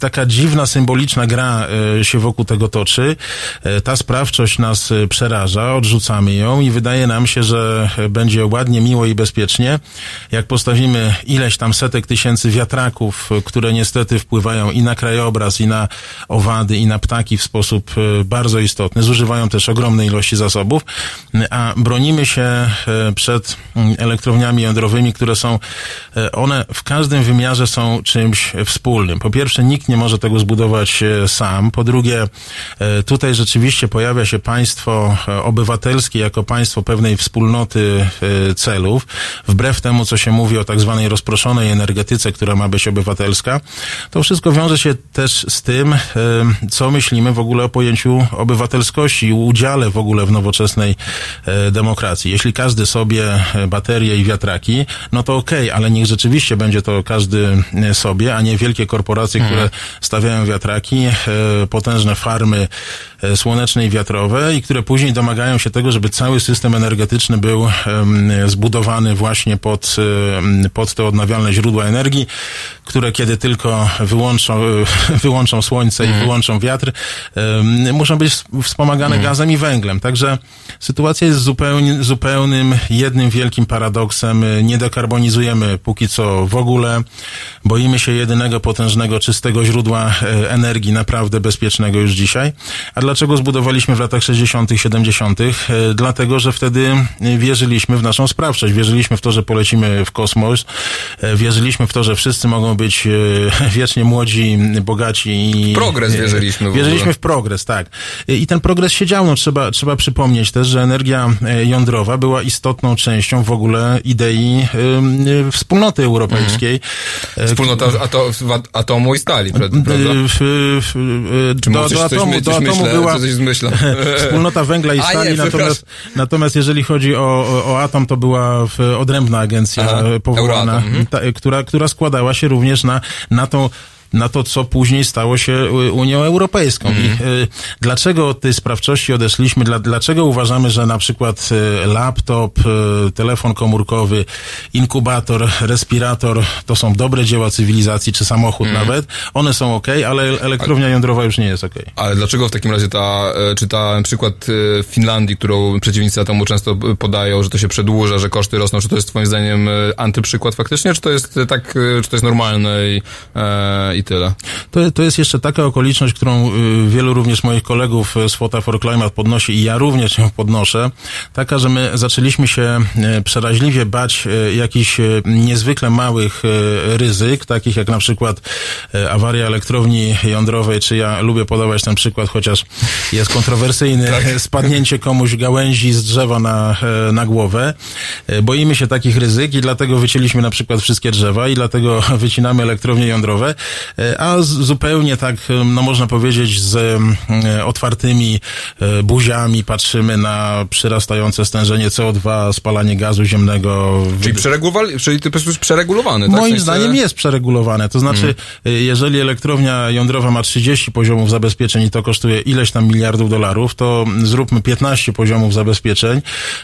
taka dziwna, symboliczna gra e, się wokół tego toczy. E, Ta sprawczość nas e, przeraża, odrzucamy ją i wydaje nam się, że będzie ładnie, miło i bezpiecznie, jak postawimy ileś tam setek tysięcy wiatraków, które niestety wpływają i na krajobraz, i na owady, i na ptaki w sposób bardzo istotny. Zużywają też ogromne ilości zasobów, a bronimy się przed elektrowniami jądrowymi, które są, one w każdym wymiarze są czymś wspólnym. Po pierwsze, nikt nie może tego zbudować e, sam. Po drugie, e, tutaj rzeczywiście pojawia się państwo e, obywatelskie jako państwo pewnej wspólnoty celów, wbrew temu, co się mówi o tak zwanej rozproszonej energetyce, która ma być obywatelska. To wszystko wiąże się też z tym, co myślimy w ogóle o pojęciu obywatelskości i udziale w ogóle w nowoczesnej demokracji. Jeśli każdy sobie baterie i wiatraki, no to okej, ale niech rzeczywiście będzie to każdy sobie, a nie wielkie korporacje, które stawiają wiatraki, e, potężne farmy słoneczne i wiatrowe i które później domagają się tego, żeby cały system energetyczny był zbudowany właśnie pod, pod te odnawialne źródła energii, które kiedy tylko wyłączą, e, wyłączą słońce i wyłączą wiatr, muszą być wspomagane gazem i węglem. Także sytuacja jest zupełnie, zupełnym, jednym wielkim paradoksem. Nie dekarbonizujemy póki co w ogóle. Boimy się jedynego potężnego, czystego źródła e, energii, naprawdę bezpiecznego już dzisiaj. A dlaczego dlaczego zbudowaliśmy w latach 60., 70., e, dlatego, że wtedy e, wierzyliśmy w naszą sprawczość, wierzyliśmy w to, że polecimy w kosmos, e, wierzyliśmy w to, że wszyscy mogą być wiecznie młodzi, bogaci i... progres wierzyliśmy w. Wierzyliśmy w progres, tak. I ten progres się dział, no trzeba, trzeba przypomnieć też, że energia jądrowa była istotną częścią w ogóle idei wspólnoty europejskiej. E, Wspólnota ato, atomu i stali, prawda? W- w- Czy do, do atomu, do atomu myślę, była coś zmyślam? wspólnota węgla i stali, nie, natomiast, natomiast jeżeli chodzi o, o, o atom, to była w, odrębna agencja Aha, powołana, mhm. ta, która, która składała się również na, na tą na to, co później stało się y, Unią Europejską. I y, dlaczego od tej sprawczości odeszliśmy? Dla, dlaczego uważamy, że na przykład y, laptop, telefon komórkowy, inkubator, respirator to są dobre dzieła cywilizacji, czy samochód nawet? One są ok, ale elektrownia jądrowa już nie jest ok. Ale dlaczego w takim razie ta, e, czy ta przykład e, Finlandii, którą przeciwnicy atomu często podają, że to się przedłuża, że koszty rosną, czy to jest twoim zdaniem e, antyprzykład faktycznie, czy to jest tak, czy to jest normalne i, e, i tyle? To, to jest jeszcze taka okoliczność, którą y, wielu również moich kolegów y, z Fota for Climate podnosi i ja również ją podnoszę. Taka, że my zaczęliśmy się y, przeraźliwie bać jakichś niezwykle małych ryzyk, takich jak na przykład awaria elektrowni jądrowej, czy ja lubię podawać ten przykład, chociaż jest kontrowersyjny, spadnięcie komuś gałęzi z drzewa na, e, na głowę. E, Boimy się takich ryzyk i dlatego wycięliśmy na przykład wszystkie drzewa i dlatego wycinamy elektrownie jądrowe, a z, zupełnie tak, e, no można powiedzieć, z e, otwartymi e, buziami patrzymy na przyrastające stężenie CO2, spalanie gazu ziemnego. Czyli, przeregulowali, czyli to jest przeregulowany, tak? Moim sensie- zdaniem jest przeregulowane. To znaczy, y, jeżeli elektrownia jądrowa ma 30 poziomów zabezpieczeń i to kosztuje ileś tam miliardów dolarów, to zróbmy 15 poziomów zabezpieczeń,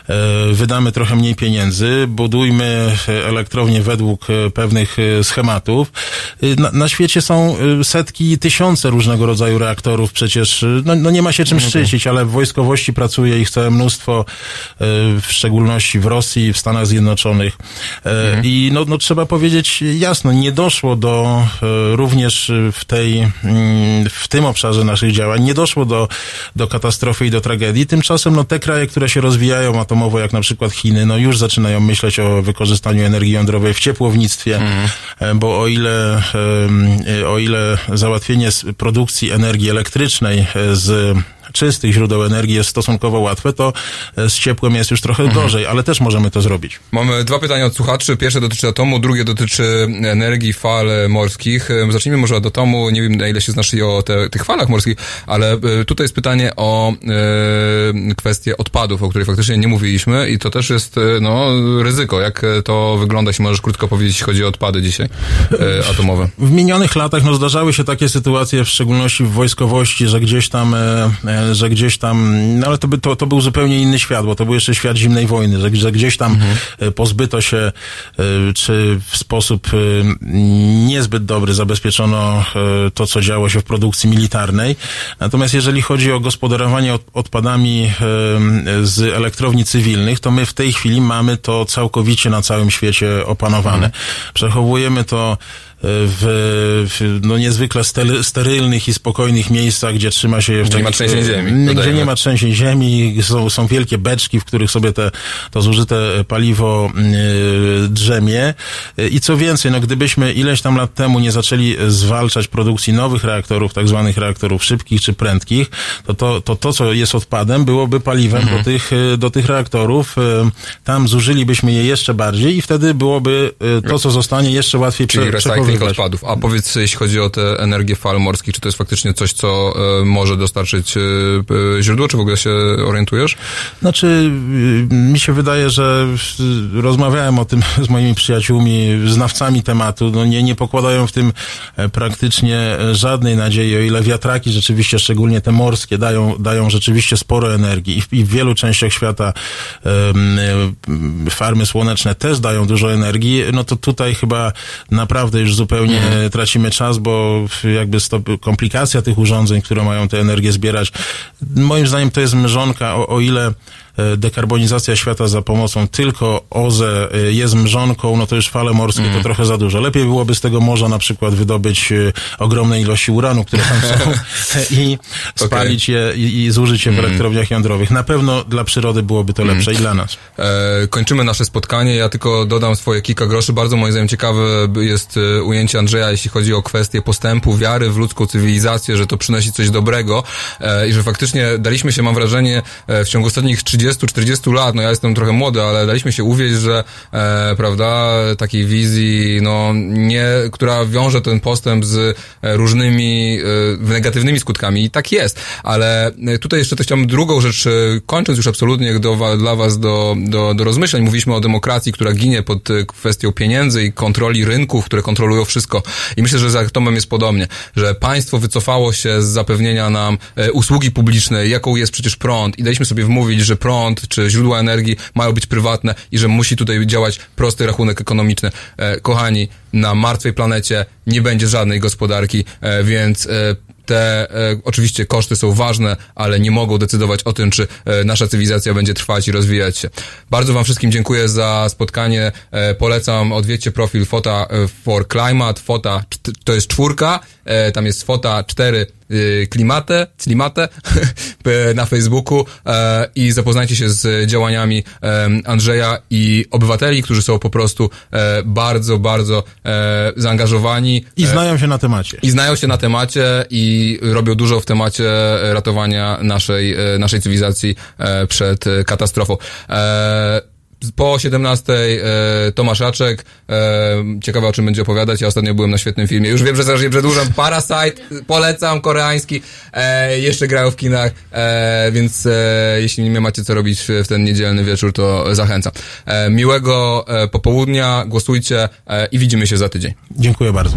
e, wydamy trochę mniej pieniędzy, budujmy e, elektrownię według e, pewnych e, schematów. Na, na świecie są y, setki, tysiące różnego rodzaju reaktorów. Przecież y, no, no nie ma się czym Mhm. szczycić, ale w wojskowości pracuje ich całe mnóstwo, e, w szczególności w Rosji, w Stanach Zjednoczonych. E, I no, no trzeba powiedzieć jasno, nie doszło do również w tej, mm, w tym obszarze naszych działań, nie doszło do, do katastrofy i do tragedii. Tymczasem no, te kraje, które się rozwijają atomowo, jak na przykład Chiny, no już zaczynają myśleć o wykorzystaniu energii jądrowej w ciepłownictwie, e, bo o ile, o ile załatwienie produkcji energii elektrycznej e, z czystych źródeł energii jest stosunkowo łatwe, to e, z ciepłem jest już trochę gorzej, ale też możemy to zrobić. Mamy dwa pytania od słuchaczy. Pierwsze dotyczy atomu, drugie dotyczy energii fal morskich. Em, Zacznijmy może od atomu. Nie wiem, na ile się znasz i o te, tych falach morskich, ale e, tutaj jest pytanie o e, kwestię odpadów, o której faktycznie nie mówiliśmy i to też jest e, no, ryzyko. Jak e, to wygląda, jeśli możesz krótko powiedzieć, jeśli chodzi o odpady dzisiaj e, atomowe? W minionych latach no, zdarzały się takie sytuacje, w szczególności w wojskowości, że gdzieś tam, e, e, że gdzieś tam, no ale to, by, to, to był zupełnie inny świat, bo to był jeszcze świat zimnej wojny, że, że gdzieś tam e, pozbyto się, e, czy w sposób e, niezbyt dobry zabezpieczono to, co działo się w produkcji militarnej. Natomiast jeżeli chodzi o gospodarowanie od, odpadami z elektrowni cywilnych, to my w tej chwili mamy to całkowicie na całym świecie opanowane. Przechowujemy to w, w no niezwykle sterylnych i spokojnych miejscach, gdzie trzyma się je w Gdzie nie ma trzęsień ziemi, Gdzie dodajmy. nie ma trzęsień ziemi, są, są wielkie beczki, w których sobie te, to zużyte paliwo yy, drzemie. Yy, I co więcej, no gdybyśmy ileś tam lat temu nie zaczęli zwalczać produkcji nowych reaktorów, tak zwanych reaktorów szybkich czy prędkich, to to, to, to co jest odpadem, byłoby paliwem Mhm. do, tych, do tych reaktorów. Tam zużylibyśmy je jeszcze bardziej i wtedy byłoby to, co zostanie, jeszcze łatwiej prze- przechowywać. odpadów. A powiedz, jeśli chodzi o tę energię fal morskich, czy to jest faktycznie coś, co e, może dostarczyć e, źródło, czy w ogóle się orientujesz? Znaczy, y, mi się wydaje, że rozmawiałem o tym z moimi przyjaciółmi, znawcami tematu. No nie, nie pokładają w tym e, praktycznie żadnej nadziei, o ile wiatraki rzeczywiście, szczególnie te morskie, dają, dają rzeczywiście sporo energii i w, i w wielu częściach świata farmy słoneczne też dają dużo energii, no to tutaj chyba naprawdę już zupełnie tracimy czas, bo jakby stop, komplikacja tych urządzeń, które mają tę energię zbierać, moim zdaniem to jest mrzonka, o, o ile dekarbonizacja świata za pomocą tylko OZE e, jest mrzonką, no to już fale morskie to trochę za dużo. Lepiej byłoby z tego morza na przykład wydobyć e, ogromne ilości uranu, które tam są i spalić je i, i zużyć je w elektrowniach jądrowych. Na pewno dla przyrody byłoby to lepsze i dla nas. E, kończymy nasze spotkanie. Ja tylko dodam swoje kilka groszy. Bardzo moim zdaniem ciekawe jest e, ujęcie Andrzeja, jeśli chodzi o kwestię postępu, wiary w ludzką cywilizację, że to przynosi coś dobrego e, i że faktycznie daliśmy się, mam wrażenie, e, w ciągu ostatnich 30-40 lat, no ja jestem trochę młody, ale daliśmy się uwieść, że e, prawda, takiej wizji, no nie, która wiąże ten postęp z e, różnymi e, negatywnymi skutkami. I tak jest, ale e, tutaj jeszcze też chciałbym drugą rzecz, e, kończąc już absolutnie do, dla was do, do, do rozmyśleń, mówiliśmy o demokracji, która ginie pod kwestią pieniędzy i kontroli rynków, które kontrolują wszystko. I myślę, że z atomem jest podobnie, że państwo wycofało się z zapewnienia nam usługi publicznej, jaką jest przecież prąd. I daliśmy sobie wmówić, że prąd czy źródła energii mają być prywatne i że musi tutaj działać prosty rachunek ekonomiczny. E, kochani, na martwej planecie nie będzie żadnej gospodarki, e, więc e, te e, oczywiście koszty są ważne, ale nie mogą decydować o tym, czy e, nasza cywilizacja będzie trwać i rozwijać się. Bardzo Wam wszystkim dziękuję za spotkanie. E, polecam, odwiedźcie profil Fota for Climate. Fota to jest czwórka, tam jest Fota 4 y, klimatę, klimatę p- na Facebooku e, i zapoznajcie się z działaniami Andrzeja i obywateli, którzy są po prostu e, bardzo, bardzo e, zaangażowani. I znają się na temacie. i znają się na temacie i robią dużo w temacie ratowania naszej, naszej cywilizacji przed katastrofą. Po 17 e, Tomaszaczek, e, ciekawe o czym będzie opowiadać. Ja ostatnio byłem na świetnym filmie. Już wiem, że strasznie przedłużam. Parasite, polecam, koreański. E, jeszcze grają w kinach, e, więc e, jeśli nie macie co robić w ten niedzielny wieczór, to zachęcam. E, miłego e, popołudnia, głosujcie e, i widzimy się za tydzień. Dziękuję bardzo.